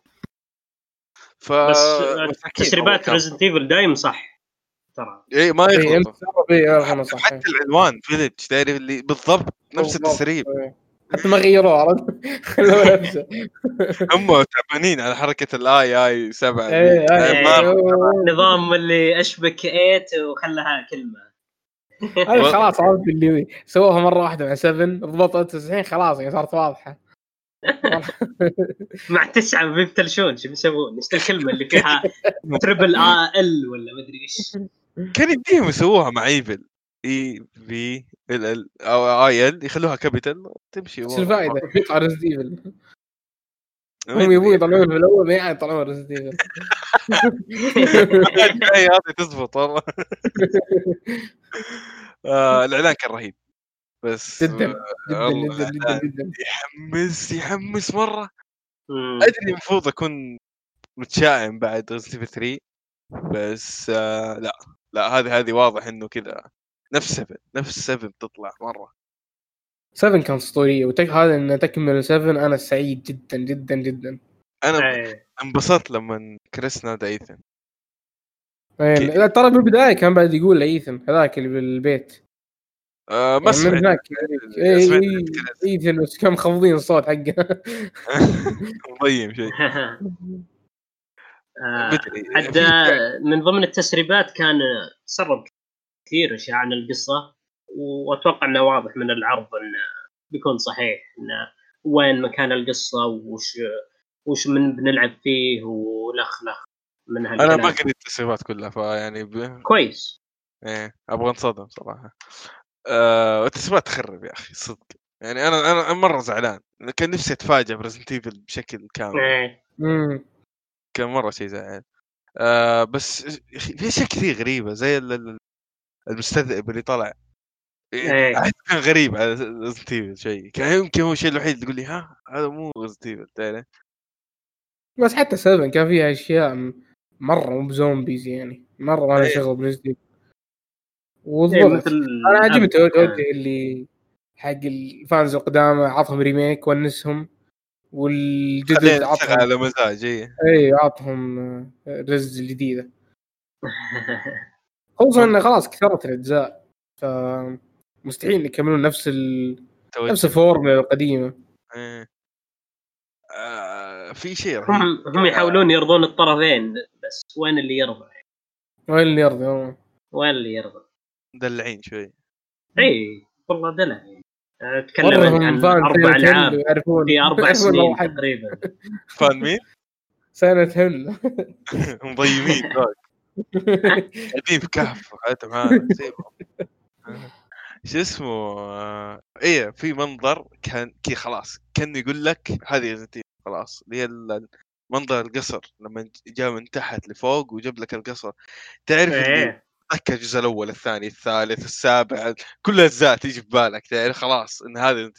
Speaker 1: ف
Speaker 4: بس تسريبات Resident Evil دايم صح ترى.
Speaker 1: اي ما يغلط
Speaker 2: انت تسرب اي أنا صح.
Speaker 1: حتى العنوان فيلج داير اللي بالضبط نفس. التسريب.
Speaker 2: إيه. حتى ما غيروه عرفت؟ خلوه نفسه
Speaker 1: هم تعبانين على حركة الاي اي 7
Speaker 2: اي
Speaker 4: إيه. اللي أشبك ايت وخلها كلمة.
Speaker 2: هذه خلاص عرفت اللي سووها مرة واحدة مع 7 ضبطت الحين خلاص يعني صارت واضحة.
Speaker 4: مع تسعة بيفتلشون شو بيسوون؟ إيش الكلمة اللي فيها تربل ا ال ولا مدري إيش؟
Speaker 1: كان يديهم يسووها مع إيفل. إي في إل إل أو آي إل يخلوها كابيتال تمشي.
Speaker 2: إيش الفائدة؟ بيطلع ريزد إيفل.
Speaker 1: ما
Speaker 2: هم. يبون يطلعون في الأول ما يطلعون ريزد ايفل
Speaker 1: اي هذه تزبط والله. آه، الإعلان كان رهيب. بس
Speaker 2: جدا
Speaker 1: آه،
Speaker 2: جدا جدا جدا
Speaker 1: يحمس يحمس
Speaker 4: مرة.
Speaker 1: أدري المفروض أكون متشائم بعد Resident 3 بس آه لا لا هذه هذه واضح إنه كذا نفس 7 نفس 7 بتطلع مرة.
Speaker 2: 7 كان اسطوريه وتك هذا إن تكمل 7 أنا سعيد جدا جدا جدا
Speaker 1: أنا
Speaker 4: إيه.
Speaker 1: انبسطت لما كريس نادى إيثن
Speaker 2: يعني. لا ترى بالبداية كان بعد يقول لايثن هذاك اللي بالبيت
Speaker 1: آه ما
Speaker 2: يعني من
Speaker 1: سمعت
Speaker 2: هناك إيه،
Speaker 1: سمعت
Speaker 2: إيه،
Speaker 1: كريس.
Speaker 2: إيثن بس كانوا مخفضين الصوت حقه
Speaker 1: مضيم شيء
Speaker 4: آه،
Speaker 1: في-
Speaker 4: من ضمن التسريبات كان سرب كثير أشياء عن القصة وأتوقع إنه واضح من العرض انه بيكون صحيح انه وين مكان القصة وش وش من بنلعب فيه ولخ لخ من
Speaker 1: أنا ما
Speaker 4: هالكلام
Speaker 1: قريت التسريبات كلها فيعني ب...
Speaker 4: كويس.
Speaker 1: إيه أبغى انصدم صراحة. آه التسريبات تخرب يا أخي صدق. يعني أنا أنا مرة زعلان. كان نفسي اتفاجئ ب Resident Evil بشكل كامل.
Speaker 4: إيه.
Speaker 2: مم.
Speaker 1: كان مرة شيء زعل. آه بس في أشياء كثير غريبة زي ال- ال- المستذئب اللي طلع
Speaker 4: إيه.
Speaker 1: أحس كان غريب على Resident Evil شيء كان يمكن هو الشيء الوحيد اللي تقول لي ها هذا مو Resident Evil تعرف
Speaker 2: بس حتى 7 كان فيها أشياء مرة مو ب zombies يعني مرة ما لها
Speaker 1: إيه.
Speaker 2: شغل
Speaker 4: إيه،
Speaker 2: وضبط
Speaker 4: مثل
Speaker 2: أنا عجبني. توجه اللي حق ال fans القدامى عطهم remake ونسهم والجدد عطهم
Speaker 1: على مزاج إيه.
Speaker 2: اي عطهم آه، رز الجديدة خصوصا إنه خلاص كثرت الأجزاء فمستحيل يكملون نفس ال... نفس الفورمولا القديمة.
Speaker 1: إيه. آه، في شيء رهيب.
Speaker 4: هم هم يحاولون يرضون الطرفين بس وين اللي يرضى؟
Speaker 2: وين اللي والله.
Speaker 4: وين اللي يرضى؟
Speaker 1: مدلعين شوي.
Speaker 4: إي والله دلع. أتكلم
Speaker 2: ورهم
Speaker 4: عن
Speaker 2: أربع
Speaker 4: العاب في
Speaker 2: أربع
Speaker 4: سنين
Speaker 2: واحد.
Speaker 4: تقريبا.
Speaker 1: فان مين؟
Speaker 2: سنة هل
Speaker 1: مضيمين. قاعدين في كهف. سيبهم. شو اسمه آه، إيه في منظر كان كي خلاص كان يقول لك هذه Evil خلاص اللي هي منظر القصر لما جاء من تحت لفوق وجاب لك القصر. تعرف
Speaker 4: إيه.
Speaker 1: تذكر الجزء الأول الثاني الثالث السابع كل الاجزاء تيجي في بالك تعرف خلاص إن هذه.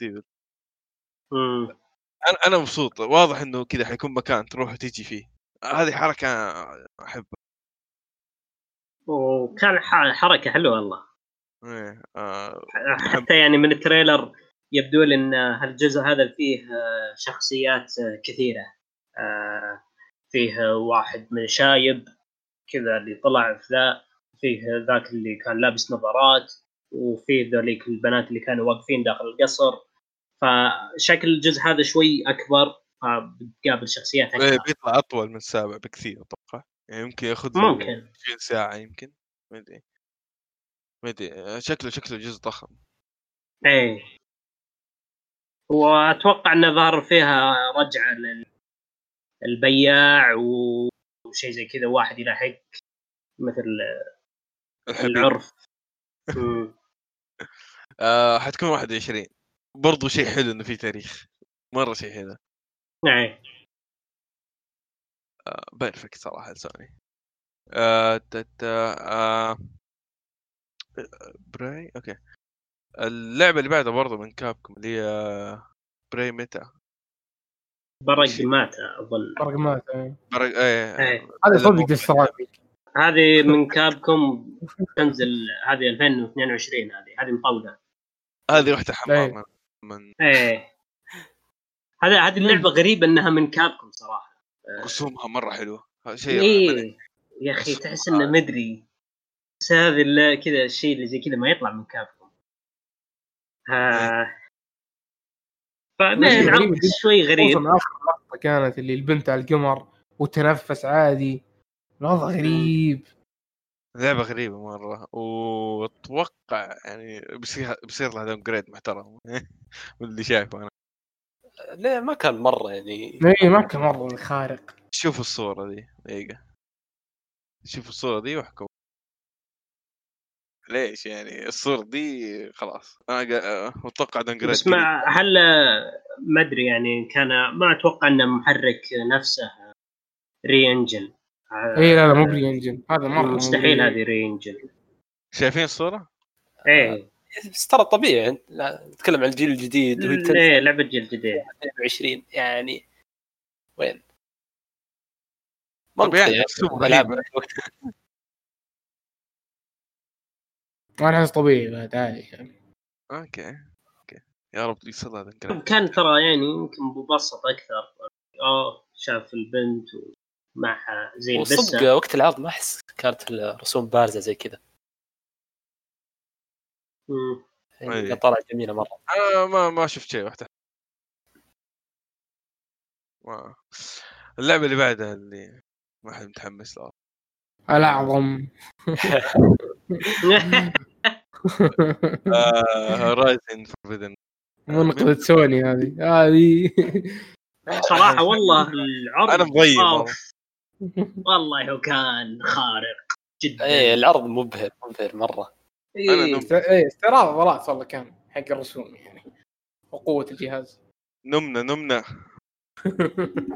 Speaker 4: مم.
Speaker 1: أنا أنا مبسوط واضح إنه كذا حيكون مكان تروح وتيجي فيه. هذه حركة أحبها.
Speaker 4: وكان حركة حلوة والله.
Speaker 1: إيه، آه،
Speaker 4: حتى يعني من التريلر يبدو لي إن هالجزء هذا فيه آه، شخصيات آه، كثيرة. آه، فيه واحد من شايب كذا اللي طلع في ذا فيه ذاك اللي كان لابس نظارات وفيه ذوليك البنات اللي كانوا واقفين داخل القصر. فشكل الجزء هذا شوي أكبر فبتقابل شخصيات
Speaker 1: إيه،
Speaker 4: أكثر
Speaker 1: بيطلع أطول من السابع بكثير أتوقع. يعني يمكن ياخذ
Speaker 4: ممكن.
Speaker 1: 20 ساعة يمكن ما أدري. ما ادري آه، شكله شكله جزء ضخم.
Speaker 4: إيه. وأتوقع انه ظهر فيها رجعة للبياع وشيء زي كذا واحد يلحق مثل
Speaker 1: الحبيب.
Speaker 4: العرف.
Speaker 1: آه حتكون 21 برضو شيء حلو إنه في تاريخ. مرة شيء حلو.
Speaker 4: نعم.
Speaker 1: بيرفكت صراحة لسوني آه آه براي؟ أوكي. اللعبة اللي بعدها برضو من كابكم اللي هي براي ميتا.
Speaker 4: برق مات أظن.
Speaker 2: رقمات إيه.
Speaker 1: برا... إيه.
Speaker 4: إيه.
Speaker 2: هذا صدق. دستراتي
Speaker 4: هذه من كابكم تنزل هذه 2022 هذه. هذه مطولة.
Speaker 1: هذه رحت
Speaker 2: إيه.
Speaker 1: حمام من
Speaker 4: إيه. هذا هذه اللعبة غريبة إنها من كابكم صراحة.
Speaker 1: رسومها مرة حلوة. شيء
Speaker 4: إيه. يا
Speaker 1: أخي
Speaker 4: تحس إنه مدري. بس هذه ال- كذا الشيء اللي زي كذا ما يطلع من كابكم ها.
Speaker 2: جداً.
Speaker 4: شوي غريب.
Speaker 2: خصوصا آخر لقطة كانت اللي البنت على القمر وتنفس عادي. الوضع غريب.
Speaker 1: لعبة غريبة مرة. وأتوقع يعني بيصير بيصير لها داون جريد محترم. من اللي شايفه أنا.
Speaker 3: ليه ما كان مرة يعني.
Speaker 2: اي ما كان مرة خارق.
Speaker 1: شوف الصورة دي دقيقة. شوف الصورة دي واحكم ليش يعني؟ الصورة دي خلاص. أنا قا- أتوقع downgrade
Speaker 4: بس مع هل ما أدري يعني كان ما أتوقع ان محرك نفسه RE Engine
Speaker 2: اي لا لا مو ب RE Engine هذا مرة
Speaker 4: مستحيل هذه RE Engine
Speaker 1: شايفين الصورة؟
Speaker 4: إيه.
Speaker 3: بس ترى طبيعي. نتكلم عن الجيل الجديد
Speaker 4: إيه لعبة جيل جديد
Speaker 3: 22 يعني وين؟
Speaker 1: طب
Speaker 2: أنا أحس طبيعي بعد عادي يعني.
Speaker 1: okay okay. يا رب يصير لها downgrade
Speaker 4: كان ترى يعني يمكن مبسط أكثر. آه شاف البنت ومعها زي
Speaker 3: وصدق
Speaker 4: البسه
Speaker 3: وقت العرض ما أحس كانت الرسوم بارزة زي كذا.
Speaker 4: مم.
Speaker 1: أي.
Speaker 3: يعني طلعت جميلة مرة.
Speaker 1: أنا ما ما شفت شيء واحد ما اللعبة اللي بعدها اللي ما حد متحمس لها
Speaker 2: الاعظم
Speaker 1: رايزن فوربيدن
Speaker 2: منقذة سوني هذه. هذه.
Speaker 4: صراحة والله العرض
Speaker 1: أنا
Speaker 4: أوف. والله هو كان خارق جدا.
Speaker 3: إيه العرض مبهر مبهر مرة.
Speaker 4: إيه.
Speaker 1: أنا نم-
Speaker 2: است- إيه استعراض عضلات والله كان حق الرسوم يعني. وقوة الجهاز.
Speaker 1: نمنا نمنا.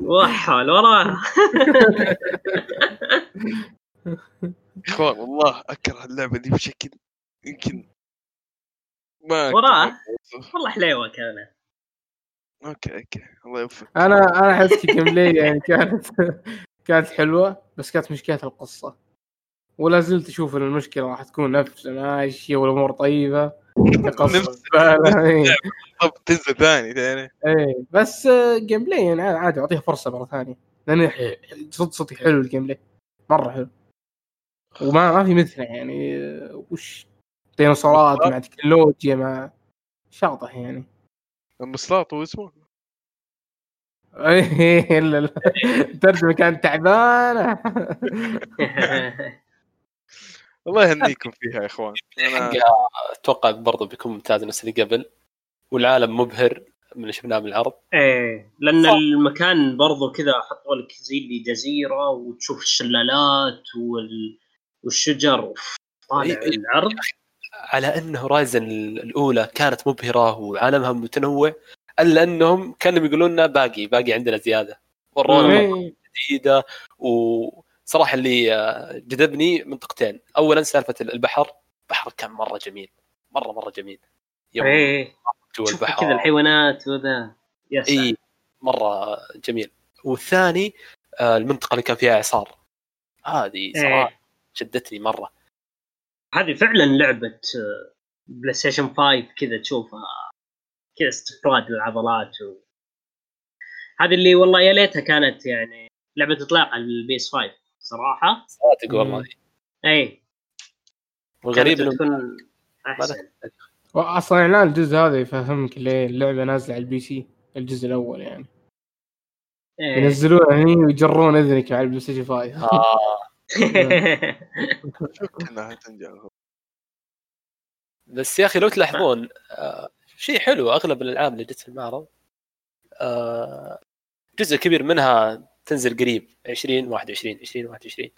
Speaker 4: وحال وراه.
Speaker 1: إخوان والله أكره اللعبة دي بشكل يمكن ما
Speaker 4: وراه. والله حليوه كانت.
Speaker 1: okay okay. الله يوفقك.
Speaker 2: أنا أنا أحس ال gameplay يعني كانت كانت حلوة بس كانت مشكلة القصة. ولا زلت أشوف إن المشكلة راح تكون نفس ماشيه والامور طيبة.
Speaker 1: نفس-. طب تنزل ثاني ثاني.
Speaker 2: إيه بس gameplay يعني عادي اعطيه فرصة مرة ثانية. لأن ح- صدق صدق حلو ال gameplay مرة حلو. وما ما في مثله يعني. وش ديناصورات مع تكنولوجيا مع شاطح يعني.
Speaker 1: المسلاط هو اسمه.
Speaker 2: إيه، الا لا. الترجمه كانت تعبانة.
Speaker 1: الله يهنيكم فيها يا إخوان. أنا
Speaker 3: حقها أتوقع برضه بيكون ممتاز نفس اللي قبل. والعالم مبهر من اللي شفناه بالعرض
Speaker 4: إيه لأن
Speaker 3: صح.
Speaker 4: المكان برضو كذا حطوا لك زي اللي جزيرة وتشوف الشلالات وال... والشجر. طالع
Speaker 3: إيه، إيه.
Speaker 4: العرض.
Speaker 3: على ان هورايزن الأولى كانت مبهرة وعالمها متنوع إلا أنهم كانوا يقولون لنا باقي باقي عندنا زيادة. ورونا
Speaker 2: إيه.
Speaker 3: جديدة وصراحة اللي آه، جذبني منطقتين. اولا سالفة البحر. البحر كان مرة جميل مرة مرة جميل. يوم
Speaker 4: إيه.
Speaker 3: جوا البحر.
Speaker 4: كذا الحيوانات وذا.
Speaker 3: اي مرة جميل. والثاني آه، المنطقة اللي كان فيها إعصار. هذه صراحة
Speaker 4: إيه.
Speaker 3: شدتني مرة.
Speaker 4: هذه فعلا لعبة PlayStation 5 كذا تشوفها كذا استعراض للعضلات و... هذه اللي والله يا ليتها كانت يعني لعبة إطلاق على ال PS 5 صراحة.
Speaker 3: صادق والله.
Speaker 4: إي.
Speaker 3: والغريب إنه
Speaker 4: تكون أحسن.
Speaker 2: واصلا اعلان الجزء هذا يفهمك ليه اللعبة نازلة على ال PC الجزء الأول يعني.
Speaker 4: إيه.
Speaker 2: ينزلون هني ويجرون إذنك على ال PlayStation 5
Speaker 3: آه. بس يا أخي لو تلاحظون آه شيء حلو أغلب الألعاب اللي جت في المعرض آه جزء كبير منها تنزل قريب 20 21 20 21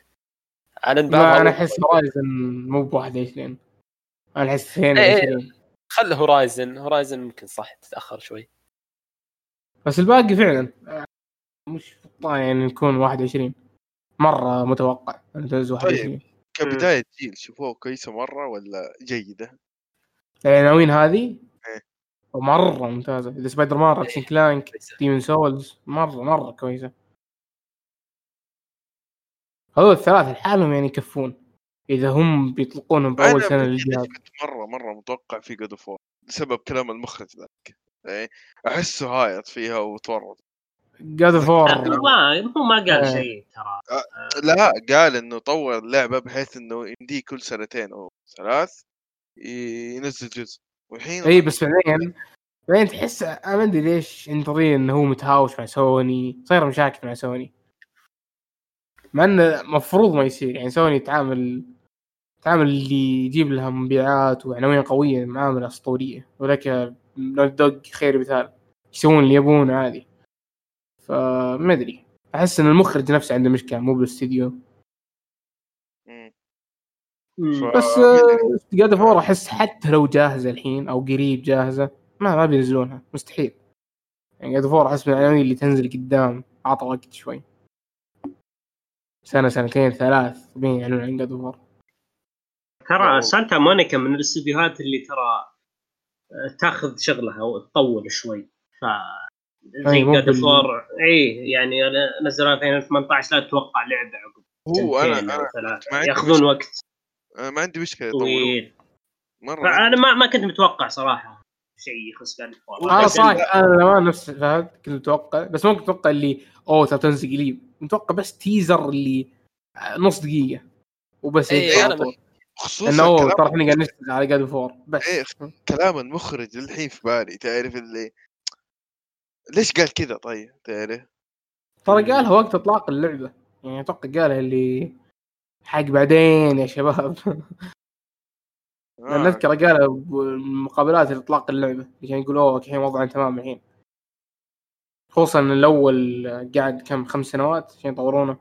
Speaker 3: على
Speaker 2: ما أنا أحس Horizon مو ب 21 أنا أحس 22
Speaker 3: خل Horizon Horizon ممكن صح تتأخر شوي.
Speaker 2: بس الباقي فعلا آه، مش بطال يعني يكون 21 مرة متوقع تنزل 21
Speaker 1: كبداية جيل شوفوه كويسة مرة ولا جيدة؟
Speaker 2: العناوين هذه؟
Speaker 1: إيه.
Speaker 2: مرة ممتازة. إذا Spider-Man Ratchet & Clank Demon's Souls مرة مرة كويسة. هذول الثلاث لحالهم يعني يكفون. إذا هم بيطلقونهم بأول
Speaker 1: سنة
Speaker 2: للجهاز.
Speaker 1: كنت مرة مرة متوقع في God of بسبب كلام المخرج ذاك. إيه، أحسه هايط فيها وتورط.
Speaker 2: God of
Speaker 4: War هو ما قال
Speaker 2: إيه.
Speaker 4: شيء ترى.
Speaker 1: لا قال إنه طور اللعبة بحيث إنه يمديه كل سنتين أو ثلاث ينزل جزء. والحين
Speaker 2: اي بس بعدين بعدين تحس أنا ما أدري ليش ينتظر إنه هو متهاوش مع سوني. صاير مشاكل مع سوني. مع إنه المفروض ما يصير. يعني سوني تعامل تعامل اللي يجيب لها مبيعات وعناوين قوية معاملة أسطورية. ولكن Naughty Dog خير مثال. يسوون اللي يبونه عادي. فما أدري. أحس إن المخرج نفسه عنده مشكلة مو بالاستديو. بس God of War أحس حتى لو جاهزة الحين أو قريب جاهزة ما ما بينزلونها. مستحيل. يعني God of War أحس من العناوين اللي تنزل قدام عطى وقت شوي. سنة سنتين ثلاث بين يعلنون عن God of War
Speaker 4: ترى Santa Monica من الاستديوهات اللي ترى آه، تاخذ شغلها وتطول شوي. ف زي
Speaker 2: أي، مو
Speaker 4: God
Speaker 2: بال-
Speaker 4: of War اي يعني نزلوا 2018 لا تتوقع لعبة عقب
Speaker 1: هو
Speaker 4: أنا
Speaker 1: أنا عندي
Speaker 4: ياخذون
Speaker 1: مشكلة.
Speaker 4: وقت.
Speaker 1: أنا ما عندي مشكلة
Speaker 4: طويل.
Speaker 1: مرة
Speaker 4: فأنا ما ما كنت متوقع صراحة شيء يخص God of
Speaker 2: War أنا
Speaker 1: بس
Speaker 2: صح. أنا ما نفس فهد كنت متوقع. بس ما كنت متوقع اللي أوه ترى تنزل قريب. متوقع بس تيزر اللي نص دقيقة. وبس
Speaker 3: إيه، أنا
Speaker 2: على طول.
Speaker 1: خصوصا
Speaker 2: انه ترى إحنا قاعد نشتغل على جاد فور بس.
Speaker 1: إيه. كلام المخرج الحين في بالي. تعرف اللي ليش قال كذا طيب تعرف
Speaker 2: ترى قالها وقت إطلاق اللعبة يعني أتوقع قالها اللي حق بعدين يا شباب لأن
Speaker 1: آه.
Speaker 2: أذكر قالها بمقابلات اطلاق اللعبة عشان يقول أوه الحين وضعنا تمام الحين خصوصا الأول قاعد كم خمس سنوات عشان يطورونه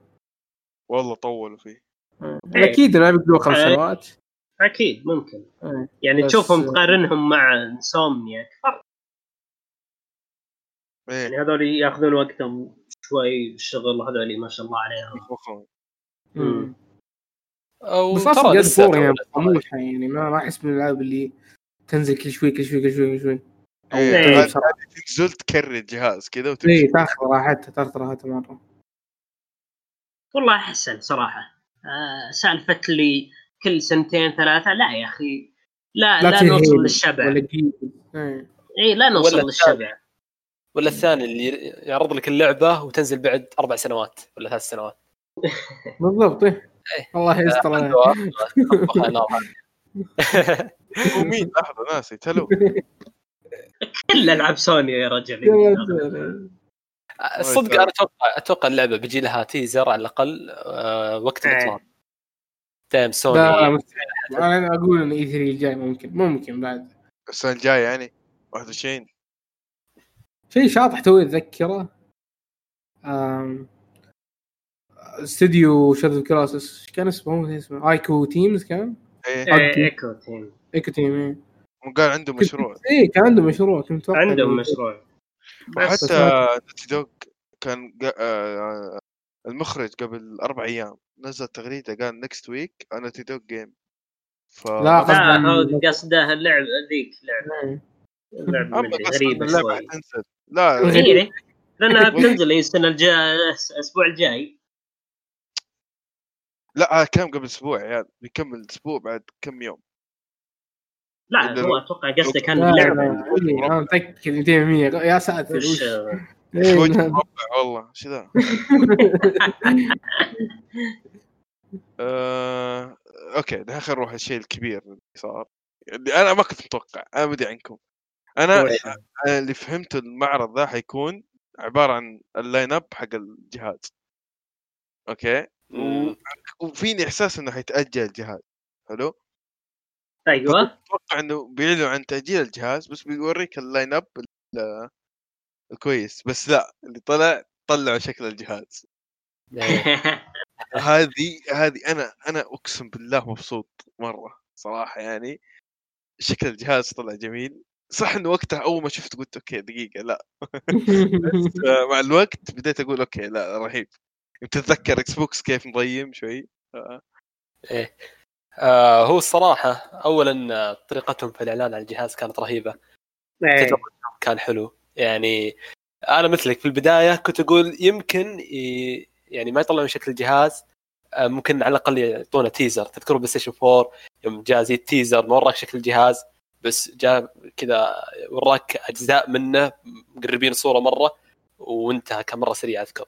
Speaker 1: والله طولوا فيه
Speaker 2: إيه. أكيد إنه بيقولوا خمس. سنوات
Speaker 4: أكيد ممكن
Speaker 2: إيه.
Speaker 4: يعني
Speaker 2: بس-
Speaker 4: تشوفهم تقارنهم مع إنسومنيا فرق يعني هذول ياخذون وقتهم شوي الشغل هذول ما شاء الله عليهم.
Speaker 3: أو
Speaker 2: بس أصلا جاد فور يعني طموحة يعني ما ما أحس من الالعاب اللي تنزل كل شوي كل شوي كل شوي كل شوي.
Speaker 1: إيه،
Speaker 2: تنزل
Speaker 1: هذه
Speaker 2: بسرعة.
Speaker 1: تنزل تكرر الجهاز كذا
Speaker 2: اي
Speaker 1: وتمشي
Speaker 2: تاخذ راحتها تاخذ راحتها مرة.
Speaker 4: والله أحسن صراحة. آه سالفة لي كل سنتين ثلاثة لا يا أخي لا لا,
Speaker 2: تهين
Speaker 4: نوصل للشبع.
Speaker 2: إيه.
Speaker 4: اي لا نوصل للشبع.
Speaker 3: ولا الثاني اللي يعرض لك اللعبة وتنزل بعد أربع سنوات ولا ثلاث سنوات؟
Speaker 2: بالضبط. إيه. الله يستر
Speaker 3: طبخها نار.
Speaker 1: هو مين؟ لحظة ناسي تلو.
Speaker 4: كل العاب سوني يا رجل.
Speaker 3: الصدق أنا أتوقع أتوقع اللعبة بيجي لها تيزر على الأقل آه، وقت
Speaker 4: إيه.
Speaker 3: الإطلاق. دايم سوني.
Speaker 2: لا مستحيل أنا أقول إن إي 3 الجاي ممكن ممكن بعد.
Speaker 1: السنة الجاية يعني؟ 21
Speaker 2: شيء شاطح توي اتذكره Shadow Colossus إيش كان اسمه؟ اسمه. Ico Team كان؟
Speaker 1: إيه.
Speaker 4: إيه، Ico Team
Speaker 2: Ico Team إيه.
Speaker 1: وقال عنده مشروع.
Speaker 2: إيه كان عنده مشروع. كنت متوقع
Speaker 4: عندهم مشروع.
Speaker 1: وحتى Naughty Dog كان قا- آه، المخرج قبل أربع أيام. نزل تغريدة قال next week Naughty Dog game ف
Speaker 2: لا،
Speaker 4: قصده اللعبه ذيك لعبه
Speaker 2: إيه.
Speaker 4: لعبه
Speaker 1: غريبة
Speaker 4: شوي.
Speaker 1: لا
Speaker 2: غريبة.
Speaker 4: إيه، لأنها بتنزل السنة الجايه الأسبوع الجاي.
Speaker 1: لا كان قبل أسبوع يا عيال بيكمل أسبوع بعد كم يوم.
Speaker 4: لا هو أتوقع قصده كان
Speaker 2: لا،
Speaker 4: اللعبة.
Speaker 2: لا، إيه، أنا متأكد 200% يا ساتر إيه،.
Speaker 1: مربع والله إيش ذا؟ آه... أوكي خلينا نروح الشيء الكبير اللي صار. اللي أنا ما كنت متوقع أنا بدي عنكم. أنا
Speaker 4: وش؟
Speaker 1: أنا اللي فهمته المعرض ذا حيكون عبارة عن ال line-up حق الجهاز.
Speaker 3: أوكي.
Speaker 1: وفيني إحساس إنه حيتأجل الجهاز. حلو؟
Speaker 4: أيوه.
Speaker 1: أتوقع إنه بيعلنوا عن تأجيل الجهاز بس بيوريك ال line-up ال- الكويس. بس لا اللي طلع طلعوا شكل الجهاز. هذه هذه أنا أنا أقسم بالله مبسوط مرة صراحة يعني. شكل الجهاز طلع جميل. صح إنه وقتها أول ما شفت قلت أوكي دقيقة لا. بس مع الوقت بديت أقول أوكي لا رهيب. تتذكر Xbox كيف مضيم شوي. آه،
Speaker 3: إيه. آه هو الصراحة اولا طريقتهم في الإعلان عن الجهاز كانت رهيبة.
Speaker 4: إيه.
Speaker 3: كان حلو. يعني أنا مثلك في البداية كنت أقول يمكن ي... يعني ما يطلعون شكل الجهاز. آه، ممكن على الأقل يعطونا teaser تذكروا PlayStation 4 يوم جاء زي ال teaser ما وراك شكل الجهاز. بس جاء كذا وراك أجزاء منه مقربين الصورة مرة وانتهى كان مره سريع أذكر.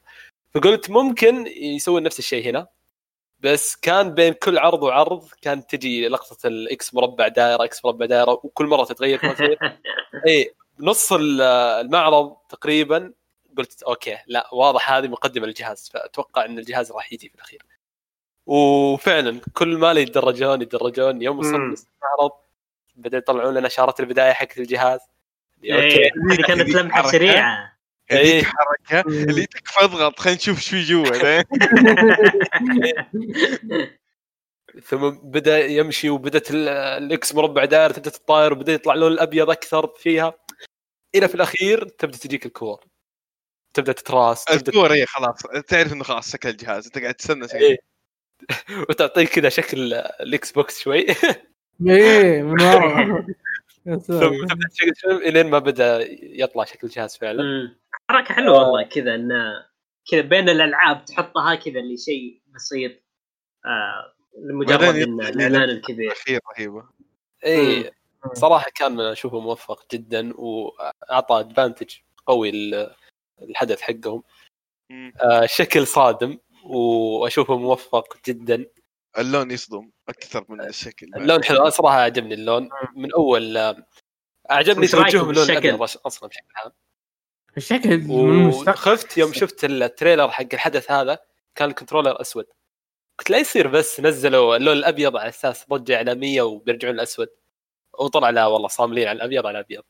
Speaker 3: فقلت ممكن يسوون نفس الشيء هنا بس كان بين كل عرض وعرض كانت تجي لقطة ال X مربع دائرة X مربع دائرة وكل مرة تتغير اي نص ال- المعرض تقريبا قلت أوكي لا واضح هذه مقدمة للجهاز فأتوقع إن الجهاز راح يجي في الأخير. وفعلا كل ما يتدرجون يتدرجون يوم. وصلنا المعرض بدأوا يطلعون لنا اشارات البداية حقت الجهاز. أوكي.
Speaker 4: إيه، هذه كانت
Speaker 1: لمحة.
Speaker 4: سريعة.
Speaker 3: إيه.
Speaker 1: هذيك حركة اللي تكفى أضغط. خلينا نشوف شو جوا
Speaker 3: ثم بدأ يمشي وبدت ال- ال X مربع دائرة تبدأ تطاير وبدأ يطلع اللون الأبيض أكثر فيها. إلى في الأخير تبدأ تجيك الكور. تبدأ تتراص تبدأ
Speaker 1: الكورة هي خلاص. تعرف إنه خلاص شكل الجهاز. أنت قاعد تستنى شكل
Speaker 3: إيه. وتعطيك كذا شكل ال Xbox شوي.
Speaker 2: إيه من ورا.
Speaker 3: إلين ما بدأ يطلع شكل الجهاز فعلا.
Speaker 4: حركة حلوة والله كذا إن كذا بين الألعاب تحطها كذا اللي شيء بسيط آه لمجرد الإعلان
Speaker 1: لك
Speaker 4: الكبير.
Speaker 1: أخير رهيبة.
Speaker 3: اي صراحة كان اشوفه موفق جدا وأعطى advantage قوي الحدث حقهم. آه، شكل صادم وأشوفه موفق جدا.
Speaker 1: اللون يصدم أكثر من الشكل
Speaker 3: اللون حلو صراحة عجبني اللون. من أول آه،
Speaker 4: أعجبني
Speaker 3: توجههم اللون؟ الابيض أصلا بشكل عام.
Speaker 2: الشكل من المستقبل.
Speaker 3: وخفت يوم شفت ال trailer حق الحدث هذا كان ال controller أسود. قلت لا يصير بس نزلوا اللون الأبيض على أساس ضجة إعلامية وبيرجعون الأسود. وطلع لا والله صاملين على الأبيض على الأبيض.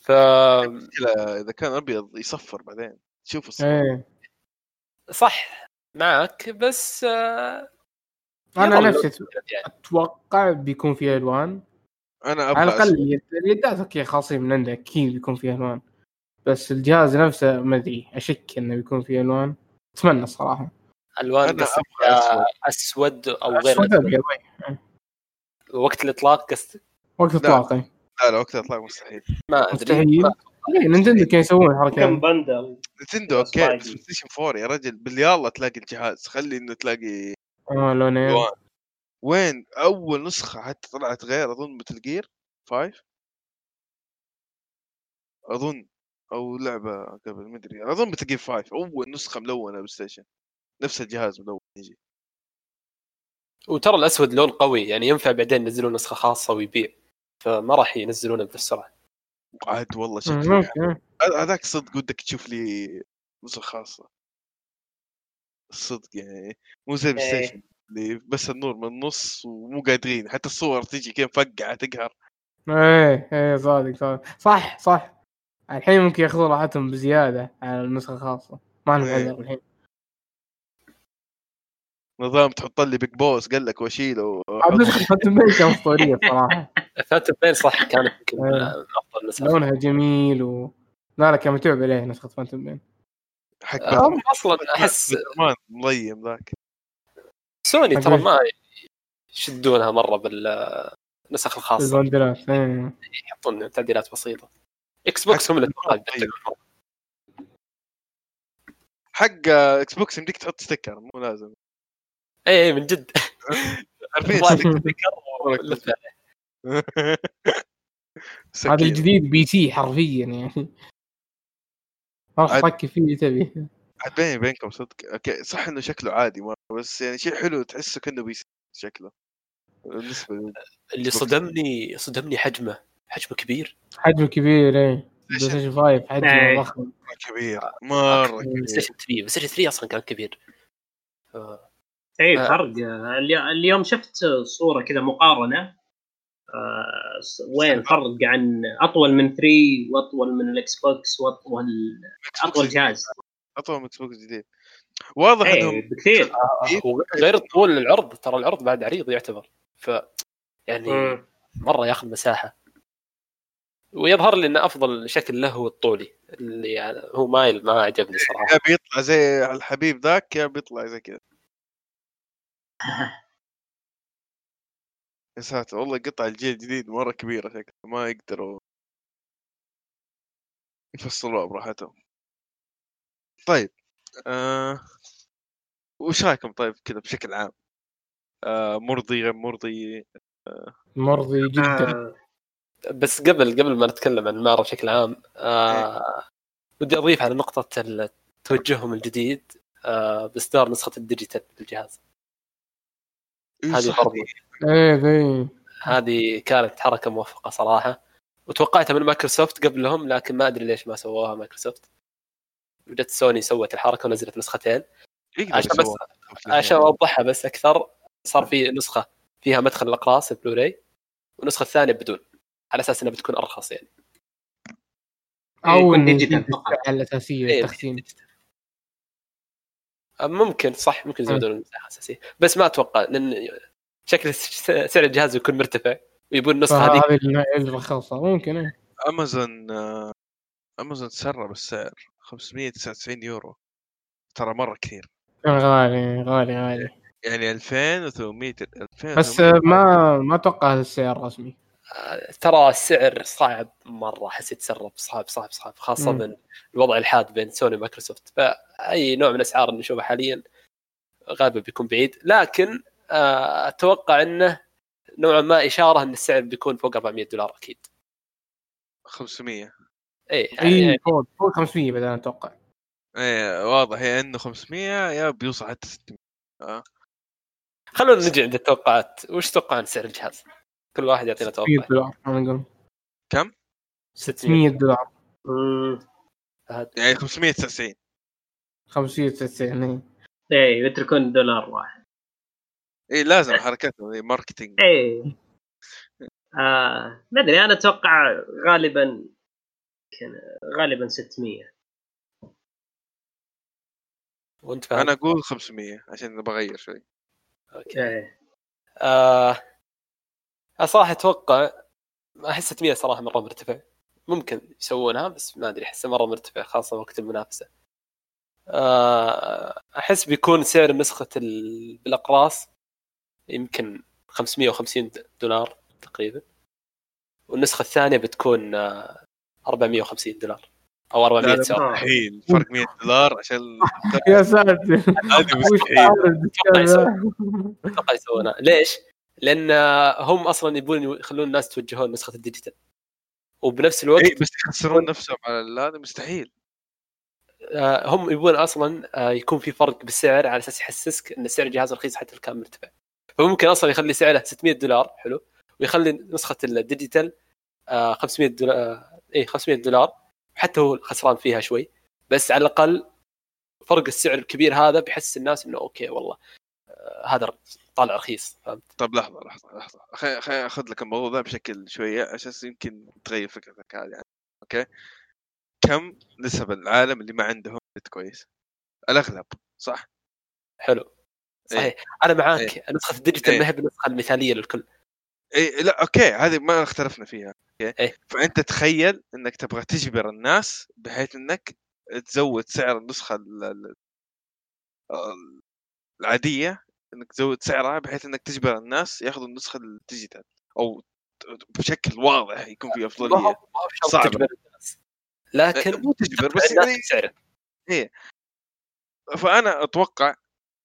Speaker 3: ف
Speaker 1: إذا كان أبيض يصفر بعدين. شوف الصفر.
Speaker 2: إيه.
Speaker 3: صح. معك بس آه، أنا
Speaker 2: نفسي
Speaker 3: يعني.
Speaker 2: أتوقع بيكون فيه ألوان.
Speaker 1: أنا
Speaker 2: على
Speaker 1: أبغى
Speaker 2: الأقل
Speaker 1: أسود.
Speaker 2: اليد- اليدات أوكي خاصين من عندك أكيد بيكون فيه ألوان. بس الجهاز نفسه ما أدري أشك إنه بيكون فيه
Speaker 3: ألوان.
Speaker 1: أتمنى
Speaker 3: الصراحة.
Speaker 1: ألوان
Speaker 3: آه،
Speaker 1: أسود.
Speaker 3: اسود أو غير أسود
Speaker 2: أسود.
Speaker 3: وقت الإطلاق قصدك؟
Speaker 2: وقت اطلاقه
Speaker 1: لا لا وقت الإطلاق مستحيل.
Speaker 3: ما أدري.
Speaker 2: مستحيل.
Speaker 3: ما-
Speaker 2: نينتندو كانوا يسوون الحركة
Speaker 4: كم
Speaker 2: هذه.
Speaker 4: بندل
Speaker 1: نتندو أوكي بس بلاي ستيشن 4 يا رجل. باليلا تلاقي الجهاز. خلي إنه تلاقي
Speaker 2: آه لونين
Speaker 1: وين؟ أول نسخة حتى طلعت غير أظن مثل جير 5 أظن. أو لعبة قبل ما أدري. أظن مثل جير 5 أول نسخة ملونة بلاي ستيشن نفس الجهاز ملون يجي.
Speaker 3: وترى الأسود لون قوي يعني ينفع بعدين ينزلون نسخة خاصة ويبيع. فما راح ينزلونه بسرعة.
Speaker 1: عاد والله
Speaker 2: مم،
Speaker 1: شكله
Speaker 2: ممكن
Speaker 1: هذاك صدق ودك تشوف لي نسخة خاصة. الصدق يعني مو زي البلاي
Speaker 4: إيه.
Speaker 1: اللي بس النور من النص ومو قادرين حتى الصور تجي كيف مفقعة تقهر.
Speaker 2: إيه إيه صادق صادق. صح صح. الحين ممكن ياخذوا راحتهم بزيادة على النسخة الخاصة. ما لهم
Speaker 1: إيه.
Speaker 2: الحين.
Speaker 1: نظام تحط لي بيج بوس قال لك واشيله
Speaker 2: نسخه كانت أسطورية صراحة.
Speaker 3: فانتوم بين صح كانت
Speaker 2: إيه.
Speaker 3: من افضل نسخ
Speaker 2: لونها جميل و لا لا كان متعب عليه نسخة فانتوم بين
Speaker 1: حق
Speaker 3: هم أصلا احس
Speaker 1: مليم ذاك.
Speaker 3: سوني ترى ما يشدونها مرة بالنسخ الخاصة.
Speaker 2: ال bundleات إيه.
Speaker 3: يحطون تعديلات بسيطة. إكس بوكس هم اللي.
Speaker 1: حق إكس بوكس يمديك تحط sticker مو لازم.
Speaker 3: اي اي من جد.
Speaker 2: هذا الجديد PC حرفيا يعني. راح
Speaker 1: عاد-
Speaker 2: تركب فيه اللي تبي.
Speaker 1: عاد بيني وبينكم صدق. okay صح إنه شكله عادي مرة بس يعني شيء حلو تحسه كأنه بيصير شكله. بالنسبة لي
Speaker 3: اللي صدمني صدمني حجمه. حجمه كبير.
Speaker 2: حجمه كبير إيه. بلاي ستيشن 5 حجمه
Speaker 4: إيه.
Speaker 2: ضخم.
Speaker 1: كبير
Speaker 3: مرة
Speaker 1: كبير.
Speaker 3: ستيشن 3 بلاي ستيشن 3 أصلا كان كبير. ف-
Speaker 4: اي
Speaker 3: آه.
Speaker 4: فرق. الي- اليوم شفت صورة كذا مقارنة. آه، وين فرق عن أطول من 3 وأطول من الاكس بوكس وأطول أطول جهاز.
Speaker 1: أطول من إكس بوكس جديد. واضح
Speaker 4: اي
Speaker 1: إنهم
Speaker 4: بكثير.
Speaker 3: وغير طول العرض ترى العرض بعد عريض يعتبر. ف يعني. مرة ياخذ مساحة. ويظهر لي إن أفضل شكل له هو الطولي اللي يعني هو مايل ما عجبني صراحة.
Speaker 1: يا بيطلع زي الحبيب ذاك يا بيطلع زي كذا. يا ساتر والله قطع الجيل الجديد مرة كبيرة شكلها ما يقدروا يفصلوها براحتهم. طيب آه... وش رايكم طيب كذا بشكل عام؟ آه مرضي غير مرضي
Speaker 2: مرضي جدا.
Speaker 4: آه،
Speaker 3: بس قبل قبل ما نتكلم عن المعرض بشكل عام آه ودي أضيف على نقطة ال- توجههم الجديد آه بإصدار نسخة الديجيتال للجهاز
Speaker 1: إيه
Speaker 3: هذه برضو
Speaker 1: دي.
Speaker 2: إيه ذي
Speaker 3: هذه كانت حركة موفقة صراحة. وتوقعتها من مايكروسوفت قبلهم لكن ما أدري ليش ما سووها مايكروسوفت. وجت سوني سوت الحركة ونزلت نسختين.
Speaker 1: يقدر
Speaker 3: عشان بس. عشان أوضحها بس أكثر صار في نسخة فيها مدخل الأقراص البلوراي والنسخه الثانية بدون على أساس إنها بتكون أرخص يعني.
Speaker 2: أو
Speaker 4: يكون
Speaker 2: إن
Speaker 4: digital
Speaker 2: يزيد
Speaker 4: فقط.
Speaker 2: السعه الأساسية
Speaker 3: إيه،
Speaker 2: التخزين.
Speaker 3: ممكن صح ممكن يزودون المساحة الأساسية. بس ما أتوقع لأن شكل س- سعر الجهاز يكون مرتفع ويبون النسخه
Speaker 2: اللي- اللي رخصها ممكن إيه.
Speaker 1: أمازون آه، أمازون تسرب السعر 599 يورو. ترى مرة كثير.
Speaker 2: كان غالي غالي غالي.
Speaker 1: يعني 2800 2800
Speaker 2: بس آه، ما ما أتوقع هذا السعر الرسمي
Speaker 3: آه، ترى السعر صعب مرة احس يتسرب صعب صعب صعب خاصة
Speaker 2: مم.
Speaker 3: من الوضع الحاد بين سوني ومايكروسوفت. فاي نوع من الأسعار اللي نشوفه حاليا غالبا بيكون بعيد. لكن آه، أتوقع إنه نوعا ما إشارة إن السعر بيكون فوق 400 دولار أكيد.
Speaker 1: 500
Speaker 3: إي يعني
Speaker 2: اي فوق فوق 500 بعدين أتوقع.
Speaker 1: إيه واضح. يا إنه 500 يا بيوصل حتى 600 آه.
Speaker 3: خلونا نجي عند التوقعات. وش تتوقع عن سعر الجهاز؟ كل واحد يعطينا
Speaker 2: 600
Speaker 3: توقع
Speaker 2: دولار أنا أقول
Speaker 1: كم؟
Speaker 2: 600 دولار.
Speaker 1: يعني 599
Speaker 2: 590 إيه.
Speaker 4: إيه يتركون دولار واحد.
Speaker 1: اي لازم حركتهم إيه، marketing
Speaker 4: إيه. آه ما أدري أنا أتوقع غالبا كان غالبا 600
Speaker 3: وأنت؟
Speaker 1: أنا أقول 500 عشان بغير شوي.
Speaker 3: okay.
Speaker 4: إيه.
Speaker 3: آه صراحة أتوقع احس 600 صراحة مرة مرتفع. ممكن يسوونها بس ما أدري أحسه مرة مرتفع خاصة وقت المنافسة. آه أحس بيكون سعر نسخة ال- بالأقراص يمكن 550 دولار تقريبا. والنسخة الثانية بتكون آه، 450 دولار أو 400
Speaker 4: لا،
Speaker 3: سعر
Speaker 1: مستحيل. فرق 100 دولار عشان
Speaker 2: يا ساتر.
Speaker 1: هذه مستحيل؟
Speaker 3: أتوقع يسوونها. ليش؟ لأن هم أصلا يبون يخلون الناس يتوجهون نسخة ال digital. وبنفس الوقت
Speaker 1: اي بس يخسرون نفسهم على هذا مستحيل.
Speaker 3: آه، هم يبون أصلا آه، يكون في فرق بالسعر على أساس يحسسك إن سعر الجهاز رخيص حتى لو كان مرتفع فممكن أصلا يخلي سعره 600 دولار حلو ويخلي نسخة ال digital آه، 500 دولار آه، اي 500 دولار حتى هو خسران فيها شوي. بس على الأقل فرق السعر الكبير هذا بيحسس الناس إنه okay والله هذا طالع رخيص فهمت
Speaker 1: طيب لحظة لحظة لحظة خليني خليني أخذ لك الموضوع ذا بشكل شوية أساس يمكن تغير فكرتك هذه يعني. okay كم نسب العالم اللي ما عندهم نت كويس؟ الأغلب صح؟
Speaker 3: حلو صحيح أنا معاك نسخه ال digital
Speaker 1: إيه.
Speaker 3: ما هي بالنسخه المثالية للكل
Speaker 1: اي لا okay هذه ما اختلفنا فيها okay
Speaker 3: إيه.
Speaker 1: فأنت تخيل إنك تبغى تجبر الناس بحيث إنك تزود سعر النسخة ال- ال- ال- العادية إنك تزود سعرها بحيث إنك تجبر الناس ياخذوا النسخة الديجيتال. أو بشكل واضح يكون في
Speaker 3: أفضلية. الناس. لكن
Speaker 1: مو تجبر بس يعني
Speaker 3: بسعره
Speaker 1: فأنا أتوقع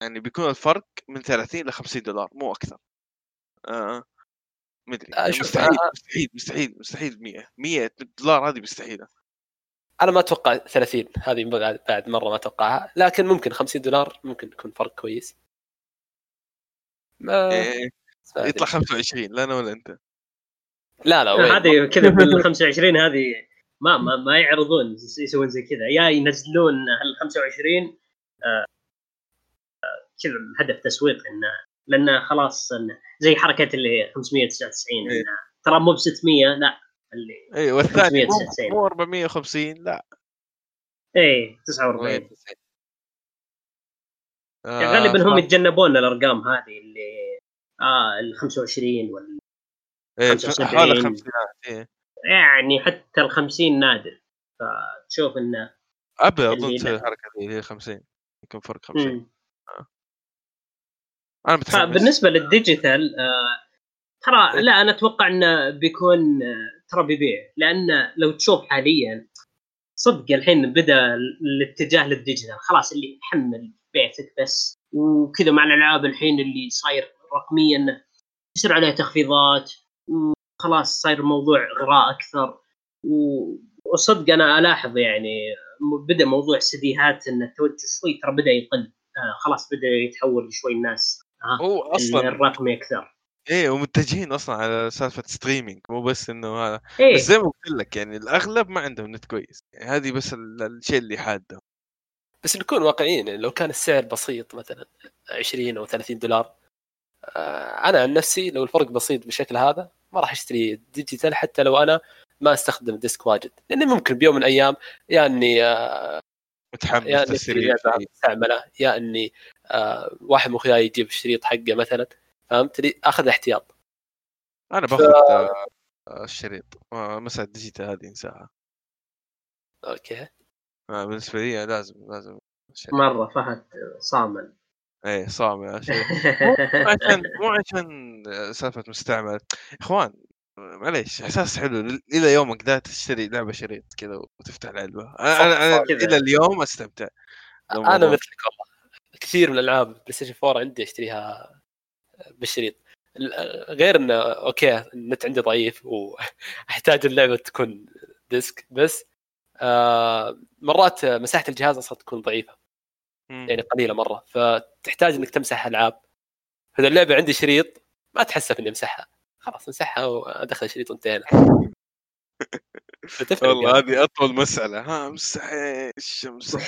Speaker 1: يعني بيكون الفرق من 30 ل 50 دولار مو أكثر. آه. مدري
Speaker 3: آه، شوف،
Speaker 1: مستحيل
Speaker 3: آه.
Speaker 1: مستحيل مستحيل مستحيل 100 100 دولار هذه مستحيلة.
Speaker 3: أنا ما أتوقع 30 هذه بعد بعد مرة ما أتوقعها. لكن ممكن 50 دولار ممكن يكون فرق كويس. ما
Speaker 1: إيه.
Speaker 3: ما أدري.
Speaker 1: يطلع 25 لا أنا ولا أنت
Speaker 3: لا لا
Speaker 4: هذه كذا بال 25 هذه ما ما, ما يعرضون يسوون زي كذا يا ينزلون هال 25 آه، آه، كذا هدف تسويق انه لأنه خلاص زي حركة اللي 599
Speaker 1: إيه.
Speaker 4: ترى مو ب 600 لا اللي
Speaker 1: اي والثاني مو,
Speaker 4: 599.
Speaker 1: مو 450 لا
Speaker 4: إيه 49
Speaker 1: 490. آه،
Speaker 4: غالبا هم
Speaker 1: ف-
Speaker 4: يتجنبون الأرقام هذه اللي آه ال 25 ولا
Speaker 1: إيه،
Speaker 4: 75.
Speaker 1: حول الخمسينات إيه.
Speaker 4: يعني حتى ال 50 نادر فتشوف انه اللي
Speaker 1: أظن تسوي. الحركه اللي هي 50 يكون فرق 50
Speaker 4: مم.
Speaker 1: أنا متحمس
Speaker 4: فبالنسبة لل digital آه، ترى لا أنا أتوقع إنه بيكون آه، ترى بيبيع لأن لو تشوف حاليا صدق الحين بدأ الاتجاه لل digital خلاص اللي حمل بيتك بس. وكذا مع الألعاب الحين اللي صاير رقميا انه يصير عليها تخفيضات وخلاص صاير الموضوع إغراء أكثر. وصدق أنا ألاحظ يعني بدأ موضوع CDيهات إن التوجه شوي ترى بدأ يقل. آه خلاص بدأ يتحول شوي الناس. آه
Speaker 1: هو أصلا
Speaker 4: الرقمي أكثر
Speaker 1: إيه ومتجهين أصلا على سالفة streaming مو بس إنه هذا.
Speaker 4: إيه.
Speaker 1: بس زي ما قلت لك يعني الأغلب ما عندهم نت كويس. يعني هذه بس ال- الشيء اللي حاده
Speaker 3: بس نكون واقعيين يعني لو كان السعر بسيط مثلا 20 أو 30 دولار آه، أنا عن نفسي لو الفرق بسيط بالشكل هذا ما راح أشتري digital حتى لو أنا ما أستخدم disk واجد. لأني ممكن بيوم من الأيام يا أني آه،
Speaker 1: متحمس
Speaker 3: يا
Speaker 1: أني.
Speaker 3: مستعملة يا أني آه، واحد من أخوياي يجيب الشريط حقه مثلا فهمت؟ لي أخذ احتياط.
Speaker 1: أنا باخذ آه، الشريط مساله ال digital هذه
Speaker 3: إنساها.
Speaker 1: أوكي. بالنسبة لي لازم لازم الشريط.
Speaker 4: مرة فهد صامل.
Speaker 1: إيه يا شيء مو عشان مو عشان سالفة مستعمل. يا إخوان معليش إحساس حلو. إلى يومك ذا تشتري لعبة شريط كذا وتفتح العلبة. أنا
Speaker 4: أنا.
Speaker 1: إلى اليوم
Speaker 3: أستمتع.
Speaker 1: أنا.
Speaker 3: مثلك والله. كثير من الألعاب بلاي ستيشن 4 عندي أشتريها بالشريط. ال- غير إنه أوكي النت عندي ضعيف وأحتاج اللعبة تكون disk بس مرات مساحة الجهاز أصلا تكون ضعيفة.
Speaker 1: مم.
Speaker 3: يعني قليلة مرة. فتحتاج إنك تمسح ألعاب. فاذا اللعبة عندي شريط ما تحسب إني امسحها خلاص امسحها وأدخل شريط وانتهينا.
Speaker 1: والله
Speaker 3: يعني.
Speaker 1: هذه أطول مسألة. ها امسح إيش امسح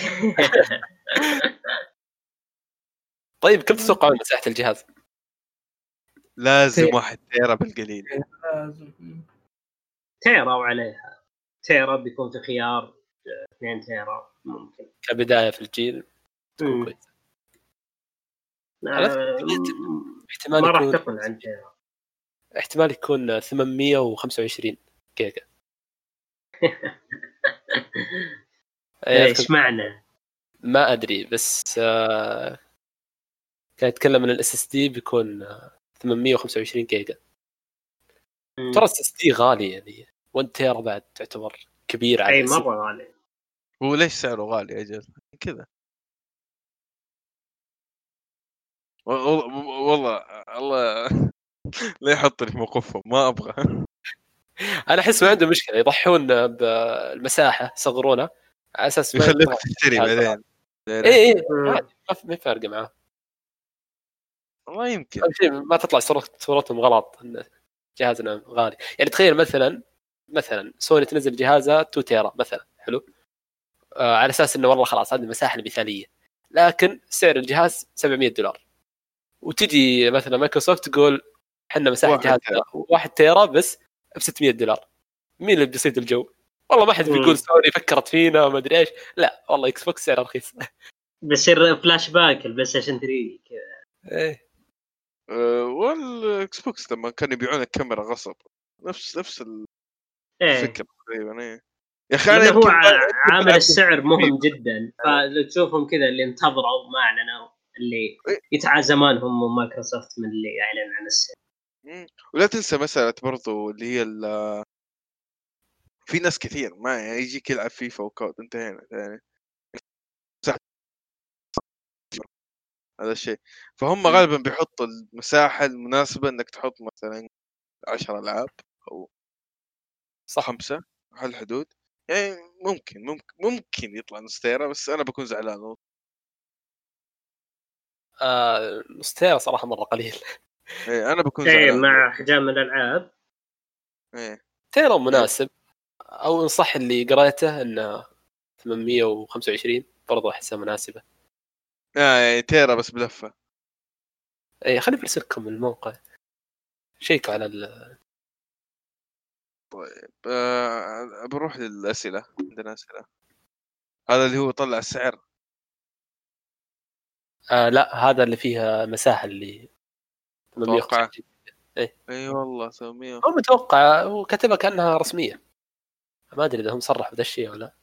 Speaker 3: طيب كم تتوقعون مساحة الجهاز؟
Speaker 1: لازم واحد تيرا بالقليل.
Speaker 4: تيرا وعليها. تيرا بيكون في خيار 2 تيرا ممكن.
Speaker 3: كبداية في الجيل. تكون
Speaker 4: مم.
Speaker 3: كويس.
Speaker 4: آه،
Speaker 3: احتمال
Speaker 4: ما راح تقل عن تيرا.
Speaker 3: احتمال يكون 825 جيجا إيه،
Speaker 4: إيش معنى؟
Speaker 3: ما أدري بس آه، كان يتكلم إن ال SSD بيكون آه، 825 جيجا
Speaker 4: مم.
Speaker 3: ترى SSD غالي يعني. 1 تيرا بعد تعتبر كبير على إي
Speaker 4: مرة غالي.
Speaker 1: هو ليش سعره غالي أجل كذا. والله الله لا يحطني في موقفهم ما أبغى.
Speaker 3: أنا أحس ما عنده مشكلة يضحون بالمساحة يصغرونه على أساس ما
Speaker 1: يخليك تشتري بعدين.
Speaker 4: إي
Speaker 3: إي ما فرق معاه
Speaker 1: والله يمكن.
Speaker 3: اهم شيء ما تطلع صورتهم غلط إن جهازنا غالي. يعني تخيل مثلا مثلا سوني تنزل جهازها 2 تيرا مثلا حلو؟ آه على أساس إنه والله خلاص هذه المساحه المثاليه لكن سعر الجهاز 700 دولار. وتجي مثلا مايكروسوفت تقول إحنا مساحة
Speaker 1: واحد
Speaker 3: جهاز
Speaker 1: تيرا.
Speaker 3: 1 تيرا بس ب 600 دولار. مين اللي بيصيد الجو؟ والله ما حد. بيقول سوني فكرت فينا وما أدري إيش. لا والله إكس بوكس سعره رخيص.
Speaker 4: بيصير فلاش باك البلاي ستيشن 3 كذا.
Speaker 3: إيه.
Speaker 1: أه والإكس بوكس لما كانوا يبيعون الكاميرا غصب. نفس نفس
Speaker 4: إيه.
Speaker 1: الفكرة تقريبا إيه. يا
Speaker 4: أخي
Speaker 1: أنا
Speaker 4: هو عامل السعر مهم جدا فلو تشوفهم كذا اللي انتظروا ما أعلنوا اللي يتعازمون هم ومايكروسوفت من اللي يعلن عن السعر.
Speaker 1: ولا تنسى مسألة برضو اللي هي ال في ناس كثير ما يعني يجيك يلعب FIFA و COD انتهينا يعني. هذا الشيء. فهم غالبا بيحطوا المساحة المناسبة إنك تحط مثلا 10 ألعاب أو
Speaker 3: صح
Speaker 1: خمسة هالحدود يعني ممكن ممكن ممكن يطلع نص تيرا بس أنا بكون زعلان
Speaker 3: آه نص تيرا صراحة مرة قليل.
Speaker 1: إيه أنا بكون
Speaker 4: إيه
Speaker 1: زعلان
Speaker 4: مع احجام الألعاب.
Speaker 1: إيه.
Speaker 3: تيرا مناسب. أو إن صح اللي قريته إنه 825 برضو أحسها مناسبة.
Speaker 1: آه يعني تيرا بس بلفة.
Speaker 3: اي خليني برسل لكم الموقع. شيكوا على ال...
Speaker 1: آه بروح للأسئلة عندنا أسئلة. هذا اللي هو طلع السعر.
Speaker 3: آه لا هذا اللي فيها مساحة اللي 825
Speaker 1: إي والله 700
Speaker 3: هو متوقع هو كتبها كأنها رسمية. ما أدري إذا هم صرحوا بذا الشيء ولا لا.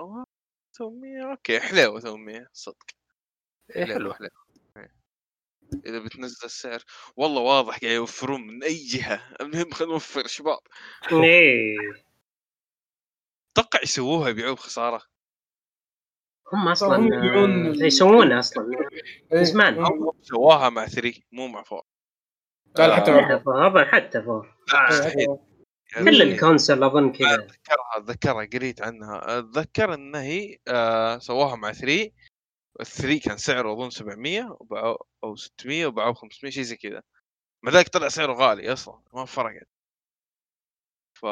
Speaker 1: أوه، 800 أوكي حلوة 800 صدق.
Speaker 3: إيه حلوة
Speaker 1: حلوة. إيه. إذا بتنزل السعر. والله واضح قاعد يوفرون من أي جهة. المهم خلينا نوفر شباب.
Speaker 4: إيه
Speaker 1: أتوقع يسووها يبيعوها بخسارة.
Speaker 4: هم
Speaker 2: أصلا
Speaker 4: آه، يسوونها أصلا.
Speaker 2: إيه.
Speaker 4: زمان.
Speaker 2: هم-
Speaker 1: سواها مع 3 مو مع 4
Speaker 2: لا حتى
Speaker 1: آه.
Speaker 2: مع
Speaker 4: هذا حتى four.
Speaker 1: لا
Speaker 2: إيه،
Speaker 1: مستحيل.
Speaker 2: حتى-
Speaker 4: كل ال console أظن كذا.
Speaker 1: أتذكرها اتذكرها قريت عنها. أتذكر إن هي آه سواها مع 3 ال 3 كان سعره أظن 700 وباعوه أو 600 وباعوه 500 شيء زي كذا مع ذلك طلع سعره غالي أصلا ما فرقت ف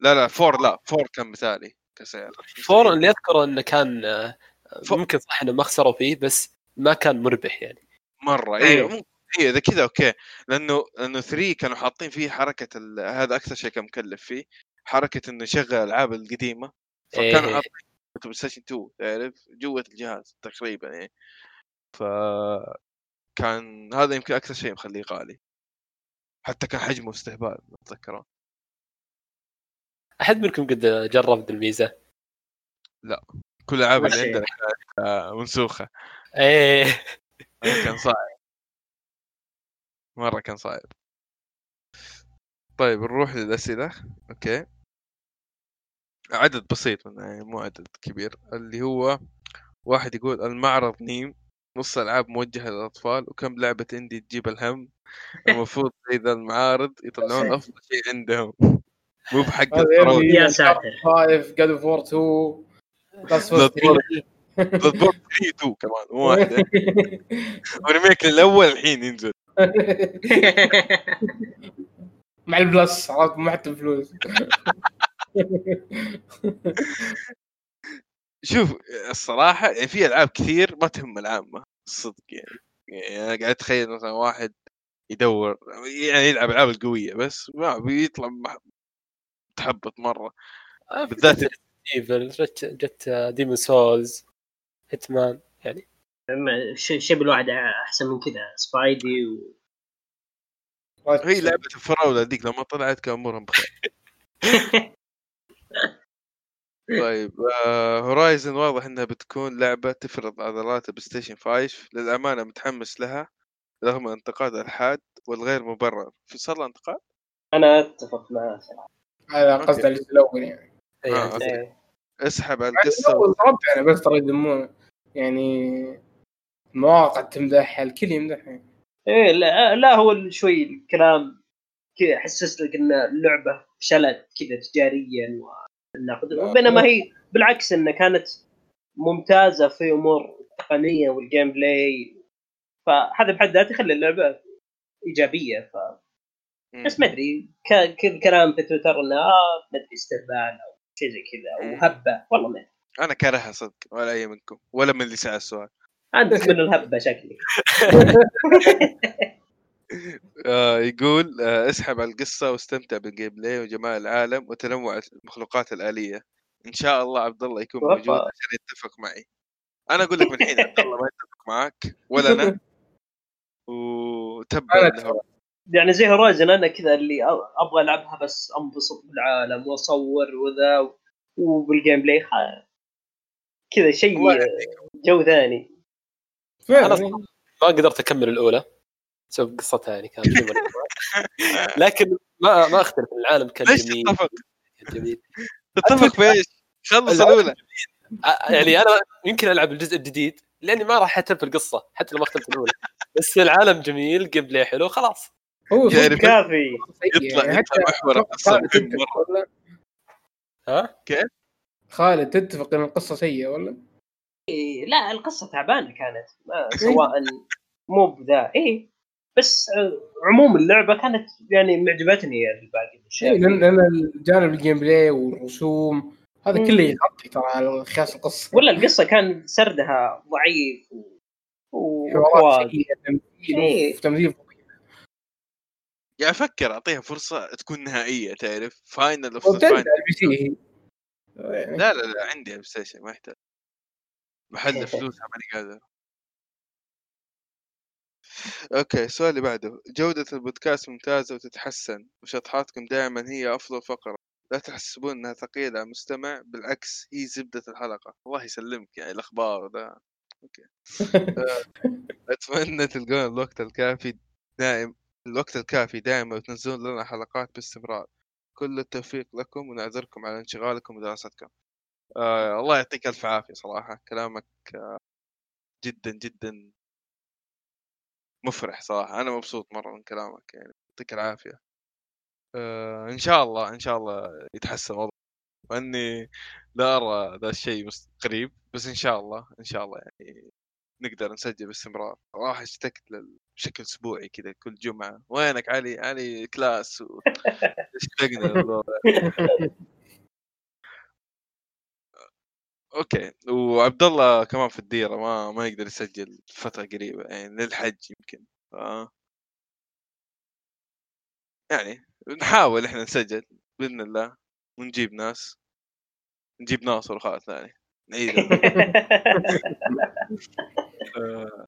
Speaker 1: لا لا four لا four كان مثالي كسعر
Speaker 3: four اللي أذكره إنه كان آه،
Speaker 1: four.
Speaker 3: ممكن صح إنه ما خسروا فيه بس ما كان مربح يعني
Speaker 1: مرة.
Speaker 4: أيوه
Speaker 1: ممكن أيوه إذا كذا أوكي لأنه لأنه 3 كانوا حاطين فيه حركة ال... هذا أكثر شيء كان مكلف فيه حركة إنه يشغل الالعاب القديمة فكانوا
Speaker 3: إيه.
Speaker 1: حاطين بلاي ستيشن 2 تعرف؟ جوة الجهاز تقريبا يعني ف كان هذا يمكن أكثر شيء مخليه غالي. حتى كان حجمه استهبال أتذكره.
Speaker 3: أحد منكم قد جرب الميزه
Speaker 1: كل الالعاب اللي. عندنا كانت آه،
Speaker 3: منسوخة.
Speaker 1: إيه. كان صعب. مرة كان صعب. طيب نروح للأسئلة. أوكي. عدد بسيط منها يعني مو عدد كبير اللي هو واحد يقول المعرض نيم نص العاب موجهة للأطفال وكم لعبة indie تجيب الهم؟ المفروض زي ذا المعارض يطلعون أفضل شيء عندهم. مو بحق
Speaker 4: يا ساتر.
Speaker 2: 5 God of War 2 Last of
Speaker 1: Bloodborne. Bloodborne 3 2 كمان مو واحدة. و remake الأول الحين ينزل.
Speaker 2: مع ال Plus عرفت ما حتى فلوس
Speaker 1: شوف الصراحة يعني في ألعاب كثير ما تهم العامه الصدق يعني. يعني أنا قاعد أتخيل مثلا واحد يدور يعني يلعب الالعاب القوية بس ما بيطلع متحبط مرة. بالذات-
Speaker 3: Evil جت جت Demon's Souls Hitman يعني.
Speaker 4: شيء الواحد أحسن من كذا Spidey و...
Speaker 1: هي لعبة الفراولة ذيك لما طلعت كان امورهم بخير طيب آه Horizon واضح إنها بتكون لعبة تفرض عضلات البلاي ستيشن 5 للأمانة متحمس لها رغم الانتقاد الحاد والغير مبرر. في صار له انتقاد؟
Speaker 4: أنا أتفق معاه صراحة.
Speaker 2: هذا قصد الجزء الأول يعني.
Speaker 3: إيه،
Speaker 1: آه، أوكي.
Speaker 4: إيه.
Speaker 1: اسحب على
Speaker 2: الجزء
Speaker 1: القصة.
Speaker 2: الأول ضربت يعني بس ترى يدمونه يعني المواقع تمدحها الكل يمدحها
Speaker 4: إيه لا, لا هو شوي الكلام كذا حسس لك ان اللعبه فشلت كذا تجاريا
Speaker 1: آه.
Speaker 4: بينما هي بالعكس إنها كانت ممتازة في أمور التقنيه وال gameplay فهذا بحد ذاته يخلي اللعبة إيجابية. ف. بس ما أدري ك- كل كلام في تويتر إنه آه ما أدري استهبال أو شيء زي كذا أو
Speaker 1: مم.
Speaker 4: هبة. والله ما أدري.
Speaker 1: أنا كارهها صدق ولا أي منكم ولا من اللي سأل السؤال.
Speaker 4: أنت من الهبة شكلي
Speaker 1: آه يقول آه اسحب على القصة واستمتع بال gameplay وجمال العالم وتنوع المخلوقات الآلية إن شاء الله عبد الله يكون. موجود عشان يتفق معي أنا أقول لك من الحين عبد الله ما يتفق معك ولا
Speaker 2: أنا
Speaker 1: له.
Speaker 4: يعني زي Horizon أنا كذا اللي أبغى ألعبها بس أنبسط بالعالم وأصور وذا وبال gameplay كذا شيء
Speaker 1: يهديك.
Speaker 4: جو ثاني
Speaker 2: فعلا
Speaker 3: ما قدرت أكمل الأولى بسبب قصتها يعني كان في مرة. لكن ما ما أختلف العالم كان
Speaker 1: ليش
Speaker 3: جميل
Speaker 1: تتفق؟
Speaker 3: كان جميل
Speaker 1: تتفق في إيش؟ خلص.
Speaker 3: الأولى يعني أنا يمكن ألعب الجزء الجديد لأني ما راح أهتم في القصة حتى لو ما اختلف الأولى بس العالم جميل gameplay حلو خلاص
Speaker 2: هو
Speaker 1: يعني
Speaker 4: كافي
Speaker 1: يطلع-
Speaker 2: يعني
Speaker 1: يطلع
Speaker 2: حتى
Speaker 1: محور.
Speaker 2: ولا
Speaker 3: ها
Speaker 2: خالد تتفق إن القصة سيئة ولا؟
Speaker 4: إيه لا القصة تعبانة كانت ما سواء مو بذا إيه بس ع- عموم اللعبة كانت يعني معجبتني الباقي
Speaker 2: إيه،
Speaker 4: الاشياء
Speaker 2: لأن لأن الجانب ال gameplay والرسوم هذا. كله يغطي ترى على خياس القصة.
Speaker 4: ولا القصة كان سردها ضعيف و-
Speaker 2: تمثيل
Speaker 4: إيه.
Speaker 1: يعني أفكر أعطيها فرصة تكون نهائية تعرف؟
Speaker 2: Final of يعني
Speaker 1: لا لا لا عندي بلاي ستيشن ما يحتاج. محل فلوسها ماني قادر. أوكي السؤال اللي بعده. جودة البودكاست ممتازة وتتحسن وشطحاتكم دائما هي أفضل فقرة. لا تحسبون إنها ثقيلة على المستمع بالعكس هي زبدة الحلقة. الله يسلمك يعني الأخبار ده أوكي. آه، أتمنى تلقون الوقت الكافي دائم الوقت الكافي دائما وتنزلون لنا حلقات باستمرار. كل التوفيق لكم ونعذركم على انشغالكم ودراستكم. آه الله يعطيك ألف عافية صراحة. كلامك آه جدا جدا مفرح صراحة أنا مبسوط مرة من كلامك يعني يعطيك العافية آه إن شاء الله إن شاء الله يتحسن وضعك وإني لا أرى ذا الشيء قريب بس إن شاء الله إن شاء الله يعني نقدر نسجل باستمرار راح اشتقت لل- بشكل أسبوعي كذا كل جمعة وينك علي علي كلاس و... اشتقنا. أوكي. وعبد الله كمان في الديرة ما ما يقدر يسجل فترة قريبة يعني للحج يمكن. ف... يعني نحاول إحنا نسجل بإذن الله ونجيب ناس. نجيب ناصر وخالد ثاني. نعيد آه،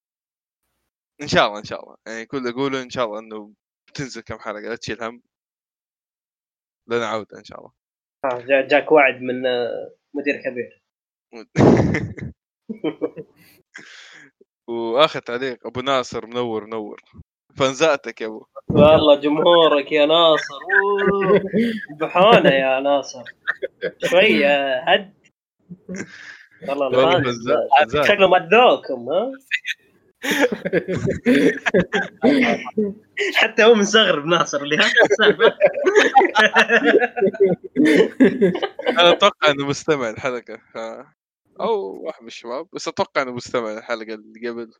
Speaker 1: إن شاء الله إن شاء الله. يعني كل اقوله إن شاء الله إنه بتنزل كم حلقة لا تشيل هم. لنا عوده إن شاء الله.
Speaker 4: آه، جا- جاك وعد من آه، مدير كبير.
Speaker 1: واخر تعليق أبو ناصر منور منور. فانزاتك يا أبو.
Speaker 4: والله جمهورك يا ناصر. أوه، بحونه يا ناصر. شوية هد. والله. شكله مدوكم ها؟ حتى هو مستغرب ناصر اللي ها السالفة.
Speaker 1: أنا أتوقع إنه مستمع الحلقة. أو واحد من الشباب بس أتوقع إنه مستمع الحلقة اللي قبل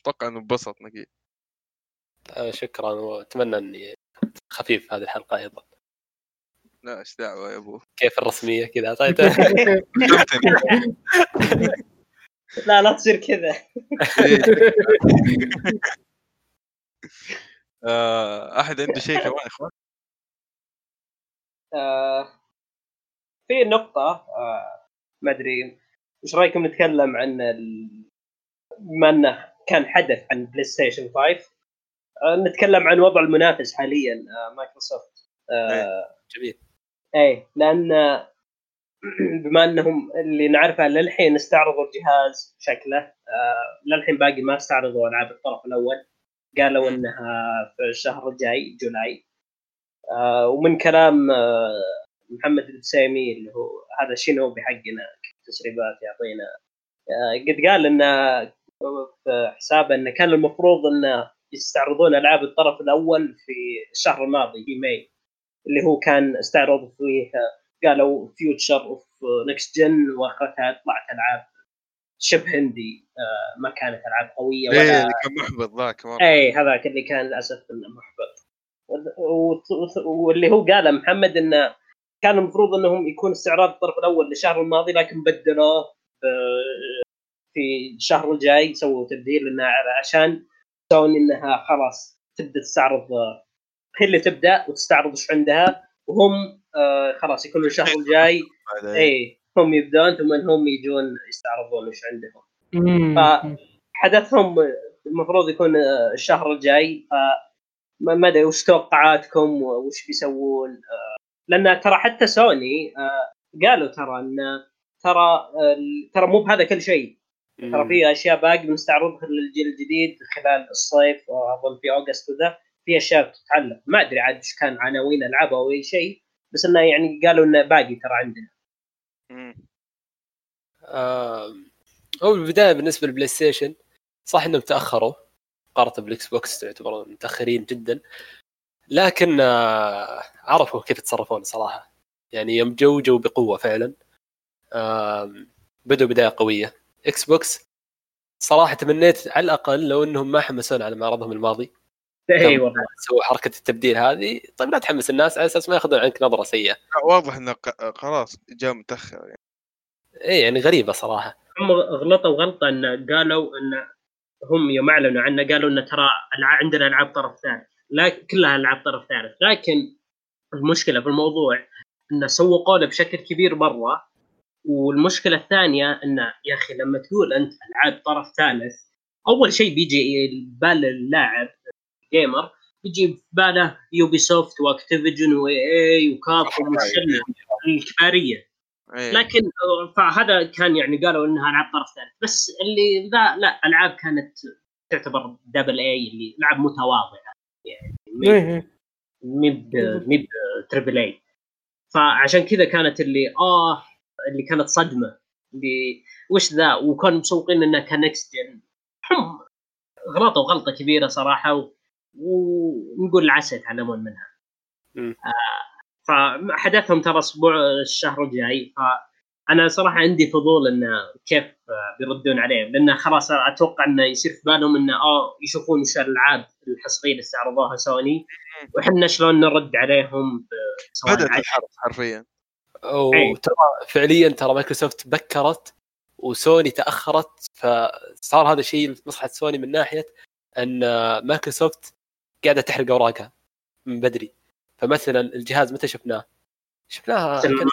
Speaker 1: أتوقع إنه انبسط أكيد.
Speaker 3: آه، شكرا وأتمنى إني خفيف هذه الحلقة أيضا.
Speaker 1: لا إيش دعوة يا أبو؟
Speaker 3: كيف الرسمية كذا؟ اعطيته
Speaker 1: فهمتني.
Speaker 4: لا لا تصير كذا.
Speaker 1: آه، أحد عنده شيء كمان يا إخوان؟
Speaker 4: آه، في نقطة آه، ما أدري. إيش رأيكم نتكلم عن ال- بما إنه كان حدث عن بلاي ستيشن 5 آه، نتكلم عن وضع المنافس حاليا آه، مايكروسوفت. آه،
Speaker 3: جميل.
Speaker 4: إيه لأن بما إنهم اللي نعرفه للحين استعرضوا الجهاز شكله آه للحين باقي ما استعرضوا ألعاب الطرف الأول. قالوا إنها في الشهر الجاي July. آه ومن كلام آه محمد البسيمي اللي هو هذا شينوبي حقنا تسريبات يعطينا. آه قد قال انه في حسابه انه كان المفروض انه يستعرضون ألعاب الطرف الأول في الشهر الماضي في May اللي هو كان استعرضوا فيه قالوا future of next gen وآخرتها طلعت ألعاب شبه indie. آه، ما كانت ألعاب قوية
Speaker 1: إيه
Speaker 4: ولا
Speaker 1: اللي كان محبط ذاك مرة.
Speaker 4: اي هذاك اللي كان للأسف إنه محبط. واللي هو قاله محمد انه كان المفروض إنهم يكون استعراض الطرف الأول للشهر الماضي لكن بدلوه آه، في الشهر الجاي سووا تبديل انه عشان سوني إنها خلاص تبدأ تستعرض آه، هي اللي تبدأ وتستعرض إيش عندها وهم آه، خلاص يكونوا الشهر الجاي اي هم يبدون ثم هم يجون يستعرضون إيش عندهم
Speaker 2: مم.
Speaker 4: ف- حدثهم المفروض يكون الشهر الجاي ف ما ما أدري وش توقعاتكم وش بيسوون آه، لأن ترى حتى سوني آه، قالوا ترى إن ترى آه، ترى مو بهذا كل شيء. ترى في أشياء باقي بنستعرضها للجيل الجديد خلال الصيف وأظن في أوغست وذا في أشياء تتعلق ما أدري عاد إيش كان عناوين ألعاب أو أي شيء بس إنه يعني قالوا إنه باقي ترى عندنا.
Speaker 3: آه، هو بالبدايه بالنسبة للبلاي ستيشن صح إنهم تأخروا مقارنه بالإكس بوكس تعتبر متأخرين جدا. لكن آه، عرفوا كيف يتصرفون صراحة. يعني يوم جو جو بقوة فعلا. بدوا بداية قوية. إكس بوكس صراحة تمنيت على الأقل لو إنهم ما حمسونا على معرضهم الماضي.
Speaker 4: اي والله.
Speaker 3: سووا حركة التبديل هذه؟ طيب لا تحمس الناس على أساس ما يأخذون عنك نظرة سيئة.
Speaker 1: لا، واضح إنه ق- خلاص جاء متأخر يعني.
Speaker 3: اي يعني غريبة صراحة.
Speaker 4: هم غلطوا غلطة إن قالوا إن هم يوم أعلنوا عنه قالوا إن ترى عندنا ألعاب طرف ثالث لا كلها العاب طرف ثالث. لكن المشكلة في الموضوع إنه سوقوا له بشكل كبير مرة والمشكلة الثانية إنه يا أخي لما تقول أنت ألعاب طرف ثالث أول شيء بيجي بال اللاعب gamer يجي في باله يوبي سوفت واكتيفيجن و EA وكابكوم الكباريه. لكن فهذا كان يعني قالوا إنها ألعاب طرف ثالث. بس اللي ذا لا ألعاب كانت تعتبر double A اللي العاب متواضعه يعني
Speaker 2: إيه.
Speaker 4: ميب ميب triple A فعشان كذا كانت اللي آه اللي كانت صدمة. اللي وش ذا؟ وكانوا مسوقين انها ك next gen هم غلطوا غلطة كبيرة صراحة و... ونقول العسى يتعلمون منها. آه فحدثهم ترى أسبوع الشهر الجاي. فانا صراحة عندي فضول انه كيف بيردون عليه لأنه خلاص أتوقع إنه يصير في بالهم إنه آه يشوفون وش الألعاب الحصرية اللي استعرضوها سوني وحنا شلون نرد عليهم بدأت
Speaker 1: الحرب حرفيا.
Speaker 4: إيه.
Speaker 3: وترى فعليا ترى مايكروسوفت بكرت وسوني تأخرت فصار هذا الشيء مصلحة سوني من ناحية إن مايكروسوفت قاعدة تحرق أوراقها من بدري. فمثلا الجهاز متى شفناه؟ شفناه
Speaker 4: سنة
Speaker 3: كان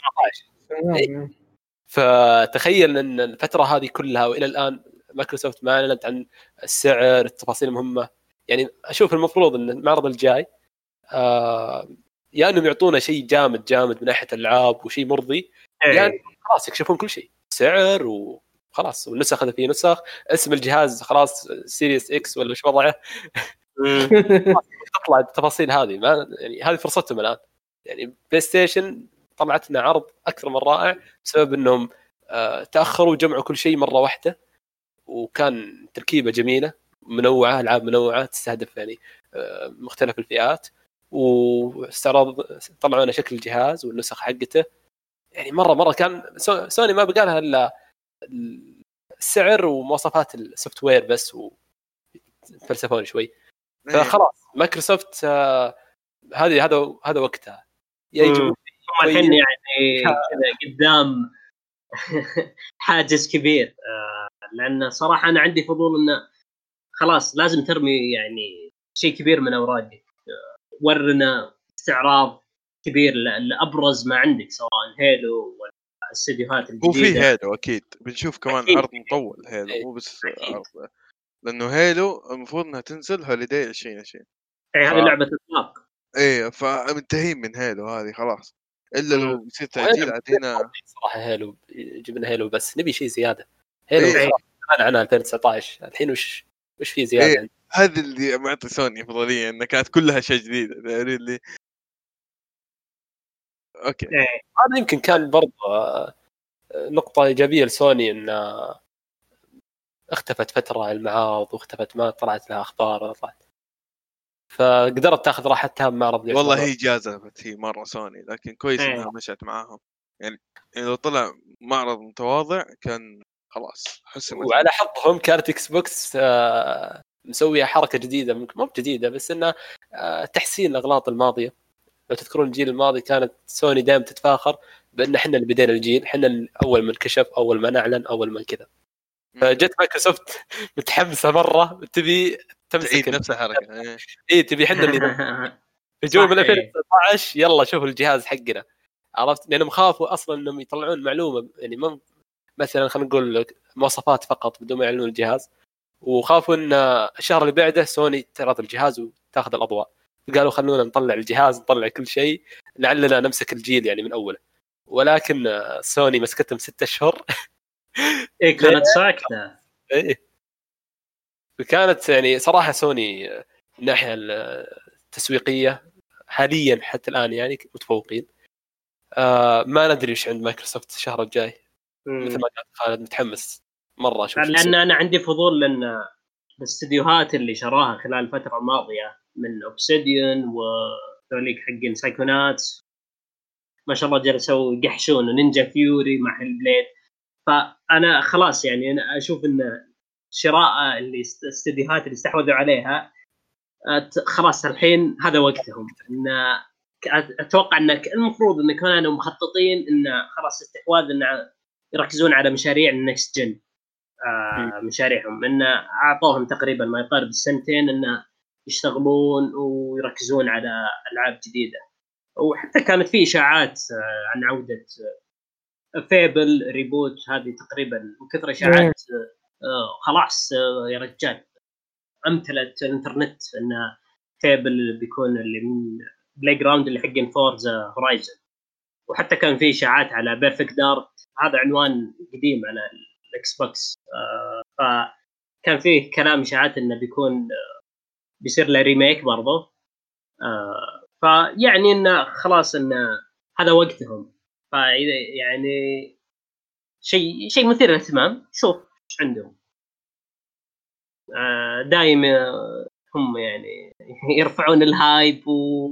Speaker 3: 19 فتخيل إن الفترة هذه كلها وإلى الآن مايكروسوفت ما أعلنت عن السعر التفاصيل المهمة. يعني أشوف المفروض إن المعرض الجاي آه يا إنهم يعطونا شيء جامد جامد من ناحية الالعاب وشيء مرضي.
Speaker 4: إيه.
Speaker 3: يعني خلاص يكشفون كل شيء سعر وخلاص والنسخ إذا في نسخ اسم الجهاز خلاص سيريس إكس ولا إيش وضعه. تطلع التفاصيل هذه. ما يعني هذه فرصتهم الآن. يعني بلاي ستيشن طلعت لنا عرض أكثر من رائع بسبب إنهم آه، تأخروا وجمعوا كل شيء مرة واحدة وكان تركيبة جميلة منوعة ألعاب منوعة تستهدف يعني آه، مختلف الفئات واستعراض طلعوا لنا شكل الجهاز والنسخ حقته يعني مرة مرة كان سو- سوني ما بقى لها إلا السعر ومواصفات ال software بس وتفلسفون شوي
Speaker 1: إيه.
Speaker 3: فخلاص مايكروسوفت آه، هذه هذا هذا وقتها يا. يجيبون
Speaker 4: هم الحين يعني كذا قدام حاجز كبير آه، لأن صراحة أنا عندي فضول انه خلاص لازم ترمي يعني شيء كبير من اوراقك آه، ورنا استعراض كبير ل- لأبرز ما عندك سواء Halo ولا الاستديوهات الجديدة
Speaker 1: Halo أكيد بنشوف كمان
Speaker 4: أكيد.
Speaker 1: عرض مطول
Speaker 3: Halo.
Speaker 1: مو بس. عرض لأنه Halo المفروض إنها تنزل holiday 2020
Speaker 4: يعني هذه. لعبة إطلاق
Speaker 1: إيه فمنتهين من Halo هذه خلاص إلا لو بيصير تعديل عاد هنا
Speaker 3: صراحة Halo. جبنا Halo بس نبي شيء زيادة. Halo
Speaker 1: إيه.
Speaker 3: عنها 2019 الحين وش وش في زيادة
Speaker 1: إيه.
Speaker 3: يعني؟
Speaker 1: هذا اللي معطي سوني أفضلية انها كانت كلها أشياء جديدة. تعرف اللي أوكي.
Speaker 4: إيه.
Speaker 3: هذا يمكن كان برضه آه، نقطة إيجابية لسوني إن اختفت فترة عن المعارض واختفت ما طلعت لها أخبار ولا طلعت. فقدرت تاخذ راحتها بمعرض
Speaker 1: والله هي جازفت هي مرة سوني لكن كويس
Speaker 4: إيه.
Speaker 1: إنها مشت معاهم. يعني لو طلع معرض متواضع كان خلاص حسمت
Speaker 3: وعلى حظهم كانت إكس بوكس آه، مسوية حركة جديدة ممكن مو بجديدة بس انها آه، تحسين الأغلاط الماضية. لو تذكرون الجيل الماضي كانت سوني دائما تتفاخر بأن إحنا اللي بدينا الجيل إحنا أول من كشف أول ما نعلن أول من كذا. فجت مايكروسوفت متحمسة مرة تبي تمسك
Speaker 1: تعيد نفس الحركة. إيه.
Speaker 3: اي تبي إحنا اللي في جو
Speaker 4: صح،
Speaker 3: من
Speaker 4: إيه.
Speaker 3: 2019 يلا شوفوا الجهاز حقنا. عرفت؟ لأنهم خافوا أصلا إنهم يطلعون معلومة يعني ما مثلا خلينا نقول مواصفات فقط بدون ما يعلنون الجهاز. وخافوا إن الشهر اللي بعده سوني تعرض الجهاز وتاخذ الأضواء. فقالوا خلونا نطلع الجهاز نطلع كل شيء لعلنا نمسك الجيل يعني من أوله. ولكن سوني مسكتهم ستة أشهر.
Speaker 4: إيه كانت ساكتة.
Speaker 3: إيه. فكانت يعني صراحة سوني من الناحية التسويقية حاليا حتى الآن يعني متفوقين. آه ما ندري إيش عند مايكروسوفت الشهر الجاي. مثل ما قال خالد متحمس مرة أشوف شو لأن.
Speaker 4: أنا عندي فضول لأن الاستديوهات اللي شراها خلال الفترة الماضية من Obsidian وذوليك حقين Psychonauts ما شاء الله جلسوا يقحشون و Ninja Theory مع البليد فأنا خلاص يعني أنا أشوف إن شراء اللي است- الاستديوهات اللي استحوذوا عليها خلاص الحين هذا وقتهم. إن أتوقع إن المفروض إن كانوا مخططين إن خلاص استحواذ إن يركزون على مشاريع ال next gen آه مشاريعهم. إن أعطوهم تقريبا ما يقارب السنتين إن يشتغلون ويركزون على ألعاب جديدة. وحتى كانت في إشاعات آه، عن عودة آه، Fable reboot هذه تقريبا من كثر إشاعات آه، خلاص آه، يا رجال. امتلت الإنترنت إن Fable بيكون اللي من Playground اللي حقين Forza Horizon وحتى كان في إشاعات على Perfect Dark هذا عنوان قديم على الإكس بوكس. آه، فكان فيه كلام إشاعات إنه بيكون آه، بيصير له remake برضه آه، فيعني انه خلاص انه هذا وقتهم. فإذا يعني شيء شيء مثير للاهتمام. شوف إيش عندهم آه، دايم آه، هم يعني يرفعون ال hype و...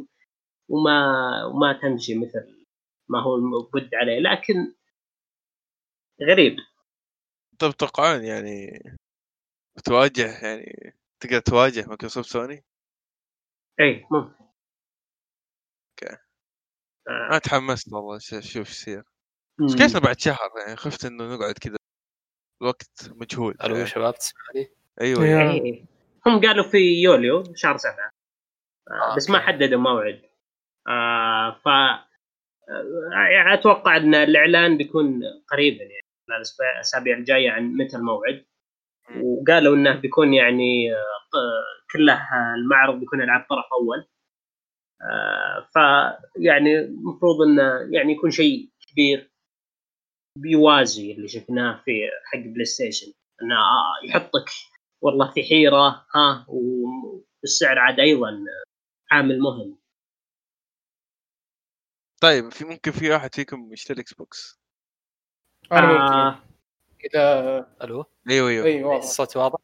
Speaker 4: وما وما تمشي مثل ما هو المبني عليه لكن غريب
Speaker 1: طب تتوقعون يعني تواجه يعني تقدر تواجه مايكروسوفت سوني؟
Speaker 4: اي ممكن
Speaker 1: أوكي.
Speaker 4: آه،
Speaker 1: أنا تحمست والله أشوف إيش يصير. بس كيف بعد شهر يعني خفت إنه نقعد كذا الوقت مجهول
Speaker 3: ألو يا
Speaker 1: يعني.
Speaker 3: شباب تسمعني؟
Speaker 2: أيوه.
Speaker 1: يعني.
Speaker 4: إيه. هم قالوا في يوليو شهر سبعة آه
Speaker 3: آه،
Speaker 4: بس ما. حددوا موعد آه ف آه، يعني أتوقع إن الإعلان بيكون قريبا يعني خلال الأسبوع- الأسابيع الجاية عن متى الموعد. وقالوا إنه بيكون يعني آه، كله المعرض بيكون العاب طرف أول آه ف يعني المفروض إنه يعني يكون شيء كبير بيوازي اللي شفناه في حق بلاي ستيشن. إنه آه، يحطك والله في حيرة ها والسعر عاد أيضا عامل مهم.
Speaker 1: طيب في ممكن في واحد فيكم يشتري إكس بوكس
Speaker 2: أنا
Speaker 4: آه.
Speaker 2: اذا
Speaker 3: ألو؟
Speaker 1: أيوه أيوه.
Speaker 2: اي واضح.
Speaker 3: الصوت واضح؟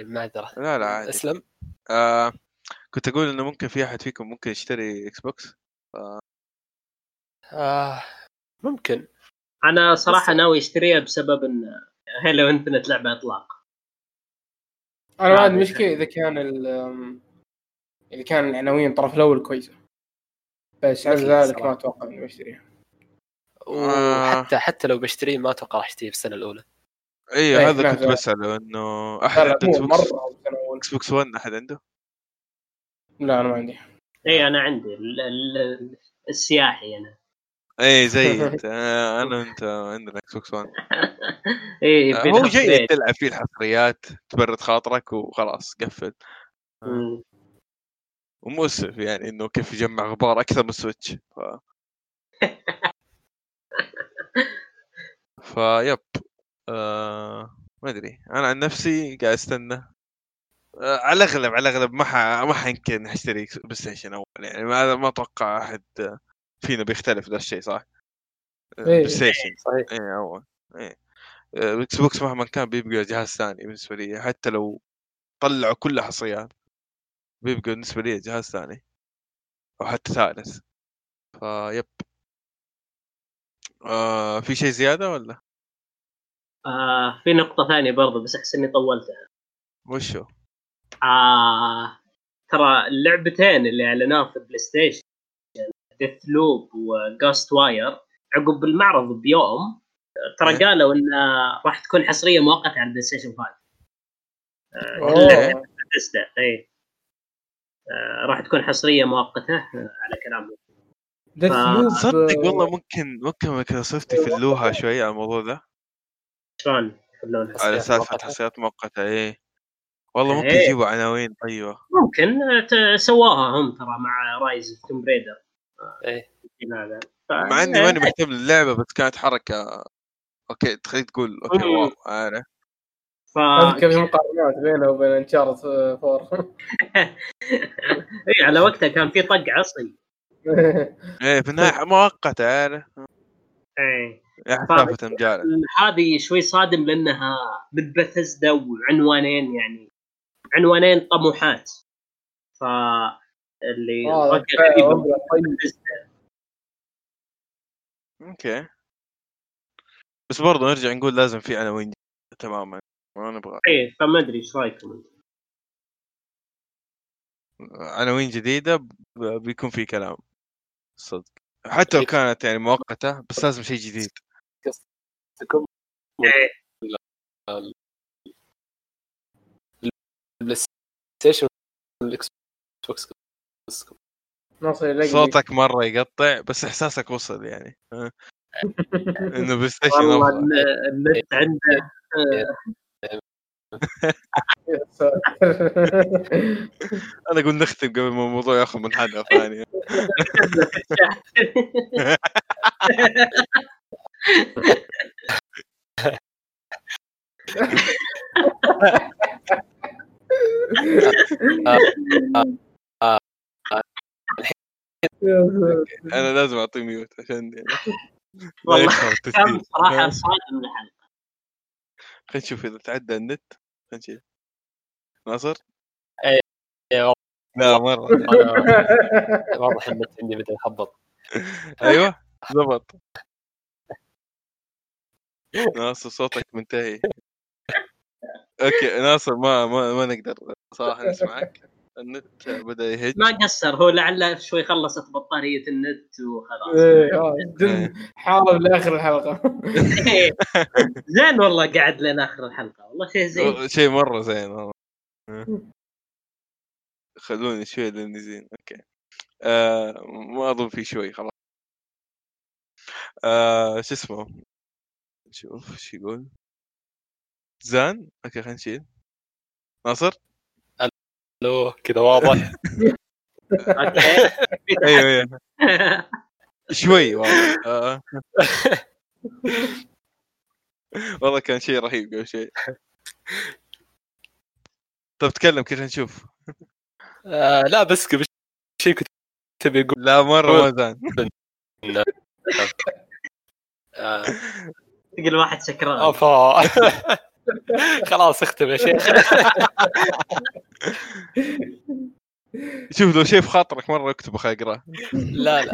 Speaker 3: المعذره
Speaker 1: لا لا عادي.
Speaker 3: أسلم.
Speaker 1: آه كنت أقول إنه ممكن في أحد فيكم ممكن يشتري إكس بوكس
Speaker 3: آه ممكن.
Speaker 4: أنا صراحة
Speaker 3: بس-
Speaker 4: ناوي أشتريها بسبب إن Halo Infinite لعبة إطلاق
Speaker 2: أنا ما
Speaker 4: آه،
Speaker 2: عندي مشكلة إذا كان ال إذا كان العناوين الطرف الأول كويسة بس على ذلك ما. أتوقع إني بشتريها
Speaker 1: آه.
Speaker 3: وحتى حتى لو بشتريه ما أتوقع راح اشتريه في السنة الأولى
Speaker 1: أيوه
Speaker 2: إيه،
Speaker 1: هذا كنت. بسأله
Speaker 2: إنه أحد
Speaker 1: عنده إكس بوكس
Speaker 2: مرة أو سنة أول.
Speaker 1: إكس بوكس 1 أحد عنده؟
Speaker 2: لا أنا ما عندي
Speaker 4: إي أنا عندي ال- ال- السياحي أنا
Speaker 1: اي زي أنت. آه، أنا وأنت عندنا إكس بوكس 1
Speaker 4: اي
Speaker 1: آه، هو. جيد تلعب فيه الحصريات تبرد خاطرك وخلاص قفل. ومؤسف يعني إنه كيف يجمع غبار أكثر من Switch ف... فيب آه ما أدري. أنا عن نفسي قاعد أستنى. آه على الأغلب على الأغلب ما ح... ما حيمكن أشتري بلاي ستيشن أول يعني. ما ما أتوقع أحد فينا بيختلف ذا الشيء صح؟ آه،
Speaker 2: إيه.
Speaker 1: بلاي ستيشن
Speaker 3: صحيح.
Speaker 1: إيه اول إيه. آه، الاكس بوكس مهما كان بيبقى جهاز ثاني بالنسبة لي حتى لو طلعوا كل حصريات بيبقى بالنسبة لي جهاز ثاني أو حتى ثالث. فيب آه في شيء زيادة ولا؟
Speaker 4: آه في نقطة ثانية برضو بس أحس إني طولتها.
Speaker 1: وشو؟
Speaker 4: آه ترى اللعبتين اللي أعلنوها في PlayStation Deathloop و Ghostwire عقب المعرض بيوم ترى
Speaker 1: إيه.
Speaker 4: قالوا إن راح تكون حصرية مؤقتة على ال PlayStation 5
Speaker 2: أوه.
Speaker 4: بثيسدا اي راح تكون حصرية مؤقتة على كلامهم
Speaker 2: Death
Speaker 4: ف-
Speaker 2: loop
Speaker 1: صدق والله ممكن ممكن مايكروسوفت يفلوها شوي على الموضوع ذا
Speaker 4: شلون يخلونها
Speaker 1: على سالفه. حصريات مؤقتة إيه والله ممكن
Speaker 4: إيه.
Speaker 1: يجيبوا عناوين طيبه
Speaker 4: ممكن آه، سواها هم ترى مع Rise Tomb
Speaker 3: Raider
Speaker 4: إيه. ف-
Speaker 1: مع إني ماني مهتم للعبة بس كانت حركة okay تخليك تقول okay
Speaker 4: مم.
Speaker 1: wow عارف.
Speaker 4: ف...
Speaker 2: أذكر في مقارنات بينه وبين Uncharted 4
Speaker 4: اي على وقتها كان في طق عصي.
Speaker 1: إيه في النهاية مؤقتة عارف. إيه.
Speaker 4: هذه شوي صادم لأنها من بثزدا وعنوانين يعني عنوانين طموحات. ف اللي
Speaker 2: آه، طيب.
Speaker 1: okay. بس برضه نرجع نقول لازم في عناوين تماما ما نبغى.
Speaker 4: إيه فما أدري إيش رأيكم أنتم؟
Speaker 1: عناوين جديدة بيكون في كلام. صدق. حتى لو كانت يعني مؤقتة بس لازم شيء جديد.
Speaker 3: تكون
Speaker 4: إيه.
Speaker 3: ال PlayStation وال X
Speaker 2: box. يلقي
Speaker 1: صوتك مرة يقطع بس إحساسك وصل يعني. إنه PlayStation
Speaker 4: والله النت عنده آه،
Speaker 1: أنا أقول نختم قبل ما الموضوع ياخذ منحنى ثاني أنا لازم أعطيه ميوت عشان يعني. لا
Speaker 4: والله كان صراحة صادم الحلقة.
Speaker 1: خلينا نشوف إذا تعدى النت. خلينا نشوف. ناصر؟
Speaker 3: إيه،
Speaker 1: لا
Speaker 3: مرة. واضح النت عندي بدا يخبط
Speaker 1: أيوه ضبط ناصر صوتك منتهي. okay ناصر ما ما, ما نقدر صراحة نسمعك. النت بدأ يهج.
Speaker 4: ما قصر هو لعله شوي خلصت بطارية النت وخلاص.
Speaker 2: إيه، آه، جد حاول لآخر الحلقة.
Speaker 4: زين والله قعد لنا آخر الحلقة. والله شيء زين.
Speaker 1: شيء مرة زين والله. خلوني شوي لاني زين. okay. آه ما أظن في شوي خلاص. آه شو اسمه؟ شوف إيش يقول؟ زان؟ okay خلينا نشيل. ناصر؟
Speaker 3: ألو كذا واضح.
Speaker 4: okay
Speaker 1: أيوه أيوه. شوي والله آه. والله كان شيء رهيب قبل شيء. طب تكلم كيف نشوف؟
Speaker 3: آه لا بس قبل شيء كنت تبي أقول.
Speaker 1: لا مرة ما زان
Speaker 3: آه،
Speaker 4: تقول واحد سكران.
Speaker 3: خلاص اختم يا شيخ.
Speaker 1: شوف لو شيء في خاطرك مرة اكتب خليني اقراه
Speaker 3: لا لا.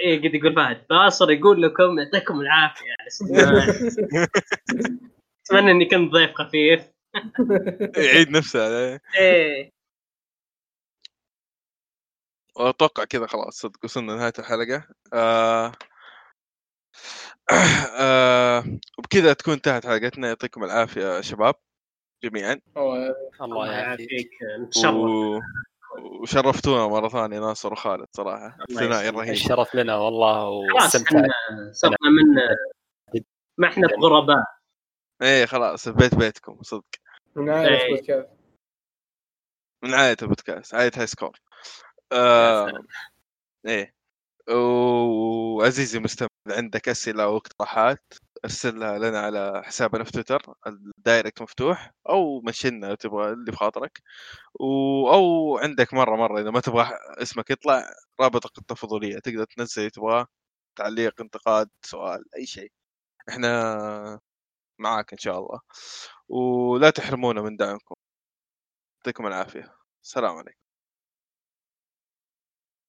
Speaker 4: إيه قد يقول فهد باصر يقول لكم يعطيكم العافية الاستماع أتمنى إني كنت ضيف خفيف.
Speaker 1: يعيد نفسه عليه.
Speaker 4: إيه.
Speaker 1: واتوقع كذا خلاص صدق وصلنا لنهاية الحلقة. آه آه وبكذا تكون انتهت حلقتنا. يعطيكم العافية يا شباب جميعا.
Speaker 3: الله يعافيك.
Speaker 4: يعافيك. نتشرف
Speaker 1: و... وشرفتونا مرة ثانية ناصر وخالد صراحة.
Speaker 4: الله
Speaker 1: ثنائي
Speaker 4: يسلمك.
Speaker 1: رهيب.
Speaker 3: الشرف لنا والله
Speaker 4: إحنا صرنا من ما إحنا بغرباء
Speaker 1: إيه خلاص البيت بيتكم صدق.
Speaker 2: من
Speaker 4: إيه.
Speaker 2: بودكاست
Speaker 1: من عائله البودكاست عائله High
Speaker 3: Score
Speaker 1: آه. إيه. وعزيزي المستمع إذا عندك أسئلة أو اقتراحات ارسلها لنا على حسابنا في تويتر ال direct مفتوح أو منشنا تبغى اللي بخاطرك و... أو عندك مرة مرة إذا ما تبغى اسمك يطلع رابط التفضيليه تقدر تنزل اللي تبغاه تعليق انتقاد سؤال أي شيء. إحنا معاك إن شاء الله. ولا تحرمونا من دعمكم. يعطيكم العافية. السلام عليكم.